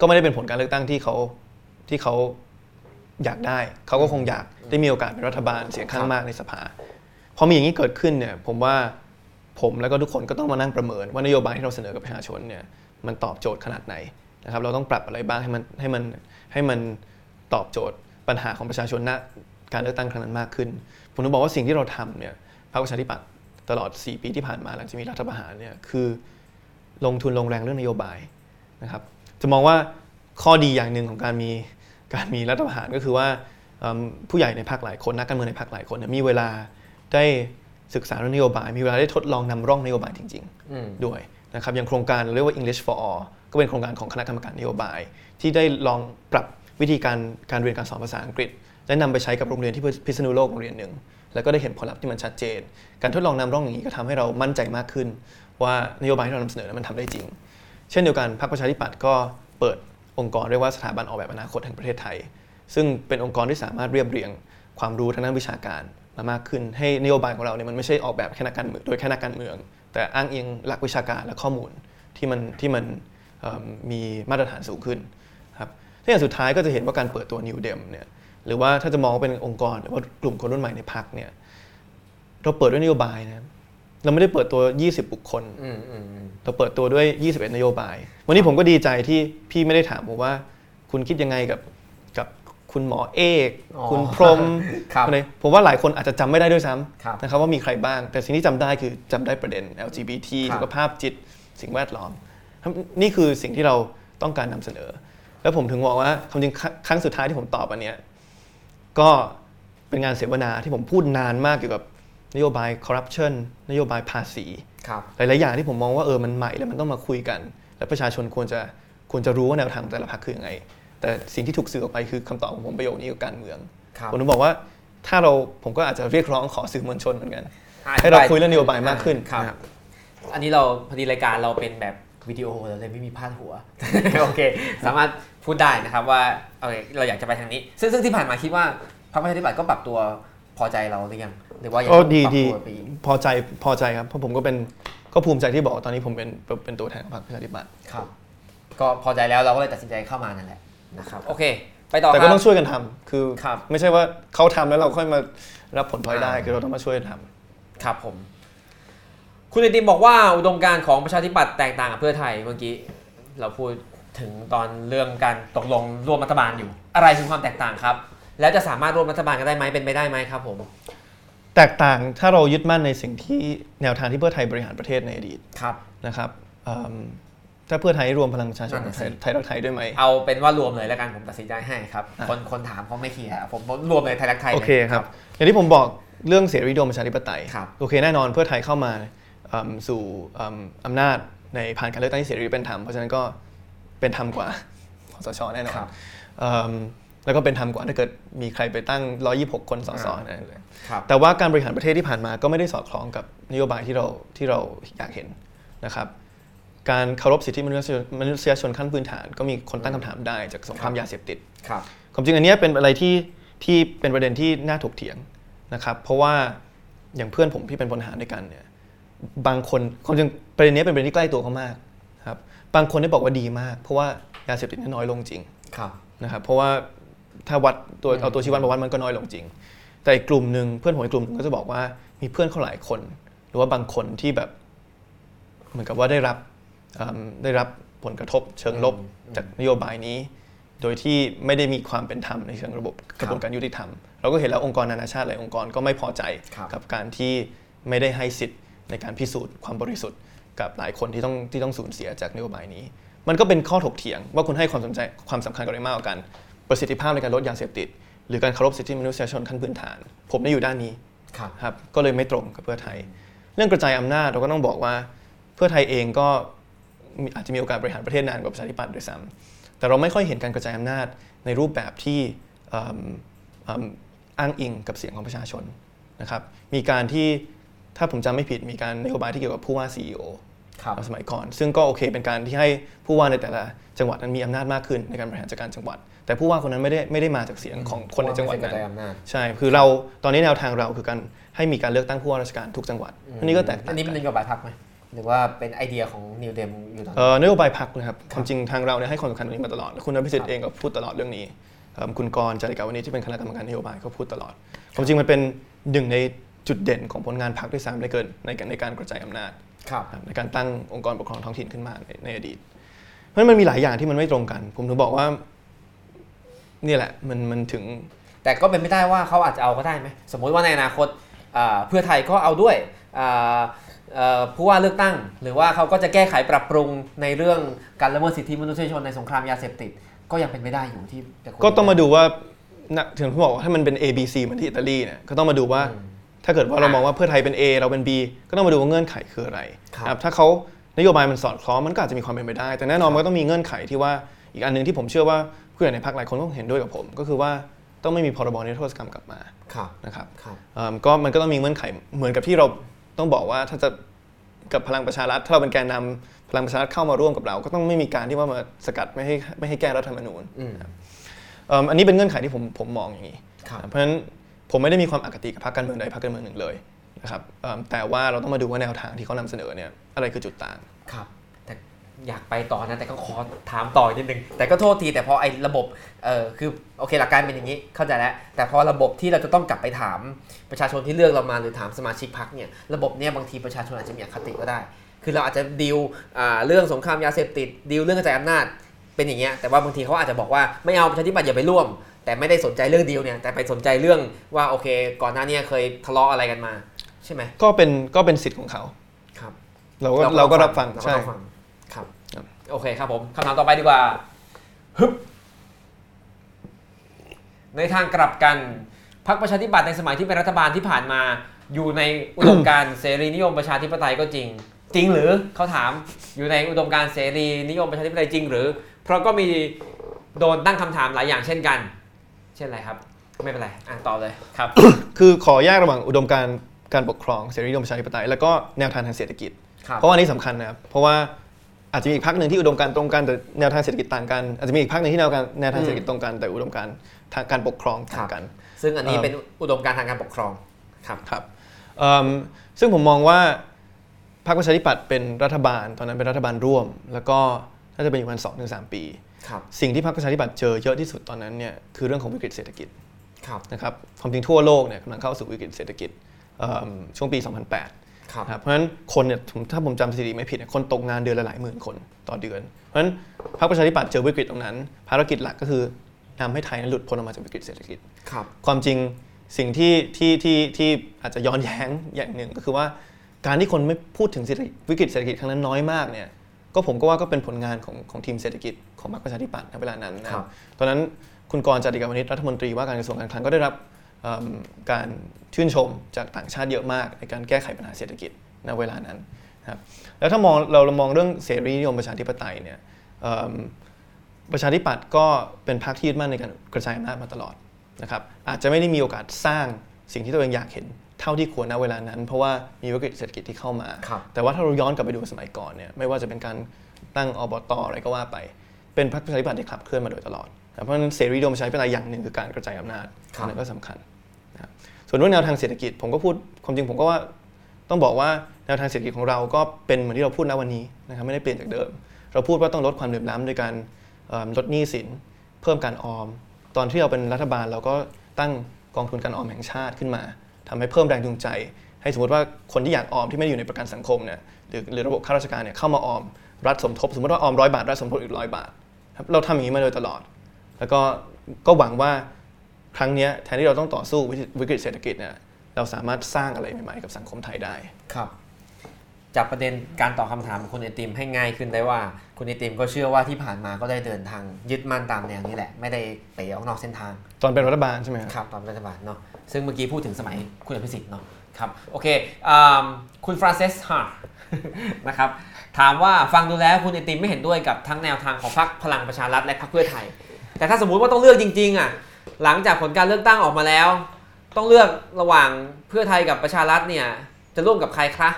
ก็ไม่ได้เป็นผลการเลือกตั้งที่เขาที่เขาอยากได้ เขาก็คงอยากได้มีโอกาสเป็นรัฐบาลเสียงข้างมากในสภาพอมีอย่างนี้เกิดขึ้นเนี่ยผมว่าผมแล้วก็ทุกคนก็ต้องมานั่งประเมินว่านโยบายที่เราเสนอกับประชาชนเนี่ยมันตอบโจทย์ขนาดไหนนะครับเราต้องปรับอะไรบ้างให้มันให้มันให้มันตอบโจทย์ปัญหาของประชาชนณการเลือกตั้งครั้งนั้นมากขึ้น ผมถึงบอกว่าสิ่งที่เราทำเนี่ยพรรคประชาธิปัตย์ ตลอด 4 ปีที่ผ่านมาหลังจากมีรัฐประหารเนี่ยคือลงทุนลงแรงเรื่องนโยบายนะครับจะมองว่าข้อดีอย่างหนึ่งของการมีการมีรัฐประหารก็คือว่าเอิ่มผู้ใหญ่ในพรรคหลายคนนักการเมืองในพรรคหลายคนเนี่ยมีเวลาได้ศึกษาเรื่องนโยบาย มีเวลาได้ทดลองนำร่องนโยบายจริงๆอืมด้วยนะครับอย่างโครงการเรียกว่า English for All ก็เป็นโครงการของคณะกรรมการนโยบาย ที่ได้ลองปรับวิธีการการเรียนการสอนภาษาอังกฤษ และนำไปใช้กับโรงเรียนที่พิษณุโลกโรงเรียนหนึ่ง แล้วก็ได้เห็นผลลัพธ์ที่มันชัดเจน การทดลองนำร่องอย่างนี้ก็ทำให้เรามั่นใจมากขึ้น ว่านโยบายที่เรานำเสนอนั้นมันทำได้จริง เช่นเดียวกันพรรคประชาธิปัตย์ก็เปิดองค์กรเรียกว่าสถาบันออกแบบอนาคตแห่งประเทศไทย ซึ่งเป็นองค์กรที่สามารถเรียบเรียงความรู้ทางด้านวิชาการมามากขึ้น ให้นโยบายของเราเนี่ยมันไม่ใช่ออกแบบแค่นักการเมืองโดยแค่นักการเมือง แต่อ้างอิงหลักวิชาการและข้อมูลที่มันที่มันมมีมาตรฐานสูงขึ้นครับที่อย่างสุดท้ายก็จะเห็นว่าการเปิดตัว New Dem เนี่ย หรือว่าถ้าจะมองว่าเป็นองค์กรหรือว่ากลุ่มคนรุ่นใหม่ในพรรคเนี่ยเราเปิดด้วยนโยบายนะครับเราไม่ได้เปิดตัว 20 บุคคลอืมอืมอืมเราเปิดตัวด้วย 21 นโยบาย วันนี้ผมก็ดีใจที่พี่ไม่ได้ถามผมว่า คุณคิดยังไงกับกับคุณหมอเอกอ๋อคุณพรหมครับอะไรผมว่าหลายคนอาจจะจำไม่ได้ด้วยซ้ครับำนะครับว่ามีใครบ้าง แต่สิ่งที่จำได้คือจำได้ประเด็น LGBT ครับสุขภาพจิต สิ่งแวดล้อม นี่คือสิ่งที่เราต้องการนำเสนอ แล้วผมถึงบอกว่าความจริงครั้งครั้งสุดท้ายที่ผมตอบอันเนี้ย ก็เป็นงานเสวนาที่ผมพูดนานมากเกี่ยวกับนโยบายคอร์รัปชันนโยบายภาษีครับหลายๆอย่างที่ผมมองว่าเออมันใหม่แล้วมันต้องมาคุยกัน และประชาชนควรจะควรจะรู้ว่าแนวทางของแต่ละพรรคคือยังไง แต่สิ่งที่ถูกสื่อออกไปคือคำตอบของผมประโยคนี้กับการเมืองครับผมถึงบอกว่าถ้าเราผมก็อาจจะเรียกร้องขอสื่อมวลชนเหมือนกันอะให้เราคุยเรื่องนโยบายมากขึ้นครับนะครับ อันนี้เราพอดีรายการเราเป็นแบบวิดีโอเราเลยไม่มีพาดหัว โอเค สามารถ พูดได้นะครับว่าโอเคเราอยากจะไปทางนี้ ซึ่งซึ่งที่ผ่านมาคิดว่าพรรคประชาธิปัตย์ก็ปรับตัวพอใจเราหรือยังหรือว่ายังโอ้ต้องดีปรับดีตัวไปอีกพอใจพอใจครับเพราะผมก็เป็นก็ภูมิใจที่บอกว่าตอนนี้ผมเป็นเป็นตัวแทนของพรรคประชาธิปัตย์ครับ ก็พอใจแล้วเราก็เลยตัดสินใจเข้ามานั่นแหละนะครับโอเค ไปต่อแต่คก็รับต้องช่วยกันทำคือครับ ไม่ใช่ว่าเขาทำแล้วเราค่อยมารับผลพลอยได้อ่าคือเราต้องมาช่วยกันทำ ครับผม คุณไอติมบอกว่าอุดมการณ์ของประชาธิปัตย์แตกต่างกับเพื่อไทยเมื่อกี้เราพูด ถึงตอนเรื่องการตกลงร่วมรัฐบาลอยู่ อะไรคือความแตกต่างครับ แล้วจะสามารถร่วมรัฐบาลกันได้ไหมเป็นไปได้ไหมครับผมแตกต่างถ้าเรายึดมั่นในสิ่งที่แนวทางที่เพื่อไทยบริหารประเทศในอดีตครับนะครับเอิ่มถ้าเพื่อไทยรวมพลังประชาชนนั่นน่ะไทยสิไทยรักไทยด้วยไหมเอาเป็นว่ารวมเลยแล้วกันผมตัดสินใจให้ครับอะคนคนถามเขาไม่เคลียร์ผมผมรวมเลยไทยรักไทยโอลยเคครับอย่างที่ผมบอกเรื่องเสรีนิยมประชาธิปไตยครับโอเคแน่นอนเพื่อไทยเข้ามาเอิ่มสู่เอิ่มอำนาจในผ่านการเลือกตั้งที่เสรีเป็นธรรมเพราะฉะนั้นก็ เป็นธรรมกว่าคสชแน่นอนครับเอิ่มแล้วก็เป็นธรรมกว่าถ้าเกิดมีใครไปตั้ง 126 คนสสอ่านั่นเลยครับแต่ว่าการบริหารประเทศที่ผ่านมาก็ไม่ได้สอดคล้องกับนโยบายที่เราที่เราอยากเห็นนะครับการเคารพสิทธิมนุษยชนมนุษยชนขั้นพื้นฐานก็มีคนตั้งคำถามได้จากสงครามยาเสพติดครับความจริงอันเนี้ยเป็นอะไรที่ที่เป็นประเด็นที่น่าถกเถียงนะครับเพราะว่าอย่างเพื่อนผมที่เป็นพลทหารด้วยกันเนี่ยบางคนความจริงประเด็นเนี้ยเป็นประเด็นที่ใกล้ตัวเขามากครั บบางคนได้บอกว่าดีมาก เพราะว่ายาเสพติดเนี่ยน้อยลงจริงครับนะครับเพราะว่าถ้าวัดตัวอืมเอาตัวชี้วัดมาวัดมันก็น้อยลงจริง แต่อีกกลุ่มหนึ่งเพื่อนผมอีกกลุ่มหนึ่งก็จะบอกว่ามีเพื่อนเขาหลายคน หรือว่าบางคนที่แบบ เหมือนกับว่าได้รับเอิ่มได้รับผลกระทบเชิงลบอืมจากนโยบายนี้ โดยที่ไม่ได้มีความเป็นธรรมในเชิงระบบกระบวนการยุติธรรม เราก็เห็นแล้วองค์กรนานาชาติหลายองค์กรก็ไม่พอใจครับกับการที่ไม่ได้ให้สิทธิ์ในการพิสูจน์ความบริสุทธิ์ กับหลายคนที่ต้องที่ต้องสูญเสียจากนโยบายนี้ มันก็เป็นข้อถกเถียงว่าคุณให้ความสนใจความสำคัญกับอะไรมากกว่ากัน ประสิทธิภาพในการลดยาเสพติด หรือการเคารพสิทธิมนุษยชนขั้นพื้นฐาน ผมได้อยู่ด้านนี้ครับครับก็เลยไม่ตรงกับเพื่อไทย เรื่องกระจายอำนาจเราก็ต้องบอกว่าเพื่อไทยเองก็มีอาจจะมีโอกาสบริหารประเทศนานกว่าประชาธิปัตย์ด้วยซ้ำแต่เราไม่ค่อยเห็นการกระจายอำนาจในรูปแบบที่เอิ่มเอิ่มอ้างอิงกับเสียงของประชาชนนะครับ มีการที่ถ้าผมจำไม่ผิดมีการนโยบายที่เกี่ยวกับผู้ว่า CEO ครับ สมัยก่อน ซึ่งก็โอเคเป็นการที่ให้ผู้ว่าในแต่ละจังหวัดนั้นมีอำนาจมากขึ้นในการบริหารจัดการจังหวัด แต่ผู้ว่าคนนั้นไม่ได้ไม่ได้มาจากเสียงของคนในจังหวัดกระนั้นจายอำนาจใช่คือเราตอนนี้แนวทางเราคือการให้มีการเลือกตั้งผู้ว่าราชการทุกจังหวัดอันนี้ก็แตกต่างอันนี้เป็นนโยบายพรรคไหมหรือว่าเป็นไอเดียของนิวเดมอยู่ตอนเอ่นี้อนโยบายพักนะครับความจริงทางเราเนี่ยให้ความสำคัญตรงนี้มาตลอดคุณอภิสิทธิ์เองก็พูดตลอดเรื่องนี้เอิ่มคุณกรณ์จาริกาวันนี้ที่เป็นคณะกรรมการนโยบายก็พูดตลอดความจริงมันเป็นหนึ่งในจุดเด่นของผลงานพรรคด้วยซ้ำในเกินในการในการกระจายอำนาจครับครับ ในการตั้งองค์กรปกครองท้องถิ่นขึ้นมาในในอดีต เพราะฉะนั้นมันมีหลายอย่างที่มันไม่ตรงกัน ผมถึงบอกว่านี่แหละมันมันถึง แต่ก็เป็นไม่ได้ว่าเขาอาจจะเอาก็ได้ไหมสมมุติว่าในอนาคตอ่าเพื่อไทยก็เอาด้วยอ่าเอ่อผู้ว่าเลือกตั้ง หรือว่าเขาก็จะแก้ไขปรับปรุงในเรื่องการละเมิดสิทธิมนุษยชนในสงครามยาเสพติด ก็ยังเป็นไม่ได้อยู่ที่จะคุยก็ต้องมาดูว่านะถึงที่บอกว่าถ้ามันเป็น A B C เหมือนที่อิตาลีเนี่ยก็ต้องมาดูว่า ถ้าเกิดว่าเรามองว่าเพื่อไทยเป็น A เราเป็น B ก็ต้องมาดูว่าเงื่อนไขคืออะไรครับนะครับถ้าเขานโยบายมันสอดคล้องมันก็อาจจะมีความเป็นไปได้ แต่แน่นอนมันก็ต้องมีเงื่อนไขที่ว่าอีกอันหนึ่งที่ผมเชื่อว่าผู้ใหญ่ในพรรคหลายคนก็เห็นด้วยกับผม ก็คือว่าต้องไม่มีพรบนิรโทษกรรมกลับมาครับนะครับครับเอิ่มก็มันก็ต้องมีเงื่อนไขเหมือนกับที่เราต้องบอกว่าถ้าจะกับพลังประชารัฐถ้าเราเป็นแกนนำพลังประชารัฐเข้ามาร่วมกับเรา ก็ต้องไม่มีการที่ว่ามาสกัดไม่ให้ไม่ให้แก้รัฐธรรมนูญอืมเอิ่มอันนี้เป็นเงื่อนไขที่ผมผมมองอย่างนี้ครับเพราะฉะนั้น ผมไม่ได้มีความอคติกับพรรคการเมืองใดพรรคการเมืองหนึ่งเลยนะครับแต่ว่าเราต้องมาดูว่าแนวทางที่เขานำเสนอเนี่ยอะไรคือจุดต่างครับแต่อยากไปต่อนะแต่ก็ขอถามต่อนิดนึงแต่ก็โทษทีแต่พอไอ้ระบบเออคือโอเคหลักการเป็นอย่างนี้เข้าใจแล้วแต่พอระบบที่เราจะต้องกลับไปถามประชาชนที่เลือกเรามาหรือถามสมาชิกพรรคเนี่ยระบบเนี่ยบางทีประชาชนอาจจะมีอคติก็ได้ คือเราอาจจะดีลเรื่องสงครามยาเสพติดดีลเรื่องกระจายอำนาจเป็นอย่างเงี้ยแต่ว่าบางทีเขาอาจจะบอกว่าไม่เอาประชาธิปัตย์อย่าไปร่วม แต่ไม่ได้สนใจเรื่องดีลเนี่ยแต่ไปสนใจเรื่องว่าโอเค ก่อนหน้าเนี้เคยทะเลาะอะไรกันมา ใช่ไหมก็เป็นก็เป็นสิทธิ์ของเขาครับ เราก็เราก็รับฟังเราก็ใช่ต้องฟังครับครับโอเคครับผมคำถามต่อไปดีกว่าฮึบในทางกลับกันพรรคประชาธิปัตย์ในสมัยที่เป็นรัฐบาลที่ผ่านมาอยู่ในอุดมการณ์เสรีนิยมประชาธิปไตยก็จริง จริงหรือเขาถามอยู่ในอุดมการณ์เสรีนิยมประชาธิปไตยจริงหรือ เพราะก็มีโดนตั้งคำถามหลายอย่างเช่นกัน เช่นอะไรครับ ไม่เป็นไรอะต่อเลยครับ คือขอแยกระหว่างอุดมการณ์การปกครองเสรีนิยมประชาธิปไตยแล้วก็แนวทางทางเศรษฐกิจ ครับเพราะว่าอันนี้สำคัญนะครับเพราะว่าอาจจะมีอีกพรรคหนึ่งที่อุดมการณ์ตรงกันแต่แนวทางเศรษฐกิจต่างกันอาจจะมีอีกพรรคหนึ่งที่แนวการแนวทางเศรษฐกิจตรงกันแต่อุดมการณ์ทางการปกครองต่างกัน ซึ่งอันนี้เอ่อเป็นอุดมการณ์ทางการปกครองครับ ครับเอิ่มซึ่งผมมองว่าพรรคประชาธิปัตย์เป็นรัฐบาล ตอนนั้นเป็นรัฐบาลร่วม แล้วก็น่าจะเป็นอยู่ประมาณสองถึงสามปีครับ สิ่งที่พรรคประชาธิปัตย์เจอเยอะที่สุดตอนนั้นเนี่ยคือเรื่องของวิกฤตเศรษฐกิจครับนะครับความจริงทั่วโลกเนี่ยกำลังเข้าสู่วิกฤตเศรษฐกิจเอิ่มช่วงปี 2008ครับนะครับเพราะฉะนั้นคนเนี่ยผมถ้าผมจำสถิติไม่ผิดเนี่ยคนตกงานเดือนละหลายหมื่นคนต่อเดือน เพราะฉะนั้นพรรคประชาธิปัตย์เจอวิกฤตตรงนั้น ภารกิจหลักก็คือนำให้ไทยนั้นหลุดพ้นออกมาจากวิกฤตเศรษฐกิจครับความจริงสิ่งที่ที่ที่ที่อาจจะย้อนแย้งอย่างหนึ่งก็คือว่าการที่คนไม่พูดถึงเศรษฐกิจวิกฤตเศรษฐกิจครั้งนั้นน้อยมากเนี่ย ก็ผมก็ว่าก็เป็นผลงานของของทีมเศรษฐกิจของพรรคประชาธิปัตย์ในเวลานั้นนะครับตอนนั้นคุณกรณ์จติกาวนิชรัฐมนตรีว่าการกระทรวงการคลังก็ได้รับเอิ่มการชื่นชมจากต่างชาติเยอะมาก ในการแก้ไขปัญหาเศรษฐกิจในเวลานั้นนะครับแล้วถ้ามองเราเรามองเรื่องเสรีนิยมประชาธิปไตยเนี่ยเอิ่มประชาธิปัตย์ก็เป็นพรรคที่ยึดมั่นในการกระจายอำนาจมาตลอดนะครับอาจจะไม่ได้มีโอกาสสร้างสิ่งที่ตัวเองอยากเห็น เท่าที่ควรณเวลานั้น เพราะว่ามีวิกฤตเศรษฐกิจที่เข้ามาครับแต่ว่าถ้าเราย้อนกลับไปดูสมัยก่อนเนี่ยไม่ว่าจะเป็นการตั้งอบตอะไรก็ว่าไป เป็นพรรคประชาธิปัตย์ที่ขับเคลื่อนมาโดยตลอดนะเพราะฉะนั้นเสรีนิยมประชาธิปไตยอย่างหนึ่งคือการกระจายอำนาจครับอันนั้นก็สำคัญนะครับส่วนเรื่องแนวทางเศรษฐกิจผมก็พูดความจริงผมก็ว่าต้องบอกว่าแนวทางเศรษฐกิจของเราก็เป็นเหมือนที่เราพูดณวันนี้นะครับไม่ได้เปลี่ยนจากเดิม เราพูดว่าต้องลดความเหลื่อมล้ำโดยการเอิ่มลดหนี้สิน เพิ่มการออม ตอนที่เราเป็นรัฐบาลเราก็ตั้งกองทุนการออมแห่งชาติขึ้นมา ทำให้เพิ่มแรงจูงใจ ให้สมมติว่าคนที่อยากออมที่ไม่ได้อยู่ในประกันสังคมเนี่ยหรือหรือระบบข้าราชการเนี่ยเข้ามาออมรัฐสมทบ สมมติว่าออมร้อยบาทรัฐสมทบอีกร้อยบาทครับเราทำอย่างนี้มาโดยตลอด แล้วก็ก็หวังว่าครั้งเนี้ยแทนที่เราต้องต่อสู้วิกฤตวิกฤตเศรษฐกิจเนี่ยเราสามารถสร้างอะไรใหม่ๆกับสังคมไทยได้ครับจากประเด็นการตอบคำถามของคุณไอติมให้ง่ายขึ้นได้ว่า คุณไอติมก็เชื่อว่าที่ผ่านมาก็ได้เดินทางยึดมั่นตามแนวนี้แหละ ไม่ได้เป๋ออกนอกเส้นทาง ตอนเป็นรัฐบาลใช่ไหมครับครับตอนรัฐบาลเนาะ ซึ่งเมื่อกี้พูดถึงสมัยคุณอภิสิทธิ์เนาะครับโอเคอืมคุณฟรานเซสฮาร์นะครับถามว่าฟังดูแล้วคุณไอติมไม่เห็นด้วยกับทั้งแนวทางของพรรคพลังประชารัฐและพรรคเพื่อไทย แต่ถ้าสมมุติว่าต้องเลือกจริงๆอะหลังจากผลการเลือกตั้งออกมาแล้ว ต้องเลือกระหว่างเพื่อไทยกับประชารัฐเนี่ยจะร่วมกับใครคะ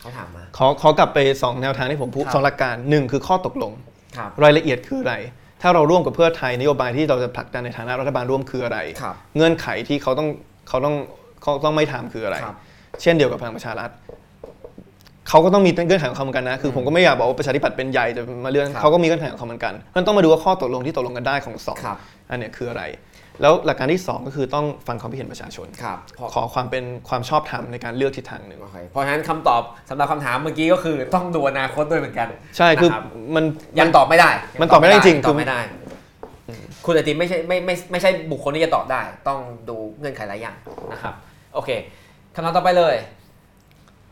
เขาถามมาขอขอกลับไป 2 แนวทางที่ผมพูดครับสองหลักการหนึ่งคือข้อตกลงครับรายละเอียดคืออะไร ถ้าเราร่วมกับเพื่อไทยนโยบายที่เราจะผลักดันในฐานะรัฐบาลร่วมคืออะไรครับเงื่อนไขที่เขาต้องเขาต้องเขาต้องไม่ทำคืออะไรครับเช่นเดียวกับพลังประชารัฐเขาก็ต้องมีเงื่อนไขของเขาเหมือนกันนะ คือผมก็ไม่อยากบอกว่าประชาธิปัตย์เป็นใหญ่จะมาเลื่อนครับเขาก็มีเงื่อนไขของเขาเหมือนกันมันต้องมาดูว่าข้อตกลงที่ตกลงกันได้ของสองครับอันเนี้ยคืออะไร แล้วหลักการที่ 2 ก็คือต้องฟังความคิดเห็นประชาชน ครับพอขอความเป็นความชอบธรรมในการเลือกทิศทางหนึ่ง โอเคเพราะฉะนั้นคำตอบสำหรับคำถามเมื่อกี้ก็คือต้องดูอนาคตด้วยเหมือนกันใช่ คือนะครับมัน ยังตอบไม่ได้มันตอบไม่ได้จริงตอบไม่ได้คุณไอติมไม่ใช่ไม่ไม่ไม่ใช่บุคคลที่จะตอบได้ ต้องดูเงื่อนไขหลายอย่างนะครับ โอเคคำถามต่อไปเลย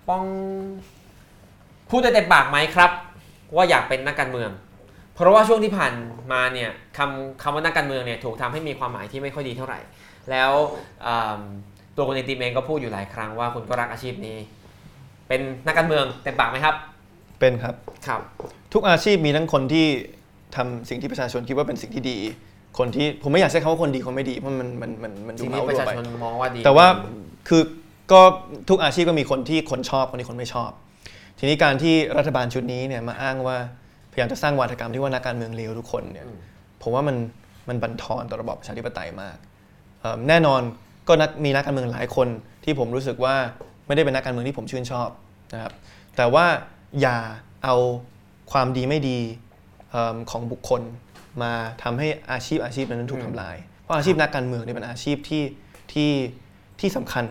ปองพูดได้เต็มปากไหมครับ ว่าอยากเป็นนักการเมือง เพราะว่าช่วงที่ผ่านมาเนี่ยคำคำว่านักการเมืองเนี่ยถูกทำให้มีความหมายที่ไม่ค่อยดีเท่าไหร่ แล้วอ่าตัวคุณไอติมเองก็พูดอยู่หลายครั้งว่าคุณก็รักอาชีพนี้ เป็นนักการเมืองเต็มปากไหมครับ เป็นครับครับ ทุกอาชีพมีทั้งคนที่ทำสิ่งที่ประชาชนคิดว่าเป็นสิ่งที่ดี คนที่ผมไม่อยากใช้คำว่าคนดีคนไม่ดีเพราะมันมันมันมันดูสิ่งเมาที่ประทั่วชาไปชนมองว่าดีแต่ว่าคือก็ทุกอาชีพก็มีคนที่คนชอบคนที่คนไม่ชอบ ทีนี้การที่รัฐบาลชุดนี้เนี่ยมาอ้างว่าพ ยายามจะสร้างวาทกรรมที่ว่านักการเมืองเลวทุกคนเนี่ยผมว่ามันมันบั่นทอนต่อระบอบประชาธิปไตยมากเอ่อแน่นอนก็นักมีนักการเมืองหลายคนที่ผมรู้สึกว่าไม่ได้เป็นนักการเมืองที่ผมชื่นชอบนะครับแต่ว่าอย่าเอาความดีไม่ดีเอิ่มของบุคคล มาทำให้อาชีพอาชีพนั้นถูกทำลาย เพราะอาชีพนักการเมืองเนี่ยเป็นอาชีพที่ที่ที่สำคัญ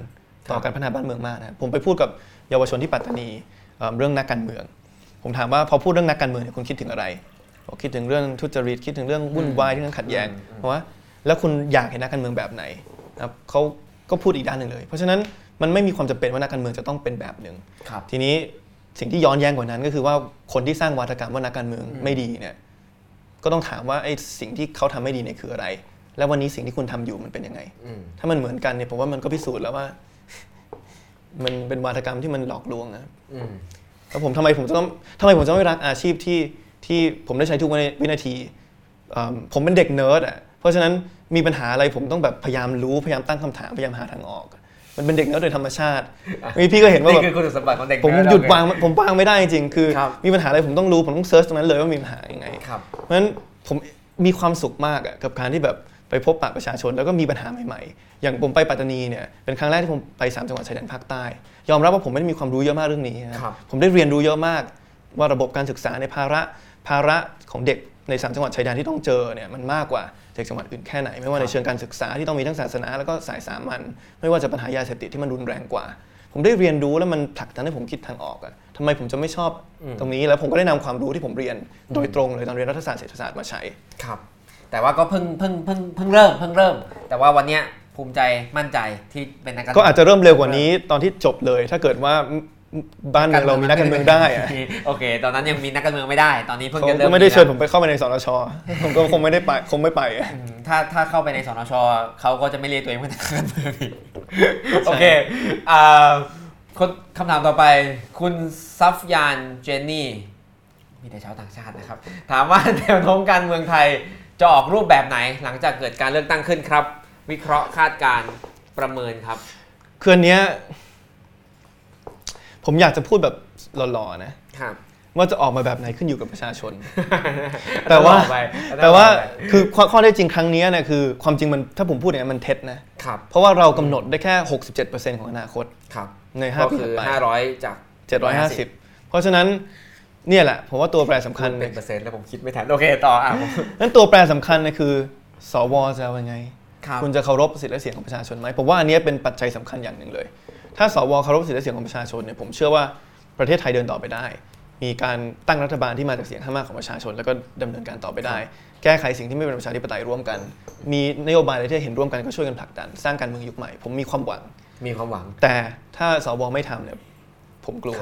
ต่อการพัฒนาบ้านเมืองมากนะผมไปพูดกับเยาวชนที่ปัตตานีเอิ่มเรื่องนักการเมือง ผมถามว่าพอพูดเรื่องนักการเมืองเนี่ยคุณคิดถึงอะไรบอกคิดถึงเรื่องทุจริตคิดถึงเรื่องวุ่นวายที่เรื่องขัดแย้งเพราะว่าแล้วคุณอยากเห็นนักการเมืองแบบไหนนะครับเขาก็พูดอีกด้านหนึ่งเลย เพราะฉะนั้นมันไม่มีความจำเป็นว่านักการเมืองจะต้องเป็นแบบหนึ่งครับทีนี้สิ่งที่ย้อนแย้งกว่านั้นก็คือว่าคนที่สร้างวาทกรรมว่านักการเมืองไม่ดีเนี่ยก็ต้องถามว่าไอ้สิ่งที่เขาทำไม่ดีเนี่ยคืออะไร แล้ววันนี้สิ่งที่คุณทำอยู่มันเป็นยังไงอืมถ้ามันเหมือนกันเนี่ยผมว่ามันก็พิสูจน์แล้วว่า มันเป็นวาทกรรมที่มันหลอกลวงนะอืม แล้วผมทำไมผมจะต้องทำไมผมจะไม่รักอาชีพที่ที่ผมได้ใช้ทุกวินาทีเอิ่มผมเป็นเด็กเนิร์ดอะ เพราะฉะนั้นมีปัญหาอะไรผมต้องแบบพยายามรู้พยายามตั้งคำถามพยายามหาทางออก มันเป็นเด็กเนิร์ดโดยธรรมชาติ มีพี่ก็เห็นว่านี่แบบคือคุณสมบัติของเด็กผมเนิร์หยุดโอเควางผมวางไม่ได้จริงๆ คือครับมีปัญหาอะไรผมต้องรู้ผมต้อง search ตรงนั้นเลยว่ามีปัญหายังไงครับเพราะฉะนั้นผมมีความสุขมากอะกับการที่แบบไปพบปะประชาชนแล้วก็มีปัญหาใหม่ๆ อย่างผมไปปัตตานีเนี่ยเป็นครั้งแรกที่ผมไปสามจังหวัดชายแดนภาคใต้ ยอมรับว่าผมไม่ได้มีความรู้เยอะมากเรื่องนี้นะครับผมได้เรียนรู้เยอะมาก ว่าระบบการศึกษาในภาระภาระของเด็กในสามจังหวัดชายแดนที่ต้องเจอเนี่ยมันมากกว่าเด็กจังหวัดอื่นแค่ไหน ไม่ว่าในเชิงการศึกษาที่ต้องมีทั้งศาสนา แล้วก็สายสามัญไม่ว่าจะปัญหายาเสพติดที่มันรุนแรงกว่า ผมได้เรียนรู้แล้วมันผลักดันให้ผมคิดทางออกอะทำไมผมจะไม่ชอบตรงนี้แล้วผมก็ได้นำความรู้ที่ผมเรียนโดยตรงเลยตอนเรียนรัฐศาสตร์เศรษฐศาสตร์มาใช้ครับ แต่ว่าก็เพิ่งเพิ่งเพิ่งเพิ่งเริ่มเพิ่งเริ่ม แต่ว่าวันเนี้ย ภูมิใจมั่นใจที่เป็นนักการก็อาจจะเริ่มเร็วกว่านี้ตอนที่จบเลย ถ้าเกิดว่าบ้านเมืองเรามีนักการเมืองได้อะโอเค ตอนนั้นยังมีนักการเมืองไม่ได้ ตอนนี้เพิ่งเขาจะเริ่ก็มไม่ได้เชิญผมไปเข้าไปในสนชผมก็คงไม่ได้ไปคงไม่ไปอะอืมถ้าถ้าเข้าไปในสนชเขาก็จะไม่เรียกตัวเองว่านักการเมืองอีกโอเคอ่าคนคำถามต่อไปคุณซัฟยานเจนนี่มีแต่ชาวต่างชาตินะครับ ถามว่าแนวโน้มการเมืองไทยจะออกรูปแบบไหนหลังจากเกิดการเลือกตั้งขึ้นครับ วิเคราะห์คาดการณ์ประเมินครับ คืออันเนี้ยผมอยากจะพูดแบบหล่อๆนะ ครับ ว่าจะออกมาแบบไหนขึ้นอยู่กับประชาชน แต่ว่าไปแต่ว่าคือข้อข้อเท็จจริงครั้งเนี้ยเนี่ยคือความจริงมันถ้าผมพูดอย่างนี้นมันเท็จนะ ครับ เพราะว่าเรากำหนดได้แค่ 67%ของอนาคต ครับในก็5ปีคือถัดไป 500 จาก750 เพราะฉะนั้นเนี่ยแหละผมว่าตัวแปรสำคัญเป็นเปอร์เซ็นต์แล้วผมคิดไม่ทัน โอเค ต่ออะผม นั้นตัวแปรสำคัญเนี่ยคือ สวจะเอายังไง ครับคุณจะเคารพสิทธิและเสียงของประชาชนไหมผมว่าอันเนี้ยเป็นปัจจัยสำคัญอย่างหนึ่งเลย ถ้าสวเคารพสิทธิและเสียงของประชาชนเนี่ยผมเชื่อว่าประเทศไทยเดินต่อไปได้ มีการตั้งรัฐบาลที่มาจากเสียงข้างมากของประชาชน แล้วก็ดำเนินการต่อไปได้ แก้ไขสิ่งที่ไม่เป็นประชาธิปไตยร่วมกัน มีนโยบายอะไรที่เห็นร่วมกันก็ช่วยกันผลักดัน สร้างการเมืองยุคใหม่ ผมมีความหวัง มีความหวัง แต่ถ้าสวไม่ทำเนี่ยผมกลัว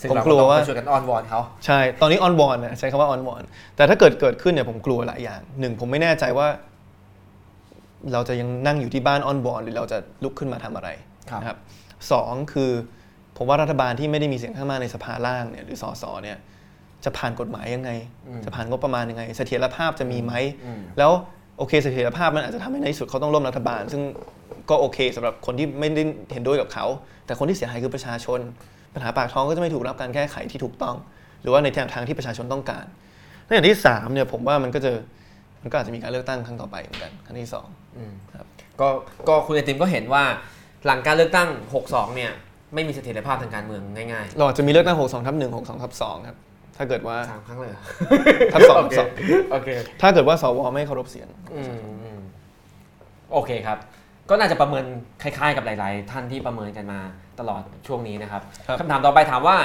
ซึ่งผมเรากลัวต้องว่าไปช่วยกันอ้อนวอนเขาใช่ ตอนนี้ออนวอนนะใช้คำว่าออนวอนแต่ถ้าเกิดเกิดขึ้นเนี่ยผมกลัวหลายอย่างหนึ่งผมไม่แน่ใจว่า เราจะยังนั่งอยู่ที่บ้านออนวอนหรือเราจะลุกขึ้นมาทำอะไรครับนะครับสองคือผมว่ารัฐบาลที่ไม่ได้มีเสียงข้างมากในสภาล่างเนี่ยหรือสสเนี่ยจะผ่านกฎหมายยังไง จะผ่านงบประมาณยังไง เสถียรภาพจะมีไหม แล้วโอเคเสถียรภาพมันอาจจะทำให้ในที่สุดเขาต้องร่วมรัฐบาล ซึ่งก็โอเคสำหรับคนที่ไม่ได้เห็นด้วยกับเขา แต่คนที่เสียหายคือประชาชน ปัญหาปากท้องก็จะไม่ถูกรับการแก้ไขที่ถูกต้อง หรือว่าในแนวทางที่ประชาชนต้องการในอย่างที่สามเนี่ยผมว่ามันก็จะ มันก็อาจจะมีการเลือกตั้งครั้งต่อไปเหมือนกันครั้งที่สองก็ก็คุณไอติมก็เห็นว่าหลังการเลือกตั้ง 62 เนี่ย ไม่มีเสถียรภาพทางการเมืองง่ายเราอาจจะมีเลือกตั้งหกสองทับหนึ่งหกสองทับสองครับถ้าเกิดว่าๆสามครั้งเลยเหรอทับสองโอทับเคสองโอเคถ้าเกิดว่าสวไม่เคารพเสียงอืมอืมโอเคครับ ก็น่าจะประเมินคล้าย ๆ กับหลาย ๆ ท่านที่ประเมินกันมาตลอดช่วงนี้นะครับครับคำถามต่อไปถามว่า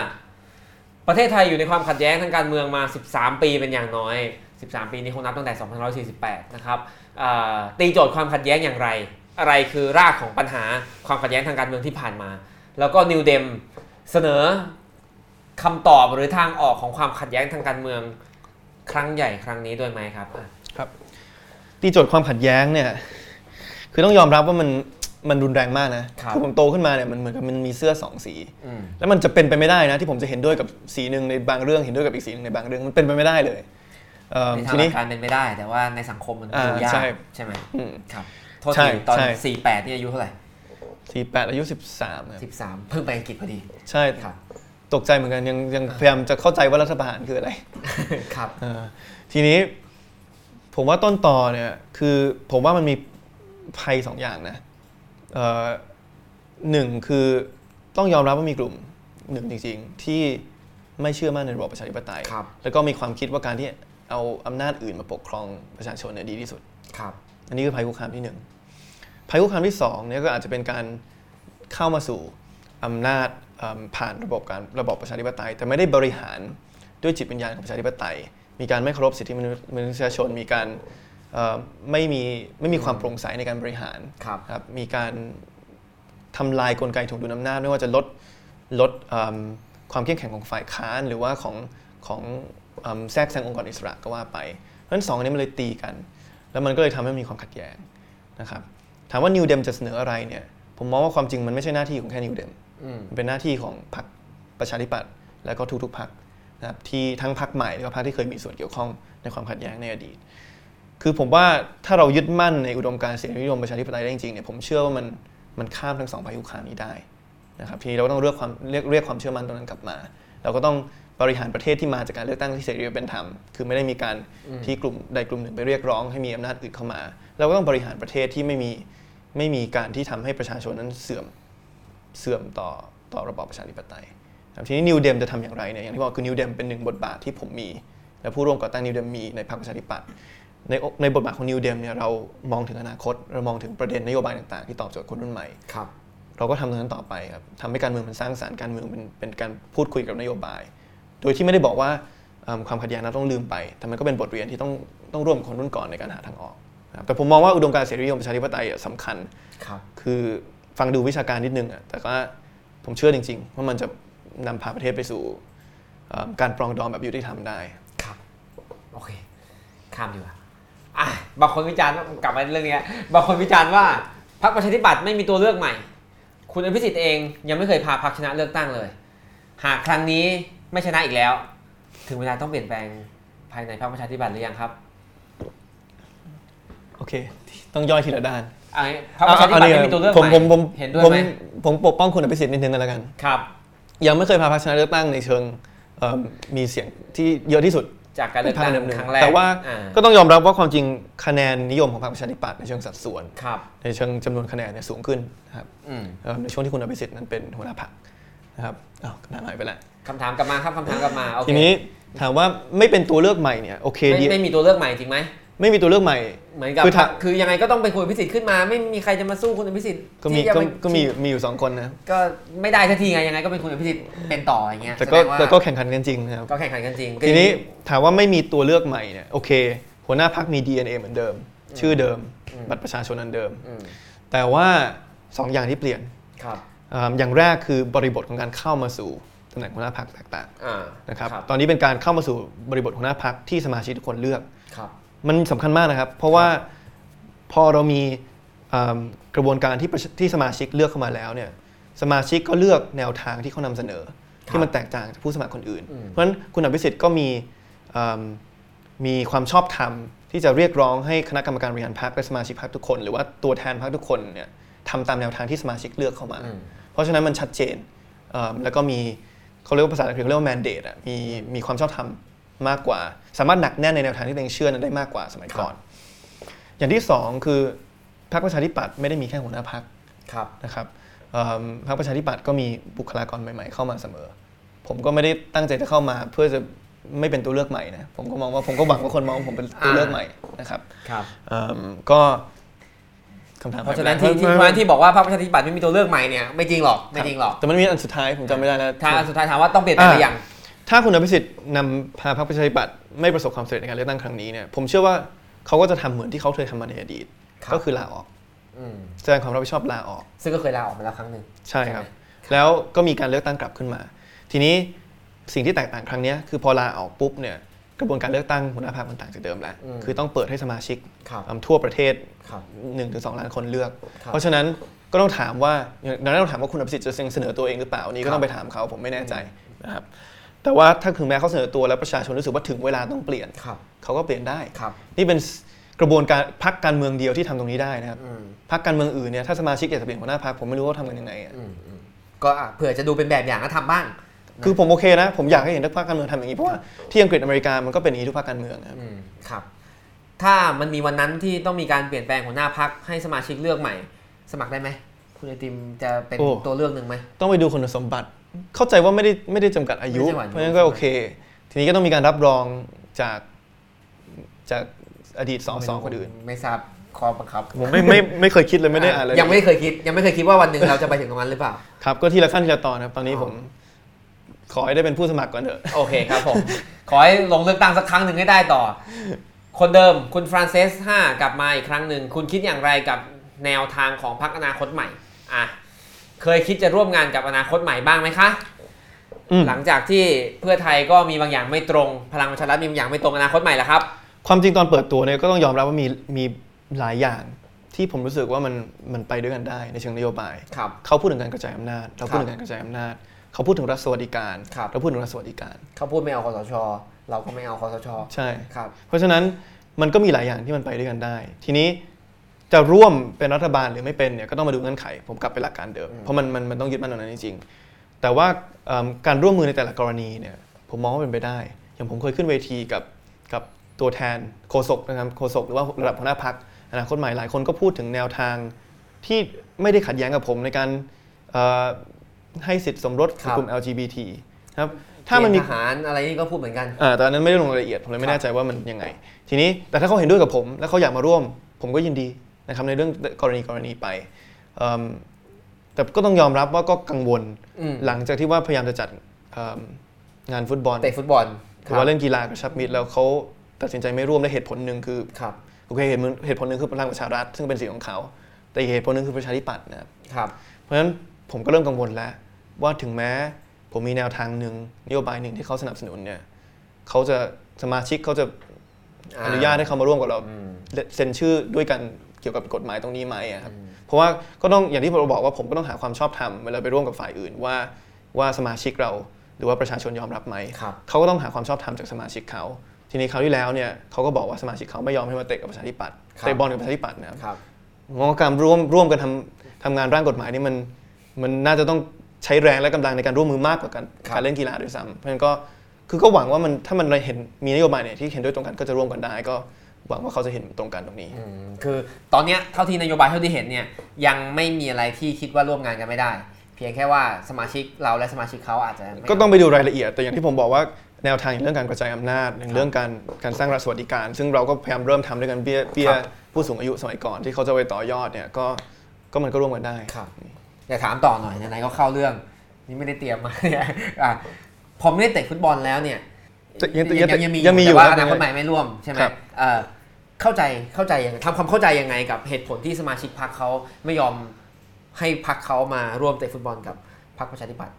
ประเทศไทยอยู่ในความขัดแย้งทางการเมืองมา 13 ปีเป็นอย่างน้อย 13 ปีนี้คงนับตั้งแต่2548 นะครับอ่าตีโจทย์ความขัดแย้งอย่างไร อะไรคือรากของปัญหาความขัดแย้งทางการเมืองที่ผ่านมา แล้วก็นิวเดมเสนอคำตอบหรือทางออกของความขัดแย้งทางการเมืองครั้งใหญ่ครั้งนี้ด้วยไหมครับอะตีโจทย์ความขัดแย้งเนี่ยคือต้องยอมรับว่ามันมันรุนแรงมากนะครับอผมโตขึ้นมาเนี่ยมันเหมือนกับมันมีเสื้อสองสีอืมแล้วมันจะเป็นไปไม่ได้นะที่ผมจะเห็นด้วยกับสีหนึ่งในบางเรื่องเห็นด้วยกับอีกสีหนึ่งในบางเรื่องมันเป็นไปไม่ได้เลยเอิ่ม ในทาทีงหลันี้กการเป็นไปได้ แต่ว่าในสังคมมันอ่าดูยากใช่ใช่ไหมอืมครับโทษใช่ทีตอนใช่สี่แปดนี่อายุเท่าไหร่สี่แปดอายุสิบสามครับสิบสามเพิ่งไปอังกฤษพอดี ใช่ครับตกใจเหมือนกันยังยังพยายามจะเข้าใจว่ารัฐประหารคืออะไรครับเออทีนี้ผมว่าต้นต่อเนี่ยคือผมว่ามันมีภัยสองอย่างนะเอ่อหนึ่งคือต้องยอมรับว่ามีกลุ่มหนึ่งจริง ๆ ที่ไม่เชื่อมั่นในระบอบประชาธิปไตยครับแล้วก็มีความคิดว่าการที่ เอาอำนาจอื่นมาปกครองประชาชนเนี่ยดีที่สุดครับ อันนี้คือภัยคุกคามที่หนึ่งภัยคุกคามที่สองเนี่ยก็อาจจะเป็นการเข้ามาสู่อำนาจเอิ่มผ่านระบบการระบอบประชาธิปไตย แต่ไม่ได้บริหารด้วยจิตวิญญาณของประชาธิปไตย มีการไม่เคารพสิทธิมนุษยมนุษยชน มีการเอ่อไม่มีไม่มีความโปร่งใสในการบริหารครับครับมีการทำลายกลไกถ่วงดุลอำนาจไม่ว่าจะลดลดเอิ่มความเข้มแข็งของฝ่ายค้านหรือว่าของของเอิ่ม แทรกแซงองค์กรอิสระก็ว่าไปเพราะฉะนั้นสองอันนี้มันเลยตีกัน แล้วมันก็เลยทำให้มีความขัดแย้งนะครับถามว่านิวเดมจะเสนออะไรเนี่ยผมมองว่าความจริงมันไม่ใช่หน้าที่ของแค่นิวเดมอืมมันเป็นหน้าที่ของพรรคประชาธิปัตย์แล้วก็ทุกๆพรรคนะครับที่ทั้งพรรคใหม่แล้วก็พรรคที่เคยมีส่วนเกี่ยวข้องในความขัดแย้งในอดีต คือผมว่าถ้าเรายึดมั่นในอุดมการณ์เสรีนิยมประชาธิปไตยได้จริงๆเนี่ยผมเชื่อว่ามันมันข้ามทั้งสองพายุคามนี้ได้นะครับทีนี้เราก็ต้องเรียกความเรียกเรียกความเชื่อมั่นตรงนั้นกลับมา เราก็ต้อง บริหารประเทศที่มาจากการเลือกตั้งที่เสรีและเป็นธรรม คือไม่ได้มีการที่กลุ่มใดกลุ่มหนึ่งไปเรียกร้องให้มีอำนาจอื่นเข้ามา เราก็ต้องบริหารประเทศที่ไม่มีไม่มีการที่ทำให้ประชาชนนั้นเสื่อมเสื่อมต่อต่อระบอบประชาธิปไตยครับทีนี้ New Dem จะทำอย่างไรเนี่ยอย่างที่บอกคือ New Dem เป็นหนึ่งบทบาทที่ผมมี และผู้ร่วมก่อตั้ง New Dem มีในพรรคประชาธิปัตย์ในในบทบาทของ New Dem เนี่ยเรามองถึงอนาคต เรามองถึงประเด็นนโยบายต่างๆ ที่ตอบโจทย์คนรุ่นใหม่ครับเราก็ทำตรงนั้นต่อไปครับทำให้การเมืองมันสร้างสรรค์การเมืองเป็นเป็นการพูดคุยกับนโยบาย โดยที่ไม่ได้บอกว่าเอิ่มความขัดแย้งนั้นต้องลืมไป แต่มันก็เป็นบทเรียนที่ต้องต้องร่วมกับคนรุ่นก่อนในการหาทางออกนะครับแต่ผมมองว่าอุดมการณ์เสรีนิยมประชาธิปไตยอะสำคัญครับคือฟังดูวิชาการนิดนึงอะแต่ว่าผมเชื่อจริง ๆ ว่ามันจะนำพาประเทศไปสู่เอ่อการปรองดองแบบยุติธรรมได้ ครับ โอเค ข้ามดีกว่าอะบางคนวิจารณ์กลับมาเรื่องเนี้ยบางคนวิจารณ์ว่าพรรคประชาธิปัตย์ไม่มีตัวเลือกใหม่ คุณอภิสิทธิ์เองยังไม่เคยพาพรรคชนะเลือกตั้งเลย หากครั้งนี้ ไม่ชนะอีกแล้ว ถึงเวลาต้องเปลี่ยนแปลงภายในพรรคประชาธิปัตย์หรือยังครับโอเค ต้องย่อยทีละด้านอะพรรคประชาธิปัตย์ไม่มีตัวเลือกผมใหม่ผมผมเห็นด้วยผมไหมผมปกป้องคุณอภิสิทธิ์นิดนึงกันแล้วกันครับ ยังไม่เคยพาพรรคชนะเลือกตั้งในเชิงเอิ่มมีเสียงที่เยอะที่สุดจากการเลือกตั้งในภาคเดิมๆครั้งแรกแต่ว่าอ่ก็ต้องยอมรับว่าความจริงคะแนนนิยมของพรรคประชาธิปัตย์ในเชิงสัดส่วนครับในเชิงจำนวนคะแนนเนี่ยสูงขึ้นนะครับอืมเอ่อในช่วงที่คุณอภิสิทธิ์นั้นเป็นหัวหน้าพรรค นะครับอ้าวคำถามหายไปแล้วคำถามกลับมาครับคำถามกลับมาโอเคทีนี้ถามว่าไม่เป็นตัวเลือกใหม่เนี่ยโอเคไม่ดีไม่มีตัวเลือกใหม่จริงไหมไม่มีตัวเลือกใหม่ เหมือนกับคือถ้า คือยังไงก็ต้องเป็นคุณอภิสิทธิ์ขึ้นมา ไม่มีใครจะมาสู้คุณอภิสิทธิ์ก็มีที่จะก็ไปก็มีมีอยู่สองคนนะก็ไม่ได้ทันทีไงยังไงก็เป็นคุณอภิสิทธิ์เป็นต่ออย่างเงี้ยแต่ก็สดงว่าแต่ก็แข่งขันกันจริงนะครับ ก็แข่งขันกันจริงทีนี้ถามว่าไม่มีตัวเลือกใหม่เนี่ยโอเค หัวหน้าพรรคมี DNA เหมือนเดิม ชื่อเดิม บัตรประชาชนอันเดิม อืมแต่ว่าสองอย่างที่เปลี่ยน ครับ อ่าอย่างแรกคือบริบทของการเข้ามาสู่ตำแหน่งหัวหน้าพรรคแตกต่างอ่านะครับครับตอนนี้เป็นการเข้ามาสู่บริบทหัวหน้าพรรคที่สมาชิกทุกคนเลือกครับมันสำคัญมากนะครับ เพราะว่าพอเรามีอ่ากระบวนการที่ประชที่สมาชิกเลือกเข้ามาแล้วเนี่ยสมาชิกก็เลือกแนวทางที่เขานำเสนอ ที่มันแตกต่างจากผู้สมัครคนอื่น เพราะฉะนั้นคุณอภิสิทธิ์ก็มีอ่ามีความชอบธรรมที่จะเรียกร้องให้คณะกรรมการบริหารพรรคและสมาชิกพรรคทุกคน หรือว่าตัวแทนพรรคทุกคนเนี่ยทำตามแนวทางที่สมาชิกเลือกเข้ามาอืม เพราะฉะนั้นมันชัดเจนอ่าแล้วก็มีเขาเรียกว่าภาษาอังกฤษเขาเรียกว่า mandate อะมีมีความชอบธรรมมากกว่า สามารถหนักแน่นในแนวทางที่ตัวเองเชื่อนั้นได้มากกว่าสมัยก่อน อย่างที่สองคือพรรคประชาธิปัตย์ไม่ได้มีแค่หัวหน้าพรรคครับนะครับเอิ่มพรรคประชาธิปัตย์ก็มีบุคลากรใหม่ๆเข้ามาเสมอ ผมก็ไม่ได้ตั้งใจจะเข้ามา เพื่อจะไม่เป็นตัวเลือกใหม่นะผมก็มองว่าผมก็หวังว่าคนมองว่าผมเป็นตัวเลือกใหม่นะครับครับเอิ่มก็คำถามเพราะฉะนั้นที่ที่เพราะฉะนั้นที่บอกว่าพรรคประชาธิปัตย์ไม่มีตัวเลือกใหม่เนี่ยไม่จริงหรอกไม่จริงหรอกแต่มันมีอันสุดท้ายผมจำไม่ได้แล้วถ้าสุดท้ายถามว่าต้องเปลี่ยนแปลงหรือยังถ้าคุณอภิสิทธิ์นำพาพรรคประชาธิปัตย์ไม่ประสบความสำเร็จในการเลือกตั้งครั้งนี้เนี่ยผมเชื่อว่าเขาก็จะทำเหมือนที่เขาเคยทำมาในอดีตครับก็คือลาออกอืมแสดงความรับผิดชอบลาออก ซึ่งก็เคยลาออกมาแล้วครั้งหนึ่งใช่ครับใช่ไหมแล้วก็มีการเลือกตั้งกลับขึ้นมา ทีนี้สิ่งที่แตกต่างครั้งเนี้ยคือพอลาออกปุ๊บเนี่ย กระบวนการเลือกตั้งหัวหน้าพรรคมันต่างจากเดิมแล้ว คือต้องเปิดให้สมาชิกครับอืมทั่วประเทศครับ1-2 ล้านคนเลือกครับเพราะฉะนั้นก็ต้องถามว่าอย่างนั้นต้องถามว่าคุณอภิสิทธิ์จะเสนอตัวเองหรือเปล่าอันนี้ก็ต้องไปถามเขาผมไม่แน่ใจนะครับแต่ว่าถ้าถึงแม้เขาเสนอตัวแล้วประชาชนรู้สึกว่าถึงเวลาต้องเปลี่ยนครับเขาก็เปลี่ยนได้ครับนี่เป็นกระบวนการพักการเมืองเดียวที่ทำตรงนี้ได้นะครับอืมพักการเมืองอื่นเนี่ยถ้าสมาชิกอยากจะเปลี่ยนหัวหน้าพรรคผมไม่รู้ว่าทำกันยังไงอะอืมอืมก็อะเผื่อจะดูเป็นแบบอย่างแล้วทำบ้าง คือผมโอเคนะ ผมอยากให้เห็นทุกพรรคการเมืองทำอย่างนี้เพราะว่าที่อังกฤษอเมริกามันก็เป็นอย่างนี้ทุกพรรคการเมืองนะครับอืมครับ ถ้ามันมีวันนั้นที่ต้องมีการเปลี่ยนแปลงหัวหน้าพักให้สมาชิกเลือกใหม่ สมัครได้ไหมคุณไอติมจะเป็นโอ้ตัวเลือกหนึ่งไหมต้องไปดูคุณสมบัติ เข้าใจว่าไม่ได้ไม่ได้จำกัดอายุไม่ใช่วันอายุเพราะฉะนั้นก็โอเค ทีนี้ก็ต้องมีการรับรองจากจากอดีตสสคนอื่น ไม่ทราบข้อบังคับผมไม่ไม่ไม่เคยคิดเลยไม่ได้อ่านเลยยังไม่เคยคิด ยังไม่เคยคิดว่าวันหนึ่งเราจะไปถึงตรงนั้นหรือเปล่าครับก็ทีละขั้นทีละตอนครับตอนนี้อ๋อผม ขอให้ได้เป็นผู้สมัครก่อนเถอะ โอเคครับผม ขอให้ลงเลือกตั้งสักครั้งหนึ่งให้ได้ต่อ คนเดิมคุณฟรานเซส5กลับมาอีกครั้งหนึ่ง คุณคิดอย่างไรกับแนวทางของพรรคอนาคตใหม่อะเคยคิดจะร่วมงานกับอนาคตใหม่บ้างไหมคะอืมหลังจากที่เพื่อไทยก็มีบางอย่างไม่ตรง พลังประชารัฐมีบางอย่างไม่ตรงอนาคตใหม่แล้วครับ ความจริงตอนเปิดตัวเนี่ยก็ต้องยอมรับว่ามีมีหลายอย่างที่ผมรู้สึกว่ามันมันไปด้วยกันได้ในเชิงนโยบายครับเขาพูดถึงการกระจายอำนาจ เราพูดถึงการกระจายอำนาจ เขาพูดถึงรัฐสวัสดิการครับเราพูดถึงรัฐสวัสดิการ เขาพูดไม่เอาคอสช เราก็ไม่เอาคอสช ใช่ครับ เพราะฉะนั้นมันก็มีหลายอย่างที่มันไปด้วยกันได้ ทีนี้จะร่วมเป็นรัฐบาลหรือไม่เป็นเนี่ยก็ต้องมาดูเงื่อนไข ผมกลับไปหลักการเดิม เพราะมันมันมันต้องยึดมั่นตรงนั้นจริงๆแต่ว่าเอิ่มการร่วมมือในแต่ละกรณีเนี่ยผมมองว่าเป็นไปได้ อย่างผมเคยขึ้นเวทีกับกับตัวแทนโฆษกนะครับโฆษกหรือว่าระดับหัวหน้าพักอนาคตใหม่หลายคนก็พูดถึงแนวทางที่ไม่ได้ขัดแย้งกับผมในการเอ่อ ให้สิทธิสมรสครับกลุ่ม LGBT นะครับถ้ามันมีเกณฑ์ทหารอะไรนี่ก็พูดเหมือนกันอ่าแต่อันนั้นไม่ได้ลงรายละเอียดผมเลยไม่แน่ใจว่ามันยังไง ทีนี้แต่ถ้าเขาเห็นด้วยกับผม แล้วเขาอยากมาร่วม ผมก็ยินดีนะครับในเรื่องกรณีกรณีไปเอิ่มแต่ก็ต้องยอมรับว่าก็กังวลอืมหลังจากที่ว่าพยายามจะจัดเอิ่มงานฟุตบอลเตะฟุตบอลหรือว่าเล่นกีฬากระชับมิตรแล้วเขาตัดสินใจไม่ร่วมและเหตุผลหนึ่งคือครับโอเคเหตุผลเหตุผลหนึ่งคือพลังประชารัฐซึ่งเป็นสิทธิของเขา แต่อีกเหตุผลหนึ่งคือประชาธิปัตย์นะครับครับเพราะฉะนั้นผมก็เริ่มกังวลแล้ว ว่าถึงแม้ผมมีแนวทางหนึ่งนโยบายหนึ่งที่เขาสนับสนุนเนี่ยเขาจะสมาชิกเขาจะอนุญาตให้เขามาร่วมกับเราอืมเซ็นชื่อด้วยกันเกี่ยวกับกฎหมายตรงนี้ไหมอะครับเพราะว่าก็ต้องอย่างที่ผมบอกว่าผมก็ต้องหาความชอบธรรมเวลาไปร่วมกับฝ่ายอื่นว่าว่าสมาชิกเราหรือว่าประชาชนยอมรับไหมครับเขาก็ต้องหาความชอบธรรมจากสมาชิกเขา ทีนี้คราวที่แล้วเนี่ยเขาก็บอกว่าสมาชิกเขาไม่ยอมให้มาเตะกับประชาธิปัตย์ครับเตะบอลกับประชาธิปัตย์นะครับครับผมว่าการร่วมร่วมกันทำทำงานร่างกฎหมายนี่มันมันน่าจะต้อง ใช้แรงและกำลังในการร่วมมือมากกว่าการครับการเล่นกีฬาด้วยซ้ำเพราะฉะนั้นก็คือก็หวังว่ามันถ้ามันเห็นมีนโยบายเนี่ยที่เห็นด้วยตรงกันก็จะร่วมกันได้ก็หวังว่าเขาจะเห็นตรงกันตรงนี้อืมคือตอนเนี้ยเท่าที่นโยบายเท่าที่เห็นเนี่ยยังไม่มีอะไรที่คิดว่าร่วมงานกันไม่ได้ เพียงแค่ว่าสมาชิกเราและสมาชิกเขาอาจจะไม่ก็ต้องไปดูรายละเอียด แต่อย่างที่ผมบอกว่าแนวทางอย่างเรื่องการกระจายอำนาจอย่างเรื่องการการสร้างรัฐสวัสดิการ ซึ่งเราก็พยายามเริ่มทำด้วยกันเบี้ยเบี้ยผู้สูงอายุสมัยก่อนที่เขาจะไปต่อยอดเนี่ยก็ก็มันก็ร่วมกันได้ ครับอยากถามต่อหน่อยไหนๆก็เข้าเรื่อง นี่ไม่ได้เตรียมมาเนี่ยอะพอไม่ได้เตะฟุตบอลแล้วเนี่ยยังยังยังยังมียังมีอยู่แต่ว่าครับอนาคตใหม่ไม่ร่วมใช่ไหมครับเอ่อเข้าใจเข้าใจยังไงทำความเข้าใจยังไงกับเหตุผลที่สมาชิกพรรคเขาไม่ยอมให้พรรคเขามาร่วมเตะฟุตบอลกับพรรคประชาธิปัตย์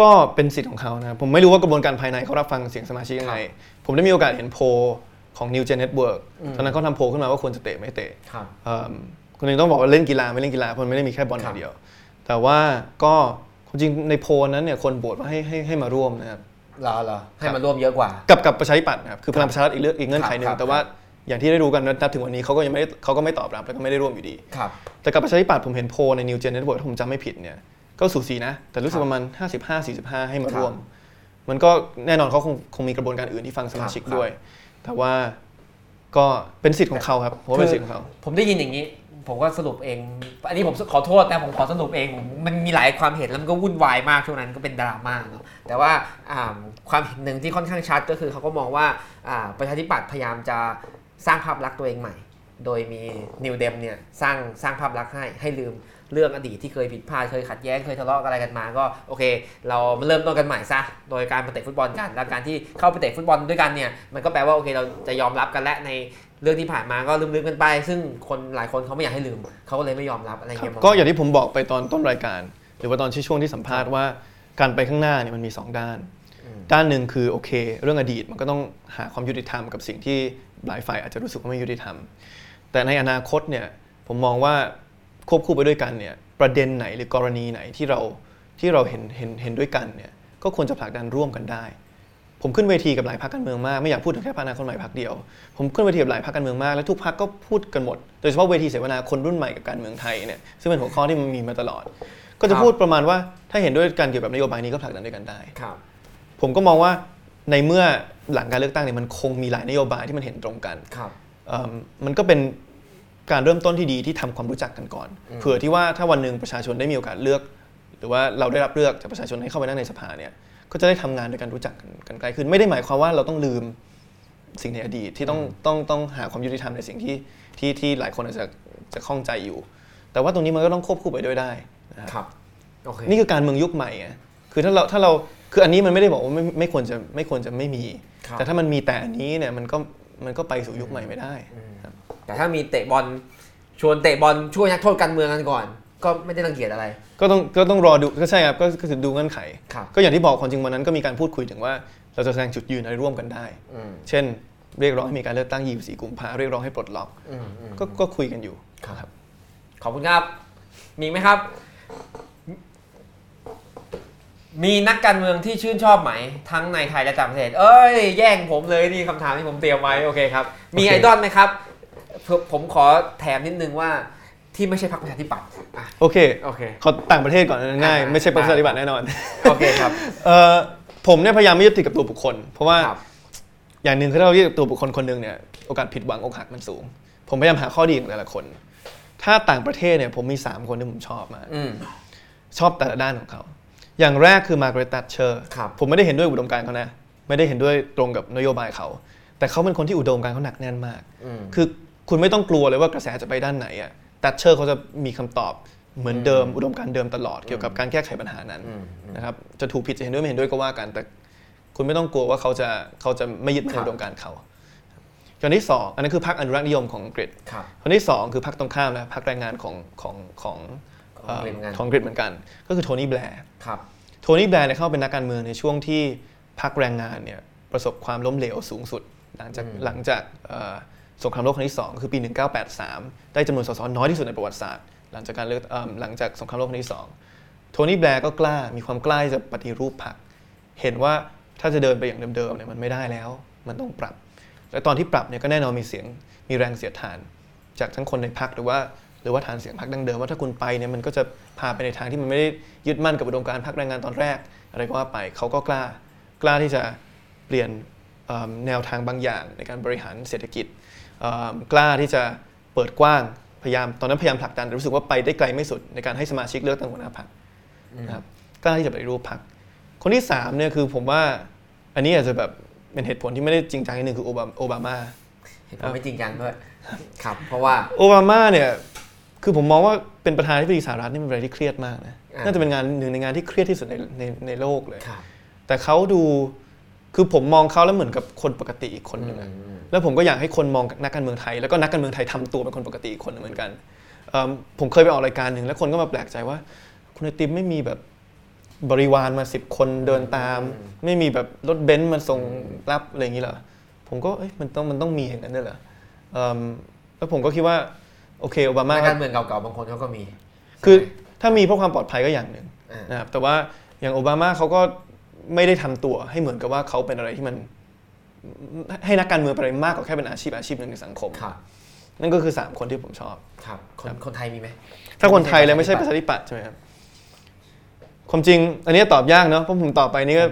ก็เป็นสิทธิ์ของเขานะครับผมไม่รู้ว่ากระบวนการภายในเขารับฟังเสียงสมาชิกยังไง ผมได้มีโอกาสเห็นโพลของ New Gen Network อืมตอนนั้นเขาทำโพลขึ้นมาว่าควรจะเตะไม่เตะครับเอิ่มคุณยังต้องบอกว่าเล่นกีฬาไม่เล่นกีฬาเพราะมันไม่ได้มีแค่บอลอย่างเดียว แต่ว่าก็ความจริงในโพลนั้นเนี่ยคนโหวตว่าให้ให้ให้มาร่วมนะครับเหรอเหรอให้มาร่วมเยอะกว่า กับกับประชาธิปัตย์นะครับคือพลังประชารัฐอีกเรื่องอีกเงื่อนไขหนึ่ครังบ แต่ว่าอย่างที่ได้รู้กันนับถึงวันนี้เขาก็ยังไม่ได้เขาก็ไม่ตอบรับแล้วก็ไม่ได้ร่วมอยู่ดี ครับ แต่กับประชาธิปัตย์ผมเห็นโพลใน New Gen Network ถ้าผมจำไม่ผิดเนี่ยก็สูสีนะ แต่รู้สึกประมาณ 55 45 ให้มาร่วม มันก็แน่นอนเขาคงคงมีกระบวนการอื่นที่ฟังสมาชิกครับ ด้วย แต่ว่าก็เป็นสิทธิ์ของเขาครับผมว่าเป็นสิทธิ์ของเขา ผมได้ยินอย่างนี้ ผมก็สรุปเอง อันนี้ผมขอโทษนะผมขอสรุปเองมมันมีหลายความเห็นแล้วมันก็วุ่นวายมากช่วงนั้นก็เป็นดราม่าเนอะแต่ว่าความเห็นหนึ่งที่ค่อนข้างชัดก็คือเขาก็มองว่าประชาธิปัตย์พยายามจะสร้างภาพลักษณ์ตัวเองใหม่ โดยมีนิวเดมเนี่ยสร้างสร้างภาพลักษณ์ให้ให้ลืมเรื่องอดีตที่เคยผิดพลาดเคยขัดแย้งเคยทะเลาะอะไรกันมาก็โอเค เรามาเริ่มต้นกันใหม่ซะโดยการมาเตะฟุตบอลกัน แล้วการที่เข้าไปเตะฟุตบอลด้วยกันเนี่ยมันก็แปลว่าโอเคเราจะยอมรับกันและใน เรื่องที่ผ่านมาก็ลืมๆกันไป ซึ่งคนหลายคนเขาไม่อยากให้ลืมเขาก็เลยไม่ยอมรับอะไรครับเงี้ยมก็อย่างที่ผมบอกไปตอนต้นรายการ หรือว่าตอนที่ช่วงที่สัมภาษณ์ว่าการไปข้างหน้าเนี่ยมันมี 2 ด้าน ด้านหนึ่งคือโอเค เรื่องอดีตมันก็ต้องหาความยุติธรรมกับสิ่งที่หลายฝ่ายอาจจะรู้สึกว่าไม่ยุติธรรม แต่ในอนาคตเนี่ยผมมองว่าควบคู่ไปด้วยกันเนี่ยประเด็นไหนหรือกรณีไหนที่เราที่เราเห็นเห็นเห็นด้วยกันเนี่ยก็ควรจะผลักดันร่วมกันได้ ผมขึ้นเวทีกับหลายพรรคการเมืองมากไม่อยากพูดถึงแค่พรรคอนาคตใหม่พรรคเดียว ผมขึ้นเวทีกับหลายพรรคการเมืองมากและทุกพรรคก็พูดกันหมด โดยเฉพาะเวทีเสวนาคนรุ่นใหม่กับการเมืองไทยเนี่ยซึ่งเป็นหัวข้อที่มันมีมาตลอด ก็จะพูดประมาณว่าถ้าเห็นด้วยกันเกี่ยวกับนโยบายนี้ก็ผลักดันด้วยกันได้ครับ ผมก็มองว่าในเมื่อหลังการเลือกตั้งเนี่ยมันคงมีหลายนโยบายที่มันเห็นตรงกันครับเอิ่มมันก็เป็นการเริ่มต้นที่ดีที่ทำความรู้จักกันก่อน เผื่อที่ว่าถ้าวันหนึ่งประชาชนได้มีโอกาสเลือก หรือว่าเราได้รับเลือกจากประชาชนให้เข้าไปนั่งในสภาเนี่ย ก็จะได้ทำงานด้วยกันรู้จักกันกันใกล้ขึ้นไม่ได้หมายความว่าเราต้องลืมสิ่งในอดีตที่ต้องต้องต้องหาความยุติธรรมในสิ่งที่ที่ที่หลายคนอาจจะจะข้องใจอยู่ แต่ว่าตรงนี้มันก็ต้องควบคู่ไปด้วยได้นะครับครับโอเคนี่คือการเมืองยุคใหม่ไงคือถ้าเราถ้าเราคืออันนี้มันไม่ได้บอกว่าไม่ไม่ควรจะไม่ควรจะไม่มีครับแต่ถ้ามันมีแต่อันนี้เนี่ยมันก็มันก็ไปสู่ยุคใหม่ไม่ได้ครับแต่ถ้ามีเตะบอลชวนเตะบอลช่วยนักโทษการเมืองกันก่อน ก็ไม่ได้รังเกียจอะไร ก็ต้องก็ต้องรอดูก็ใช่ครับก็ก็คือดูเงื่อนไข ครับก็อย่างที่บอกความจริงวันนั้นก็มีการพูดคุยถึงว่าเราจะแสดงจุดยืนอะไรร่วมกันได้ อืม เช่น เรียกร้องให้มีการเลือกตั้ง24กุมภาเรียกร้องให้ปลดล็อกอืมอืม ก็ก็คุยกันอยู่ครับขอบคุณครับ มีไหมครับ มีนักการเมืองที่ชื่นชอบไหม ทั้งในไทยและต่างประเทศ เอ้ย แย่งผมเลยนี่คำถามที่ผมเตรียมไว้ โอเคครับ มีโอเค ไอดอลไหมครับผมผมขอแถมนิดนึงว่า ที่ไม่ใช่พรรคประชาธิปัตย์อะ โอเคโอเคขอต่างประเทศก่อนง่ายอ่า ไม่ใช่ประชาธิปัตย์แน่นอน โอเคครับ เอ่อผมเนี่ยพยายามไม่ยึดติดกับตัวบุคคล เพราะว่าครับ อย่างหนึ่งคือถ้าเรายึดกับตัวบุคคลคนหนึ่งเนี่ยโอกาสผิดหวังอกหักมันสูง ผมพยายามหาข้อดีของแต่ละคน ถ้าต่างประเทศเนี่ยผมมี 3 คนที่ผมชอบมาก อืม ชอบแต่ละด้านของเขา อย่างแรกคือมาร์กาเร็ต t ัตเชอร์ครับ ผมไม่ได้เห็นด้วยอุดมการณ์เขานะ ไม่ได้เห็นด้วยตรงกับนโยบายเขา แต่เขาเป็นคนที่อุดมการณ์เขาหนักแน่นมาก อืม คือคุณไม่ต้องกลัวเลยว่ากระแสจะไปด้านไหนอะ แทตเชอร์เขาจะมีคำตอบเหมือนเดิมอุดมการณ์เดิมตลอดเกี่ยวกับการแก้ไขปัญหานั้นอืมนะครับจะถูกผิดจะเห็นด้วยไม่เห็นด้วยก็ว่ากัน แต่คุณไม่ต้องกลัวว่าเขาจะเขาจะไม่ยึดมั่นครัในอุดมการณ์เขาอย่างที่สองอันนั้นคือพรรคอนุรักษ์นิยมของอังกฤษครับคนที่สองคือพรรคตรงข้ามนะพรรคแรงงานของของของของอังกฤษเหมือนกันของอังกฤษเหมือนกันก็คือโทนี่แบร์ครับโทนี่แบร์เนี่ยเข้าเป็นนักการเมืองในช่วงที่พรรคแรงงานเนี่ยประสบความล้มเหลวสูงสุด หลังจากอืมหลังจากเอ่อ สงครามโลกครั้งที่ 2 คือปี 1983 ได้จำนวนสสน้อยที่สุดในประวัติศาสตร์ หลังจากการเลือกหลังจากสงครามโลกครั้งที่ 2 โทนี่แบร์ก็กล้ามีความกล้าที่จะปฏิรูปพรรคเห็นว่าถ้าจะเดินไปอย่างเดิมๆเนี่ยมันไม่ได้แล้ว มันต้องปรับ และตอนที่ปรับเนี่ยก็แน่นอนมีเสียงมีแรงเสียดทาน จากทั้งคนในพรรคหรือว่าหรือว่าฐานเสียงพรรคดังเดิมว่าถ้าคุณไปเนี่ยมันก็จะพาไปในทางที่มันไม่ได้ยึดมั่นกับอุดมการณ์พรรคแรงงานตอนแรก อะไรก็ว่าไปเขาก็กล้ากล้าที่จะเปลี่ยนแนวทางบางอย่างในการบริหารเศรษฐกิจ กล้าที่จะเปิดกว้างพยายามตอนนั้นพยายามผลักดันแต่รู้สึกว่าไปได้ไกลไม่สุดในการให้สมาชิกเลือกตั้งหัวหน้าพรรคนะครับกล้าที่จะปฏิรูปพรรคคนที่สามเนี่ยคือผมว่าอันนี้อาจจะแบบเป็นเหตุผลที่ไม่ได้จริงจังนิดนึงคือโอบาโอบามาเห็นผมไม่จริงจังด้วยครับ เพราะว่าโอบามาเนี่ยคือผมมองว่าเป็นประธานาธิบดีสหรัฐนี่เป็นอะไรที่เครียดมากนะอ่าน่าจะเป็นงานหนึ่งในงานที่เครียดที่สุดในในในโลกเลยครับแต่เขาดูคือผมมองเขาแล้วเหมือนกับคนปกติอีกคนหนึ่งอะ แล้วผมก็อยากให้คนมองนักการเมืองไทย แล้วก็นักการเมืองไทยทำตัวเป็นคนปกติอีกคนหนึ่งเหมือนกันเอิ่มผมเคยไปออกรายการหนึ่งแล้วคนก็มาแปลกใจว่า คุณไอติมไม่มีแบบบริวารมาสิบคนเดินตาม ไม่มีแบบรถเบนซ์มาส่งรับอะไรอย่างนี้เหรอผมก็เอ้ยมันต้องมันต้องมีอย่างนั้นด้วยเหรอเอิ่มแล้วผมก็คิดว่าโอเคโอบามานักก็การเมืองเก่าๆบางคนเขาก็มี คือถ้ามีเพื่อความปลอดภัยก็อย่างหนึ่งอ่านนะครับแต่ว่าอย่างโอบามาเขาก็ไม่ได้ทำตัวให้เหมือนกับว่าเขาเป็นอะไรที่มัน ให้นักการเมืองเป็นอะไรมากกว่าแค่เป็นอาชีพอาชีพหนึ่งในสังคมครับนั่นก็คือ 3 คนที่ผมชอบครับคนคนไทยมีไหมถ้าคนไทยแล้วไม่ใช่ประชาธิปัตย์ใช่ไหมครับความจริง อันนี้ตอบยากเนาะเพราะผมตอบไปนี่ก็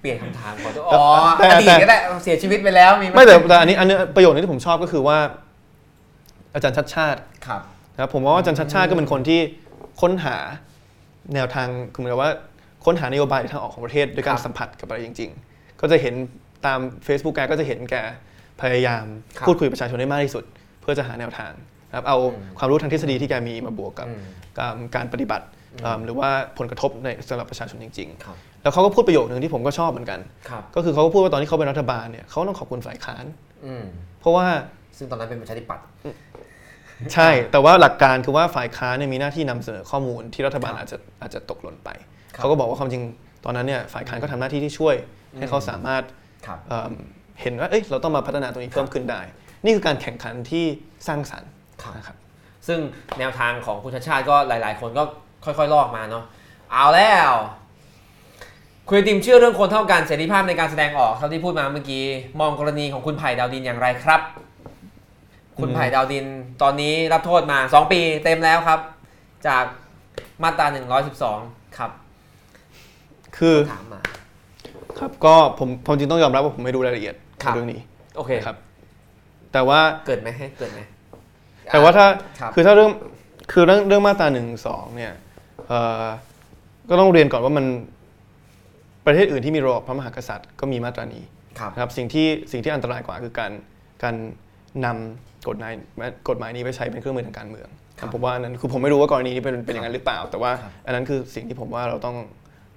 เปลี่ยนคำถามขอโทษอ๋อแต่อดีตแต่ก็ได้เสียชีวิตไปแล้วมีหไม่แต่แต่อันนี้อันนี้ประโยชน์ที่ผมชอบก็คือว่า อาจารย์ชัดชาติครับนะครับผมว่าอาจารย์ชัดชาติก็เป็นคนที่ค้นหาแนวทางคือเหมือนกับว่า ค้นหานโยบายทางออกของประเทศด้วยการครับสัมผัสกับอะไรจริง ๆ ก็จะเห็น ตาม Facebook แกก็จะเห็นแกพยายามครับพูดคุยกับประชาชนได้มากที่สุด เพื่อจะหาแนวทางนะครับเอาความรู้ทางทฤษฎีที่แกมีมาบวกกับอืมการการปฏิบัติเอิ่มหรือว่าผลกระทบในสำหรับประชาชนจริงครับๆแล้วเขาก็พูดประโยคนึงที่ผมก็ชอบเหมือนกันครับก็คือเขาก็พูดว่าตอนที่เขาเป็นรัฐบาลเนี่ยเขาต้องขอบคุณฝ่ายค้านอืมเพราะว่าซึ่งตอนนั้นเป็นประชาธิปัตย์ใช่ แต่ว่าหลักการคือว่าฝ่ายค้านเนี่ยมีหน้าที่นำเสนอข้อมูลที่รัฐบาลครับอาจจะอาจจะตกหล่นไปครับเขาก็บอกว่าความจริงตอนนั้นเนี่ยฝ่ายค้านก็ทำหน้าที่ที่ช่วย ให้เขาสามารถครับ เอิ่มเห็นว่าเอ้ยเราต้องมาพัฒนาตรงนี้เพิ่มขึ้นได้ นี่คือการแข่งขันที่สร้างสรรค์ครับนะครับซึ่งแนวทางของคุณชาติชาติก็หลาย ๆ คนก็ค่อย ๆ ลอกมาเนาะเอาแล้วคุณไอติมเชื่อเรื่องคนเท่ากันเสรีภาพในการแสดงออกเท่าที่พูดมาเมื่อกี้ มองกรณีของคุณไผ่ดาวดินอย่างไรครับ คุณอืมไผ่ดาวดินตอนนี้รับโทษมา 2 ปีเต็มแล้วครับ จากมาตรา112 ครับ คือถามมา ครับก็ผมผมจริงต้องยอมรับว่าผมไม่รู้รายละเอียดครัในบเรื่องนี้โอเคนะครับ แต่ว่าเกิดไหมให้เกิดไหมแต่ว่าถ้าครับคือถ้าเรื่องคือเรื่องเรื่องมาตราหนึ่งสองเนี่ยเอ่อก็ต้องเรียนก่อนว่ามันประเทศอื่นที่มีระบอบพระมหากษัตริย์ก็มีมาตรานี้ครับนะครับสิ่งที่สิ่งที่อันตรายกว่าคือการการนำกฎหมายกฎหมายนี้ไปใช้เป็นเครื่องมือทางการเมืองครับผมว่าอันนั้นคือผมไม่รู้ว่ากรณีนี้เป็นเป็นอย่างนั้นหรือเปล่า แต่ว่าครับอันนั้นคือสิ่งที่ผมว่าเราต้อง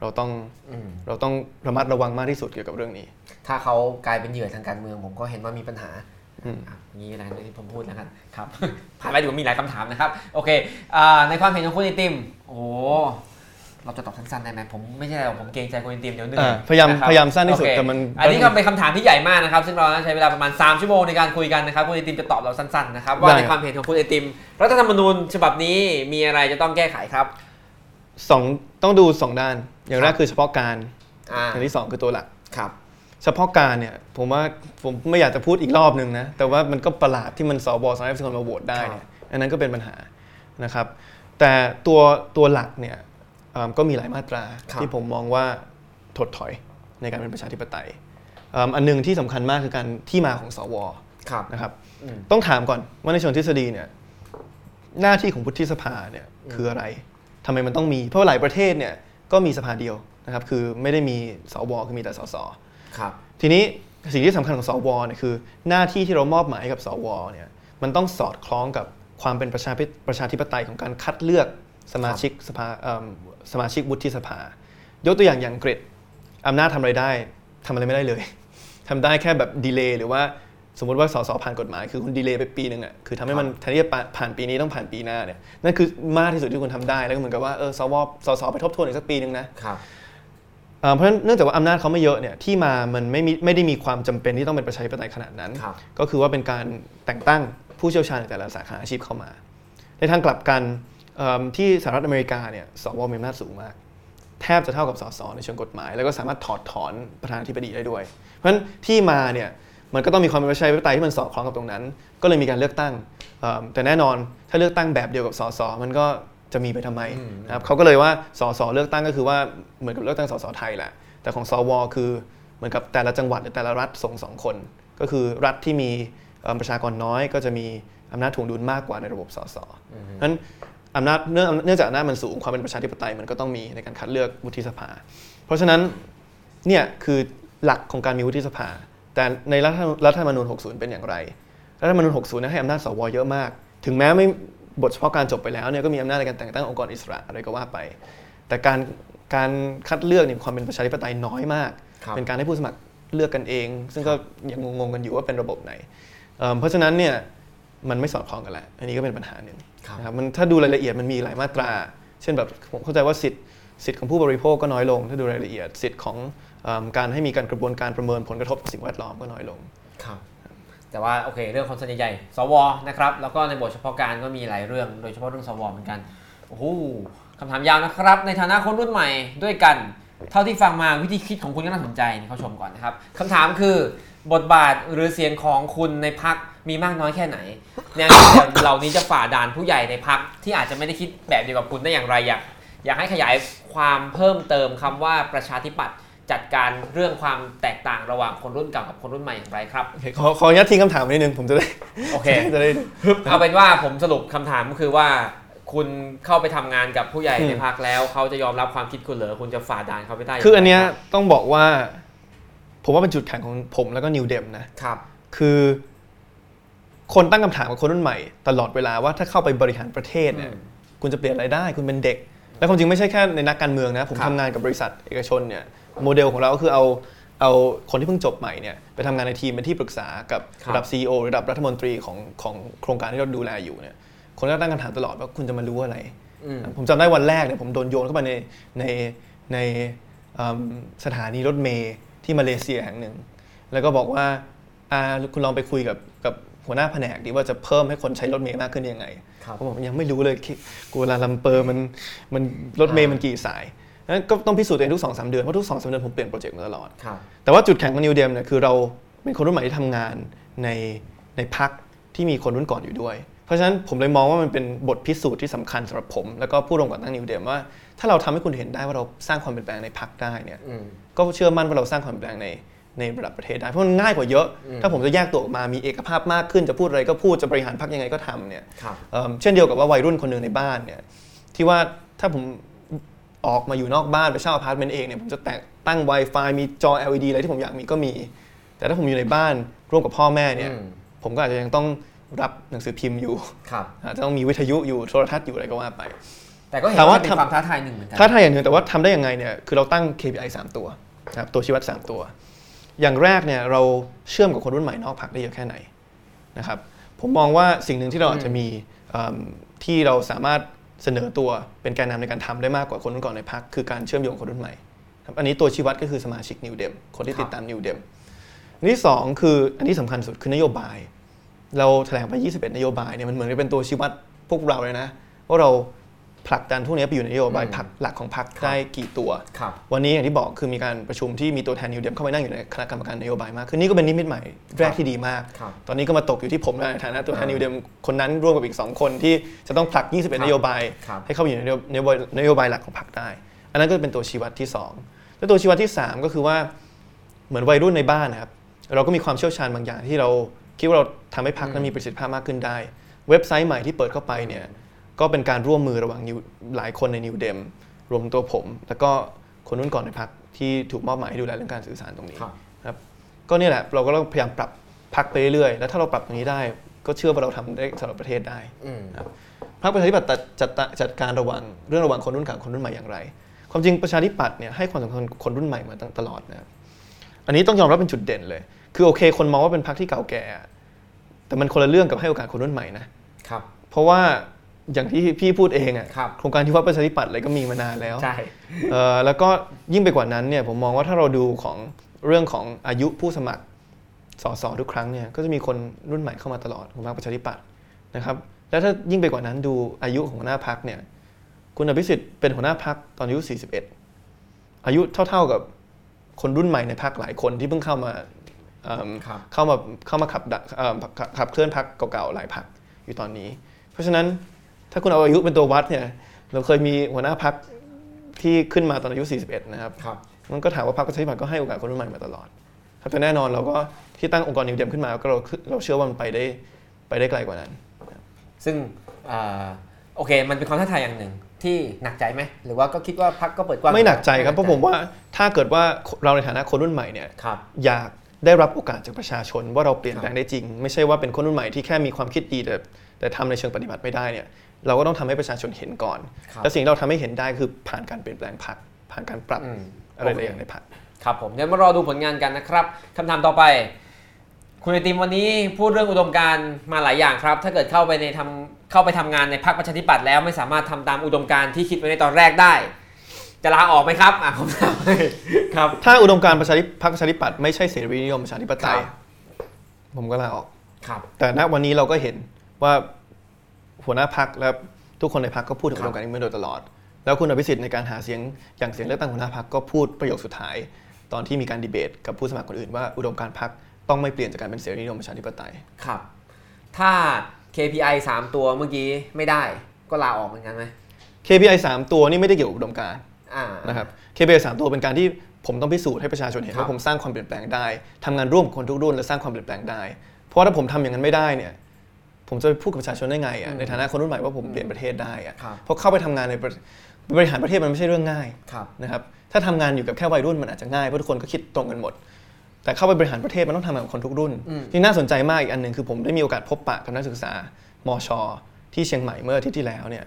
เราต้องอืมเราต้องระมัดระวังมากที่สุดเกี่ยวกับเรื่องนี้ ถ้าเขากลายเป็นเหยื่อทางการเมือง ผมก็เห็นว่ามีปัญหาอืมอะอย่างนี้นะที่ผมพูดแล้วกันครับผ่านไปดูมีหลายคำถามนะครับ โอเคอ่าในความเห็นของคุณไอติม โอ้โหเราจะตอบสั้นๆได้ไหมผมไม่ใช่หรอกผมเกรงใจคุณไอติมเดี๋ยวเหนื่อยอ่าพยายามนะครับพยายามสั้นที่สุดโอเคแต่มัน อันนี้ก็เป็นคำถามที่ใหญ่มากนะครับ ซึ่งเราใช้เวลาประมาณ 3 ชั่วโมงในการคุยกันนะครับคุณไอติมจะตอบเราสั้นๆนะครับว่าได้ในความเห็นของคุณไอติมรัฐธรรมนูญฉบับนี้มีอะไรจะต้องแก้ไขครับสองต้องดูสองด้าน อย่างแรครักบคือเฉพาะการอ่าอย่างที่สองคือตัวหลัก ครับ เฉพาะการเนี่ยผมว่าผมไม่อยากจะพูดอีกรอบหนึ่งนะแต่ว่ามันก็ประหลาดที่มันสบสองร้อยสิบคนมาโหวตได้เนี่ยอันนั้นก็เป็นปัญหานะครับ แต่ตัวตัวหลักเนี่ยเอิ่มก็มีหลายมาตราครับที่ผมมองว่าถดถอยในการเป็นประชาธิปไตยเอิ่มอันหนึงที่สำคัญมากคือการที่มาของสวครับนะครับอืมต้องถามก่อนว่าในเชิงทฤษฎีเนี่ยหน้าที่ของวุฒิสภาเนี่ยคืออะไรทำไมมันต้องมีเพราะว่าหลายประเทศเนี่ย ก็มีสภาเดียวนะครับคือไม่ได้มีสวคือมีแต่สสครับทีนี้สิ่งที่สำคัญของสวเนี่ยคือ หน้าที่ที่เรามอบหมายให้กับสวเนี่ยมันต้องสอดคล้องกับความเป็นประชาธิประชาธิปไตยของการคัดเลือกสมาชิกสภาเอิ่มสมาชิกวุฒิสภา ยกตัวอย่างอย่างอังกฤษอำนาจทำอะไรได้ทำอะไรไม่ได้เลยทำได้แค่แบบดีเลย์หรือว่า สมมติว่าสสผ่านกฎหมายคือคุณดีเลย์ไปปีหนึ่งอะคือทำให้มันแทนที่จะผ่านปีนี้ต้องผ่านปีหน้าเนี่ยนั่นคือมากที่สุดที่คุณทำได้แล้วก็เหมือนกับว่าเออสวสสไปทบทวนอีกสักปีหนึ่งนะครับเอ่อเพราะฉะนั้นเนื่องจากว่าอำนาจเขาไม่เยอะเนี่ยที่มามันไม่มีไม่ได้มีความจำเป็นที่ต้องเป็นประชาธิปไตยขนาดนั้นครับก็คือว่าเป็นการแต่งตั้งผู้เชี่ยวชาญในแต่ละสาขาอาชีพเข้ามา ในทางกลับกันเอิ่มที่สหรัฐอเมริกาเนี่ยสวมีอำนาจสูงมากแทบจะเท่ากับสสในเชิงกฎหมาย แล้วก็สามารถถอดถอนประธานาธิบดีได้ด้วย เพราะฉะนั้นที่มาเนี่ย มันก็ต้องมีความเป็นประชาธิปไตยที่มันสอดคล้องกับตรงนั้น ก็เลยมีการเลือกตั้งเอิ่มแต่แน่นอนถ้าเลือกตั้งแบบเดียวกับสสมันก็จะมีไปทำไมอืมนะครับเขาก็เลยว่าสสเลือกตั้งก็คือว่าเหมือนกับเลือกตั้งสสไทยแหละแต่ของสวคือเหมือนกับแต่ละจังหวัดหรือแต่ละรัฐส่งสองคน ก็คือรัฐที่มีเอิ่มประชากรน้อย ก็จะมีอำนาจถ่วงดุลมากกว่าในระบบสสเพราะฉะนั้นอำนาจเนื่องเนื่องจากอำนาจมันสูงความเป็นประชาธิปไตยมันก็ต้องมีในการคัดเลือกวุฒิสภา เพราะฉะนั้นเนี่ยคือหลักของการมีวุฒิสภา แต่ในรัฐรัฐธรรมนูญ 60 เป็นอย่างไร รัฐธรรมนูญ 60เนี่ยให้อำนาจสวเยอะมาก ถึงแม้ไม่บทเฉพาะการจบไปแล้วเนี่ยก็มีอำนาจในการแต่งตั้งองค์กรอิสระอะไรก็ว่าไป แต่การการคัดเลือกเนี่ยความเป็นประชาธิปไตยน้อยมากครับเป็นการให้ผู้สมัครเลือกกันเอง ซึ่งก็ยังงงๆกันอยู่ว่าเป็นระบบไหนเอิ่มเพราะฉะนั้นเนี่ยมันไม่สอดคล้องกันแหละ อันนี้ก็เป็นปัญหาหนึ่งครับนะครับมันถ้าดูรายละเอียดมันมีหลายมาตรา เช่นแบบผมเข้าใจว่าสิทธิ์สิทธิ์ของผู้บริโภคก็น้อยลง ถ้าดูรายละเอียดสิทธิ์ของเอิ่ม การให้มีการกระบวนการประเมินผลกระทบต่อสิ่งแวดล้อมก็น้อยลงครับแต่ว่าโอเค เรื่องคอนเซิร์นใหญ่สวนะครับแล้วก็ในบทเฉพาะการก็มีหลายเรื่องโดยเฉพาะเรื่องสวเหมือนกันโอ้โหคำถามยาวนะครับ ในฐานะคนรุ่นใหม่ด้วยกัน เท่าที่ฟังมาวิธีคิดของคุณก็น่าสนใจเขาชมก่อนนะครับคำถามคือบทบาทหรือเสียงของคุณในพักมีมากน้อยแค่ไหนแนวคิดเหล่านี้จะฝ่าด่านผู้ใหญ่ในพักที่อาจจะไม่ได้คิดแบบเดียวกับคุณได้อย่างไรอยากอยากให้ขยายความเพิ่มเติมคำว่าประชาธิปัตย์ จัดการเรื่องความแตกต่างระหว่างคนรุ่นเก่ากับคนรุ่นใหม่อย่างไรครับโอเคขอขออนุญาตทิ้งคำถามไว้นิดนึงผมจะได้โอเคจะได้เอาเป็นว่าผมสรุปคำถามก็คือว่า คุณเข้าไปทำงานกับผู้ใหญ่อืมในพักแล้ว เขาจะยอมรับความคิดคุณเหรอคุณจะฝ่าด่านเขาไปได้คืออันเนี้ยยังไงรับต้องบอกว่า ผมว่าเป็นจุดแข็งของผมแล้วก็นิวเดมนะ ครับ คือคนตั้งคำถามกับคนรุ่นใหม่ ตลอดเวลาว่าถ้าเข้าไปบริหารประเทศเนี่ยอืมคุณจะเปลี่ยนอะไรได้ คุณเป็นเด็ก แล้วความจริงไม่ใช่แค่ในนักการเมืองนะ ผมครับ ทำงานกับบริษัทเอกชนเนี่ย โมเดลของเราก็คือเอาเอาคนที่เพิ่งจบใหม่เนี่ยไปทำงานในทีมเป็นที่ปรึกษากับระดับ CEO ระดับรัฐมนตรีของของโครงการที่เราดูแลอยู่เนี่ยคนก็ตั้งคำถามตลอดว่าคุณจะมารู้อะไรอืมผมจำได้วันแรกเนี่ยผมโดนโยนเข้าไปในในในเอิ่มสถานีรถเมล์ที่มาเลเซียแห่งหนึ่ง แล้วก็บอกว่าอ่าคุณลองไปคุยกับกับหัวหน้าแผนกดีว่าจะเพิ่มให้คนใช้รถเมล์มากขึ้นยังไงครับผมบอกยังไม่รู้เลยกูลาลัมเปอร์มันมันรถเมล์มันกี่สาย นั้นก็ต้องพิสูจน์ตัวเองทุกสองสามเดือน เพราะทุกสองสามเดือนผมเปลี่ยนโปรเจกต์มาตลอดครับแต่ว่าจุดแข็งของนิวเดมเนี่ยคือเราเป็นคนรุ่นใหม่ที่ทำงานในในพักที่มีคนรุ่นก่อนอยู่ด้วย เพราะฉะนั้นผมเลยมองว่ามันเป็นบทพิสูจน์ที่สำคัญสำหรับผม แล้วก็ผู้ร่วมก่อตั้ง New Dem ว่า ถ้าเราทำให้คุณเห็นได้ว่าเราสร้างความเปลี่ยนแปลงในพรรคได้เนี่ยอืมก็เชื่อมั่นว่าเราสร้างความเปลี่ยนแปลงในในระดับประเทศได้เพราะมันง่ายกว่าเยอะอืมถ้าผมจะแยกตัวออกมามีเอกภาพมากขึ้นจะพูดอะไรก็พูดจะบริหารพรรคยังไงก็ทำเนี่ยครับเอิ่มเช่นเดียวกับว่าวัยรุ่นคนหนึ่งในบ้านเนี่ยที่ว่าถ้าผม ออกมาอยู่นอกบ้านไปเช่าอพาร์ตเมนต์เองเนี่ยผมจะแต่งตั้ง Wi-Fi มีจอ LED อะไรที่ผมอยากมีก็มี แต่ถ้าผมอยู่ในบ้านร่วมกับพ่อแม่เนี่ย อืม ผมก็อาจจะยังต้องรับหนังสือพิมพ์อยู่ครับ อาจจะต้องมีวิทยุอยู่โทรทัศน์อยู่อะไรก็ว่าไป แต่ก็เห็นแต่ว่าว่าเป็นทำ ความท้าทายหนึ่งเหมือนกัท้าทายอย่างหนึ่งแต่ว่าทำได้ยังไงเนี่ยคือเราตั้ง KPI 3 ตัวนะครับตัวชี้วัด 3 ตัว อย่างแรกเนี่ยเราเชื่อมกับคนรุ่นใหม่นอกพักได้เยอะแค่ไหนนะครับผมมองว่าสิ่งหนึ่งที่เราอาจจะมีเอิ่มที่เราสามารถ เสนอตัวเป็นแกนนำในการทำได้มากกว่าคนรุ่นก่อนในพักคือการเชื่อมโยงคนรุ่นใหม่ครับอันนี้ตัวชี้วัดก็คือสมาชิก New Dem คนที่ติดตาม New Dem อันที่สองคืออันที่สำคัญสุดคือนโยบาย เราแถลงไป 21 นโยบายเนี่ยมันเหมือนกับเป็นตัวชี้วัดพวกเราเลยนะว่าเรา ผลักดันพวกนี้ไปอยู่ในนโยบายอืมพรรคหลักของพรรคครับได้กี่ตัวครับวันนี้อย่างที่บอกคือมีการประชุมที่มีตัวแทน New Dem เข้าไปนั่งอยู่ในคณะกรรมการนโยบายมากคือนี่ก็เป็นนิมิตใหม่แรกที่ดีมากครับตอนนี้ก็มาตกอยู่ที่ผมในฐานะตัวแทนอ่านินิวเดียมคนนั้นร่วมกับอีก 2 คนที่จะต้องผลักครับ21 นโยบายครับให้เข้าไปอยู่ในนโยนโยบายนโยบายหลักของพรรคได้ อันนั้นก็เป็นตัวชี้วัดที่ 2 แล้วตัวชี้วัดที่ 3 ก็คือว่าเหมือนวัยรุ่นในบ้านนะครับเราก็มีความเชี่ยวชาญบางอย่างที่เราคิดว่าเราทำให้พรรคนั้นมีประสิทธิภาพมากขึ้นได้ เว็บไซต์ใหม่ที่เปิดเข้าไปเนี่ย ก็เป็นการร่วมมือระหว่าง New หลายคนในนิวเดมรวมถึงตัวผม แล้วก็คนรุ่นก่อนในพรรคที่ถูกมอบหมายให้ดูแลเรื่องการสื่อสารตรงนี้ครับครับก็เนี่ยแหละเราก็ต้องพยายามปรับพักไปเรื่อยๆแล้วถ้าเราปรับตรงนี้ได้ ก็เชื่อว่าเราทำได้สำหรับประเทศได้อืมพรรคประชาธิปัตย์จัดจัดจัดการระหว่างเรื่องระหว่างคนรุ่นเก่ากับคนรุ่นใหม่อย่างไร ความจริงประชาธิปัตย์เนี่ยให้ความสำคัญคนรุ่นใหม่มาตั้งตลอดนะครับอันนี้ต้องยอมรับเป็นจุดเด่นเลย คือโอเค คนมองว่าเป็นพรรคที่เก่าแก่ แต่มันคนละเรื่องกับให้โอกาสคนรุ่นใหม่นะครับ เพราะว่า อย่างที่พี่พูดเองอะครับโครงการที่ว่าประชาธิปัตย์อะไรก็มีมานานแล้วใช่เอ่อแล้วก็ยิ่งไปกว่านั้นเนี่ยผมมองว่าถ้าเราดูของเรื่องของอายุผู้สมัครสสทุกครั้งเนี่ยก็จะมีคนรุ่นใหม่เข้ามาตลอดของพรรคประชาธิปัตย์นะครับแล้วถ้ายิ่งไปกว่านั้นดูอายุของหัวหน้าพักเนี่ยคุณอภิสิทธิ์เป็นหัวหน้าพักตอนอายุ 41 อายุเท่า ๆกับคนรุ่นใหม่ในพักหลายคนที่เพิ่งเข้ามาเอิ่มครับเข้ามาเข้ามาขับดะเอิ่มขับขับเคลื่อนพักเก่าๆหลายพักอยู่ตอนนี้ เพราะฉะนั้น ถ้าคุณเอาอายุเป็นตัววัดเนี่ยเราเคยมีหัวหน้าพักที่ขึ้นมาตอนอายุ 41 นะครับครับมันก็ถามว่าพรรคประชาธิปัตย์ก็ให้โอกาสคนรุ่นใหม่มาตลอดครับแต่แน่นอนเราก็ที่ตั้งองค์กรนิวเดียมขึ้นมาก็เราเราเชื่อว่ามันไปได้ไปได้ไกลกว่านั้น ซึ่งอ่าโอเค มันเป็นความท้าทายอย่างหนึ่งที่หนักใจไหมหรือว่าก็คิดว่าพักก็เปิดกว้างไม่หนักใจครับเพราะผมว่าถ้าเกิดว่าเราในฐานะคนรุ่นใหม่เนี่ยครับอยากได้รับโอกาสจากประชาชนว่าเราเปลี่ยนครับแปลงได้จริง ไม่ใช่ว่าเป็นคนรุ่นใหม่ที่แค่มีความคิดดีแต่แต่ทำในเชิงปฏิบัติไม่ได้เนี่ย เราก็ต้องทำให้ประชาชนเห็นก่อนครับแล้วสิ่งที่เราทำให้เห็นได้คือผ่านการเปลี่ยนแปลงพรรคผ่านการปรับอืมอะไรหโอลายเคอย่างในพรรคครับผมเดี๋ยวมารอดูผลงานกันนะครับคำถามต่อไป คุณไอติมวันนี้พูดเรื่องอุดมการณ์มาหลายอย่างครับ ถ้าเกิดเข้าไปในทำเข้าไปทำงานในพรรคประชาธิปัตย์แล้วไม่สามารถทำตามอุดมการณ์ที่คิดไว้ในตอนแรกได้ จะลาออกไหมครับอะผมถามเลยครับ ถ้าอุดมการณ์ประชาธิพรรคประชาธิปัตย์ไม่ใช่เสรีนิยมประชาธิปไตยครับผมก็ลาออกครับ แต่ณวันนี้เราก็เห็นว่า หัวหน้าพักและทุกคนในพักก็พูดถึงคอุรับดมการณ์นี้มาโดยตลอด แล้วคุณอภิสิทธิ์ในการหาเสียงอย่างเสียงเลือกตั้งหัวหน้าพักก็พูดประโยคสุดท้าย ตอนที่มีการดีเบต กับผู้สมัครคนอื่นว่าอุดมการณ์พักต้องไม่เปลี่ยนจากการเป็นเสรีนิยมประชาธิปไตยครับ ถ้า KPI 3 ตัวเมื่อกี้ไม่ได้ก็ลาออกเหมือนกันไหม KPI 3 ตัวนี่ไม่ได้เกี่ยวกับอุดมการณ์อ่านะครับ KPI 3 ตัวเป็นการที่ผมต้องพิสูจน์ให้ประชาชนเห็นครับว่าผมสร้างความเปลี่ยนแปลงได้ทำงานร่วมกับคนทุกรุ่นและสร้างความเปลี่ยนแปลงได้ เพราะว่าถ้าผมทำอย่างนั้นไม่ได้เนี่ย ผมจะไปพูดกับประชาชนได้ไงอะในฐานะคนรุ่นใหม่ว่าผมเปลี่ยนประเทศได้อะครับเพราะเข้าไปทำงานในประบริหารประเทศมันไม่ใช่เรื่องง่ายครับนะครับถ้าทำงานอยู่กับแค่วัยรุ่นมันอาจจะง่ายเพราะทุกคนก็คิดตรงกันหมด แต่เข้าไปบริหารประเทศมันต้องทำกับคนทุกรุ่นอืมที่น่าสนใจมากอีกอันหนึ่งคือผมได้มีโอกาสพบปะกับนักศึกษามชที่เชียงใหม่เมื่ออาทิตย์ที่แล้วเนี่ย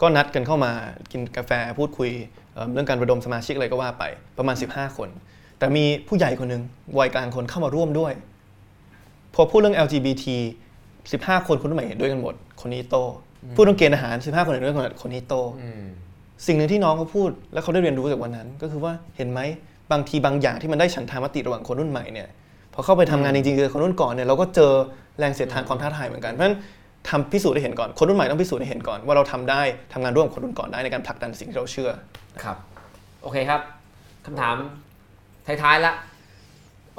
ก็นัดกันเข้ามากินกาแฟพูดคุยเอิ่มเรื่องการระดมสมาชิกอะไรก็ว่าไปประมาณ 15 คน แต่มีผู้ใหญ่คนหนึ่งวัยกลางคนเข้ามาร่วมด้วย พอพูดเรื่อง LGBT 15 คนคนรุ่นใหม่เห็นด้วยกันหมด คนนี้โต พูดเรื่องเกณฑ์อาหาร 15 คนเห็นด้วยกันหมดคนนี้โตอืมสิ่งหนึ่งที่น้องเขาพูด แล้วเขาได้เรียนรู้จากวันนั้น ก็คือว่าเห็นไหมบางทีบางอย่างที่มันได้ฉันทามติระหว่างคนรุ่นใหม่เนี่ยพอเข้าไปทำงานจริงๆเจอคนรุ่นก่อนเนี่ยเราก็เจอแรงเสียดทานความท้าทายเหมือนกันเพราะฉะนั้นทำพิสูจน์ให้เห็นก่อนคนรุ่นใหม่ต้องพิสูจน์ให้เห็นก่อนว่าเราทำได้ทำงานร่วมกับคนรุ่นก่อนได้ในการผลักดันสิ่งที่เราเชื่อครับ โอเคครับคำถามท้ายๆละ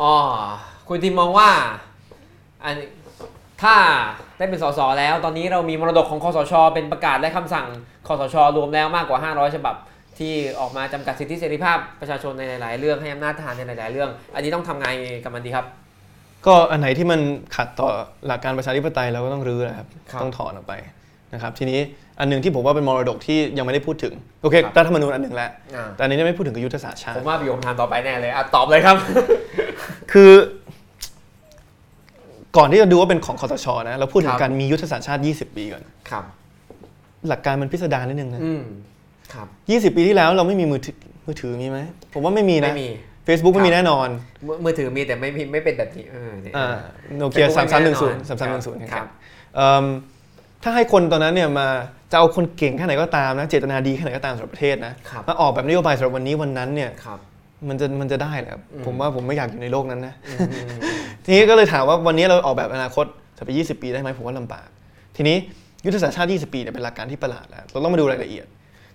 อ๋อคุณทีมมองว่าอัน ถ้าได้เป็นสสแล้ว ตอนนี้เรามีมรดกของคอสช เป็นประกาศและคำสั่งคอสช รวมแล้วมากกว่า 500 ฉบับ ที่ออกมาจำกัดสิทธิเสรีภาพประชาชนในหลายๆ เรื่องให้อำนาจทหารในหลาย ๆ เรื่อง อันนี้ต้องทำไงกับมันดีครับ ก็อันไหนที่มันขัดต่อหลักการประชาธิปไตยเราก็ต้องรื้อนะครับครับต้องถอนออกไปนะครับทีนี้อันหนึ่งที่ผมว่าเป็นมรดกที่ยังไม่ได้พูดถึงโอเคครับรัฐธรรมนูญอันหนึ่งแล้วอ่าแต่อันนี้ยังไม่พูดถึงคือยุทธศาสตร์ชาผติมว่าประโยคถามต่อไปแน่เลยอะตอบเลยครับ คือ ก่อนที่จะดูว่าเป็นของคอสชนะเราพูดถึคงรับการมียุทธศาสตร์ชาติ 20 ปีก่อนครับหลักการมันพิสดารนิดนึงนะอืมครับ20ปีที่แล้วเราไม่มีมือถือมือถือมีไหมผมว่าไม่มีนะไม่มี Facebook ครับไม่มีแน่นอนมือมือถือมีแต่ไม่มีไม่เป็นแบบนี้เออเนี่ยโนเกีย Facebook สามสามหนึ่งศูนย์ไม่สามแน่สามนหอนนึ่งศูนย์คครัรับบเอิ่มถ้าให้คนตอนนั้นเนี่ยมาจะเอาคนเก่งแค่ไหนก็ตามนะ เจตนาดีแค่ไหนก็ตามสำหรับประเทศนะครับมาออกแบบนโยบายสำหรับวันนี้วันนั้นเนี่ยครับ มันจะมันจะได้เหรอครับอืมผมว่าผมไม่อยากอยู่ในโลกนั้นนะอืมทีนี้ก็เลยถามว่าวันนี้เราออกแบบอนาคตจะไป 20 ปีได้ไหมผมว่าลำบาก ทีนี้ยุทธศาสตร์ชาติ 20 ปีเนี่ยเป็นหลักการที่ประหลาดแล้วเราต้องมาดูรายละเอียด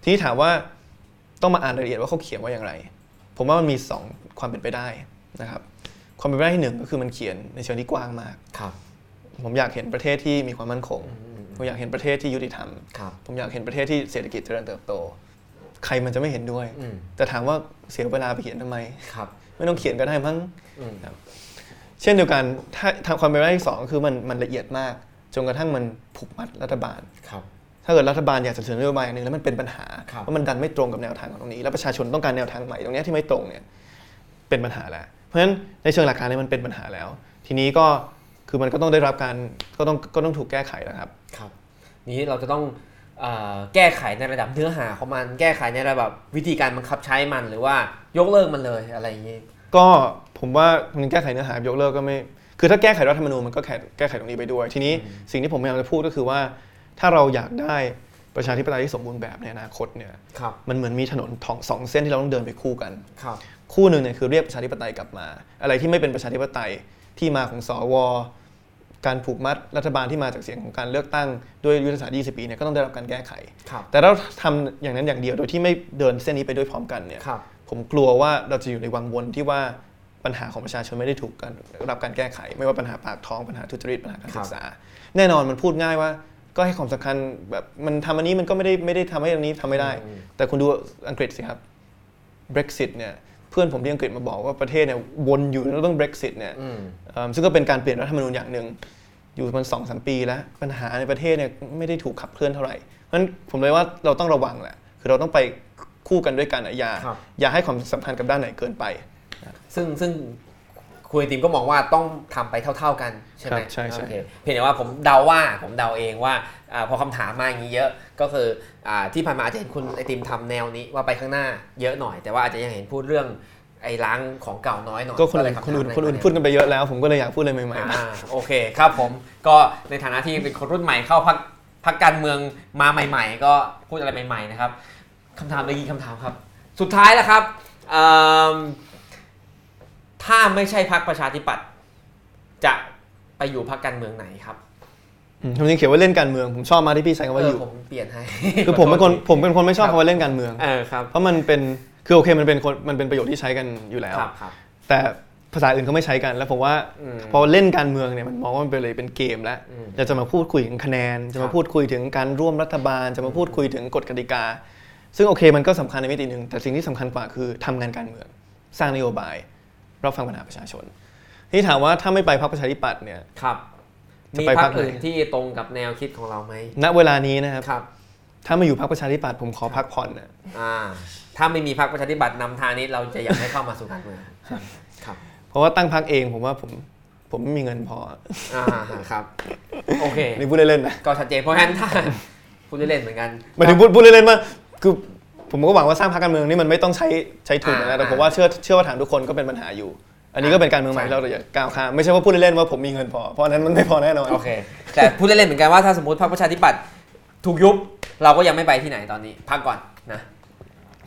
ทีนี้ถามว่าต้องมาอ่านรายละเอียดว่าเขาเขียนว่าอย่างไร ผมว่ามันมี 2 ความเป็นไปได้นะครับความเป็นไปได้ที่หนึ่งก็คือมันเขียนในเชิงที่กว้างมากครับ ผมอยากเห็นประเทศที่มีความมั่นคงอืมผมอยากเห็นประเทศที่ยุติธรรมครับผมอยากเห็นประเทศที่เศรษฐกิจเจริญเติบโต ใครมันจะไม่เห็นด้วยอืมแต่ถามว่าเสียเวลาไปเขียนทำไมครับไม่ต้องเขียนก็ได้มั้งอืมเช่นเดียวกันถ้าทางความเป็นไปได้ที่สองก็คือมันมันละเอียดมาก จนกระทั่งมันผูกมัดรัฐบาลครับถ้าเกิดรัฐบาลอยากจะเสนอนโยบายอย่างหนึ่งแล้วมันเป็นปัญหาครับว่ามันดันไม่ตรงกับแนวทางของตรงนี้ แล้วประชาชนต้องการแนวทางใหม่ตรงเนี้ยที่ไม่ตรงเนี่ยเป็นปัญหาแล้ว เพราะฉะนั้นในเชิงหลักการเนี่ยมันเป็นปัญหาแล้ว ทีนี้ก็คือมันก็ต้องได้รับการก็ต้องก็ต้องถูกแก้ไขแล้วครับ ครับ นี้เราจะต้องเอ่อ แก้ไขในระดับเนื้อหาของมัน แก้ไขในระดับวิธีการบังคับใช้มันหรือว่ายกเลิกมันเลยอะไรอย่างนี้ก็ผมว่ามันแก้ไขเนื้อหายกเลิกก็ไม่คือถ้าแก้ไขรัฐธรรมนูญมันก็แก้แก้ไขตรงนี้ไปด้วย ทีนี้สิ่งที่ผมพยายามจะพูดก็คือว่า ถ้าเราอยากได้ประชาธิปไตยที่สมบูรณ์แบบในอนาคตเนี่ยครับมันเหมือนมีถนนทองสองเส้นที่เราต้องเดินไปคู่กันครับคู่หนึ่งเนี่ยคือเรียกประชาธิปไตยกลับมา อะไรที่ไม่เป็นประชาธิปไตยที่มาของสว การผูกมัดรัฐบาลที่มาจากเสียงของการเลือกตั้งด้วยยุทธศาสตร์ 20 ปีเนี่ยก็ต้องได้รับการแก้ไขครับแต่เราทำอย่างนั้นอย่างเดียวโดยที่ไม่เดินเส้นนี้ไปด้วยพร้อมกันเนี่ยครับผมกลัวว่าเราจะอยู่ในวังวนที่ว่าปัญหาของประชาชนไม่ได้ถูกการรับการแก้ไข ไม่ว่าปัญหาปากท้องปัญหาทุจริตปัญหาการศึกษา แน่นอนมันพูดง่ายว่าก็ให้ความสำคัญแบบมันทำอันนี้มันก็ไม่ได้ไม่ได้ทำให้อันนี้ทำไม่ได้อืมแต่คุณดูอังกฤษสิครับ Brexit เนี่ยเพื่อนผมที่อังกฤษมาบอกว่าประเทศเนี่ยวนอยู่ในเรื่อง Brexit เนี่ยอืมเอิ่มซึ่งก็เป็นการเปลี่ยนรัฐธรรมนูญอย่างหนึ่งอยู่มันสองสามปีแล้ว ปัญหาในประเทศเนี่ยไม่ได้ถูกขับเคลื่อนเท่าไหร่เพราะฉะนั้นผมเลยว่าเราต้องระวังแหละคือเราต้องไปคู่กันด้วยกันอะอย่าครับอย่าให้ความสำคัญกับด้านไหนเกินไป ซึ่งซึ่งคุยทีมก็มองว่าต้องทำไปเท่า ๆกัน ใช่ไหมครับใช่ใช่โอเคเพียงแต่ว่าผมเดาว่าผมเดาเองว่า อาพอคำถามมาอย่างนี้เยอะก็คืออาที่ผ่านมาอาจจะเห็นคุณไอติมทำแนวนี้ว่าไปข้างหน้าเยอะหน่อย แต่ว่าอาจจะยังเห็นพูดเรื่องไอ้ล้างของเก่าน้อยหน่อยก็คนเลอื่ยนรับคนอื่นถามคนอื่นใพูดกันไปเยอะแล้ว ผมก็เลยอยากพูดอะไรใหม่ๆอ่าโอเคครับผมก็ในฐานะที่เป็นคนรุ่นใหม่เข้าพักพักการเมืองมาใหม่ ๆ ก็พูดอะไรใหม่ๆนะครับคำถามเลยกี่คำถามครับ สุดท้ายแล้วครับเอิ่มถ้าไม่ใช่พักประชาธิปัตย์จะไปอยู่พักการเมืองไหนครับ อืมผมยังเขียนว่าเล่นการเมืองผมชอบมากที่พี่ใช้คำว่าอยู่เผมเปลี่ยนให้คือผมเป็นคนผมเป็นคนไม่ชอบครับคำว่าเล่นการเมืองเออครับเพราะมันเป็นคือโอเคมันเป็นคนมันเป็นประโยชน์ที่ใช้กันอยู่แล้วครับครับแต่ภาษาอื่นเขาไม่ใช้กัน แล้วผมว่าอืมพอเล่นการเมืองเนี่ยมันมองว่ามันเป็นเลยเป็นเกมแล้วอืมเราจะมาพูดคุยถึงคะแนน จะครัมาบพูดคุยถึงการร่วมรัฐบาล จะมาพูดคุยถึงกฎกติกา ซึ่งโอเคมันก็สำคัญในมิติหนึ่งแต่สิ่งที่สำคัญกว่าคือทำงานการเมือง สร้างนโยบายรับฟังปัญหาประชาชน ที่ถามว่าถ้าไม่ไปพรรคประชาธิปัตย์เนี่ยครับจะ มีไปพัพรรกคไหนอื่นที่ตรงกับแนวคิดของเราไหมณเวลานี้นะครับครับ ถ้ามาอยู่พรรคประชาธิปัตย์ผมขอพักผ่อนนะอ่า ถ้าไม่มีพักประชาธิปัตย์นำทางนี้เราจะอยากให้เข้ามาสู่การเมืองครับผราะว่าตั้งพักเองผมว่าผมผมไม่มีเงินพออ่าครับ โอเคนี่พูดเล่นๆนะก็ชัดเจนเพราะฉะนั้นถ้าพูดเล่นๆเหมือนกันหมายถึงพูดพูดเล่นๆว่าคือผมก็หวังว่าสร้างพรรคการเมืองนี่มันไม่ต้องใช้ใช้ทุนอ่านะแต่ผมว่าเชื่อเชื่อว่าฐานทุกคนก็เป็นปัญหาอยู่ อันนี้ก็เป็นการเมืองใหม่ใช่ที่เราอย่าก้าวข้ามไม่ใช่ว่าพูดเล่นๆว่าผมมีเงินพอเพราะอันนั้นมันไม่พอแน่นอนโอเค แต่พูดเล่นๆเหมือนกันว่าถ้าสมมติพรรคประชาธิปัตย์ถูกยุบเราก็ยังไม่ไปที่ไหนตอนนี้ พักก่อนนะ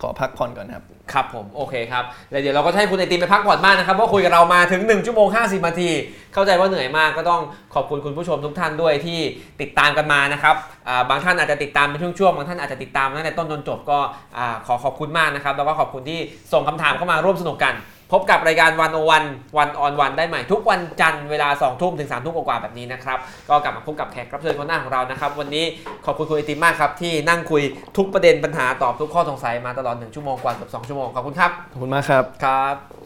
ขอพักผ่อนก่อนครับครับผมโอเคครับแล้วเดี๋ยวเราก็จะให้คุณไอติมไปพักผ่อนบ้างนะครับเพราะคุยกับเรามาถึง 1 ชั่วโมง 50นาที เข้าใจว่าเหนื่อยมากก็ต้องขอบคุณคุณผู้ชมทุกท่านด้วยที่ติดตามกันมานะครับอ่าบางท่านอาจจะติดตามเป็นช่วงๆบางท่านอาจจะติดตามตั้งแต่ต้นจนจบก็อ่าขอขอบคุณมากนะครับแล้วก็ขอบคุณที่ส่งคำถามเข้ามาร่วมสนุกกัน พบกับรายการวันโอวันวันออนวันได้ใหม่ ทุกวันจันทร์เวลา2ทุ่มถึง3ทุ่มกว่าๆแบบนี้นะครับ ก็กลับมาพบกับแขกรับเชิญคนหน้าของเรานะครับ วันนี้ขอบคุณคุณไอติมมากครับ ที่นั่งคุยทุกประเด็นปัญหาตอบทุกข้อสงสัยมาตลอด 1 ชั่วโมงกว่าเกือบ2ชั่วโมงขอบคุณครับ ขอบคุณมากครับครับ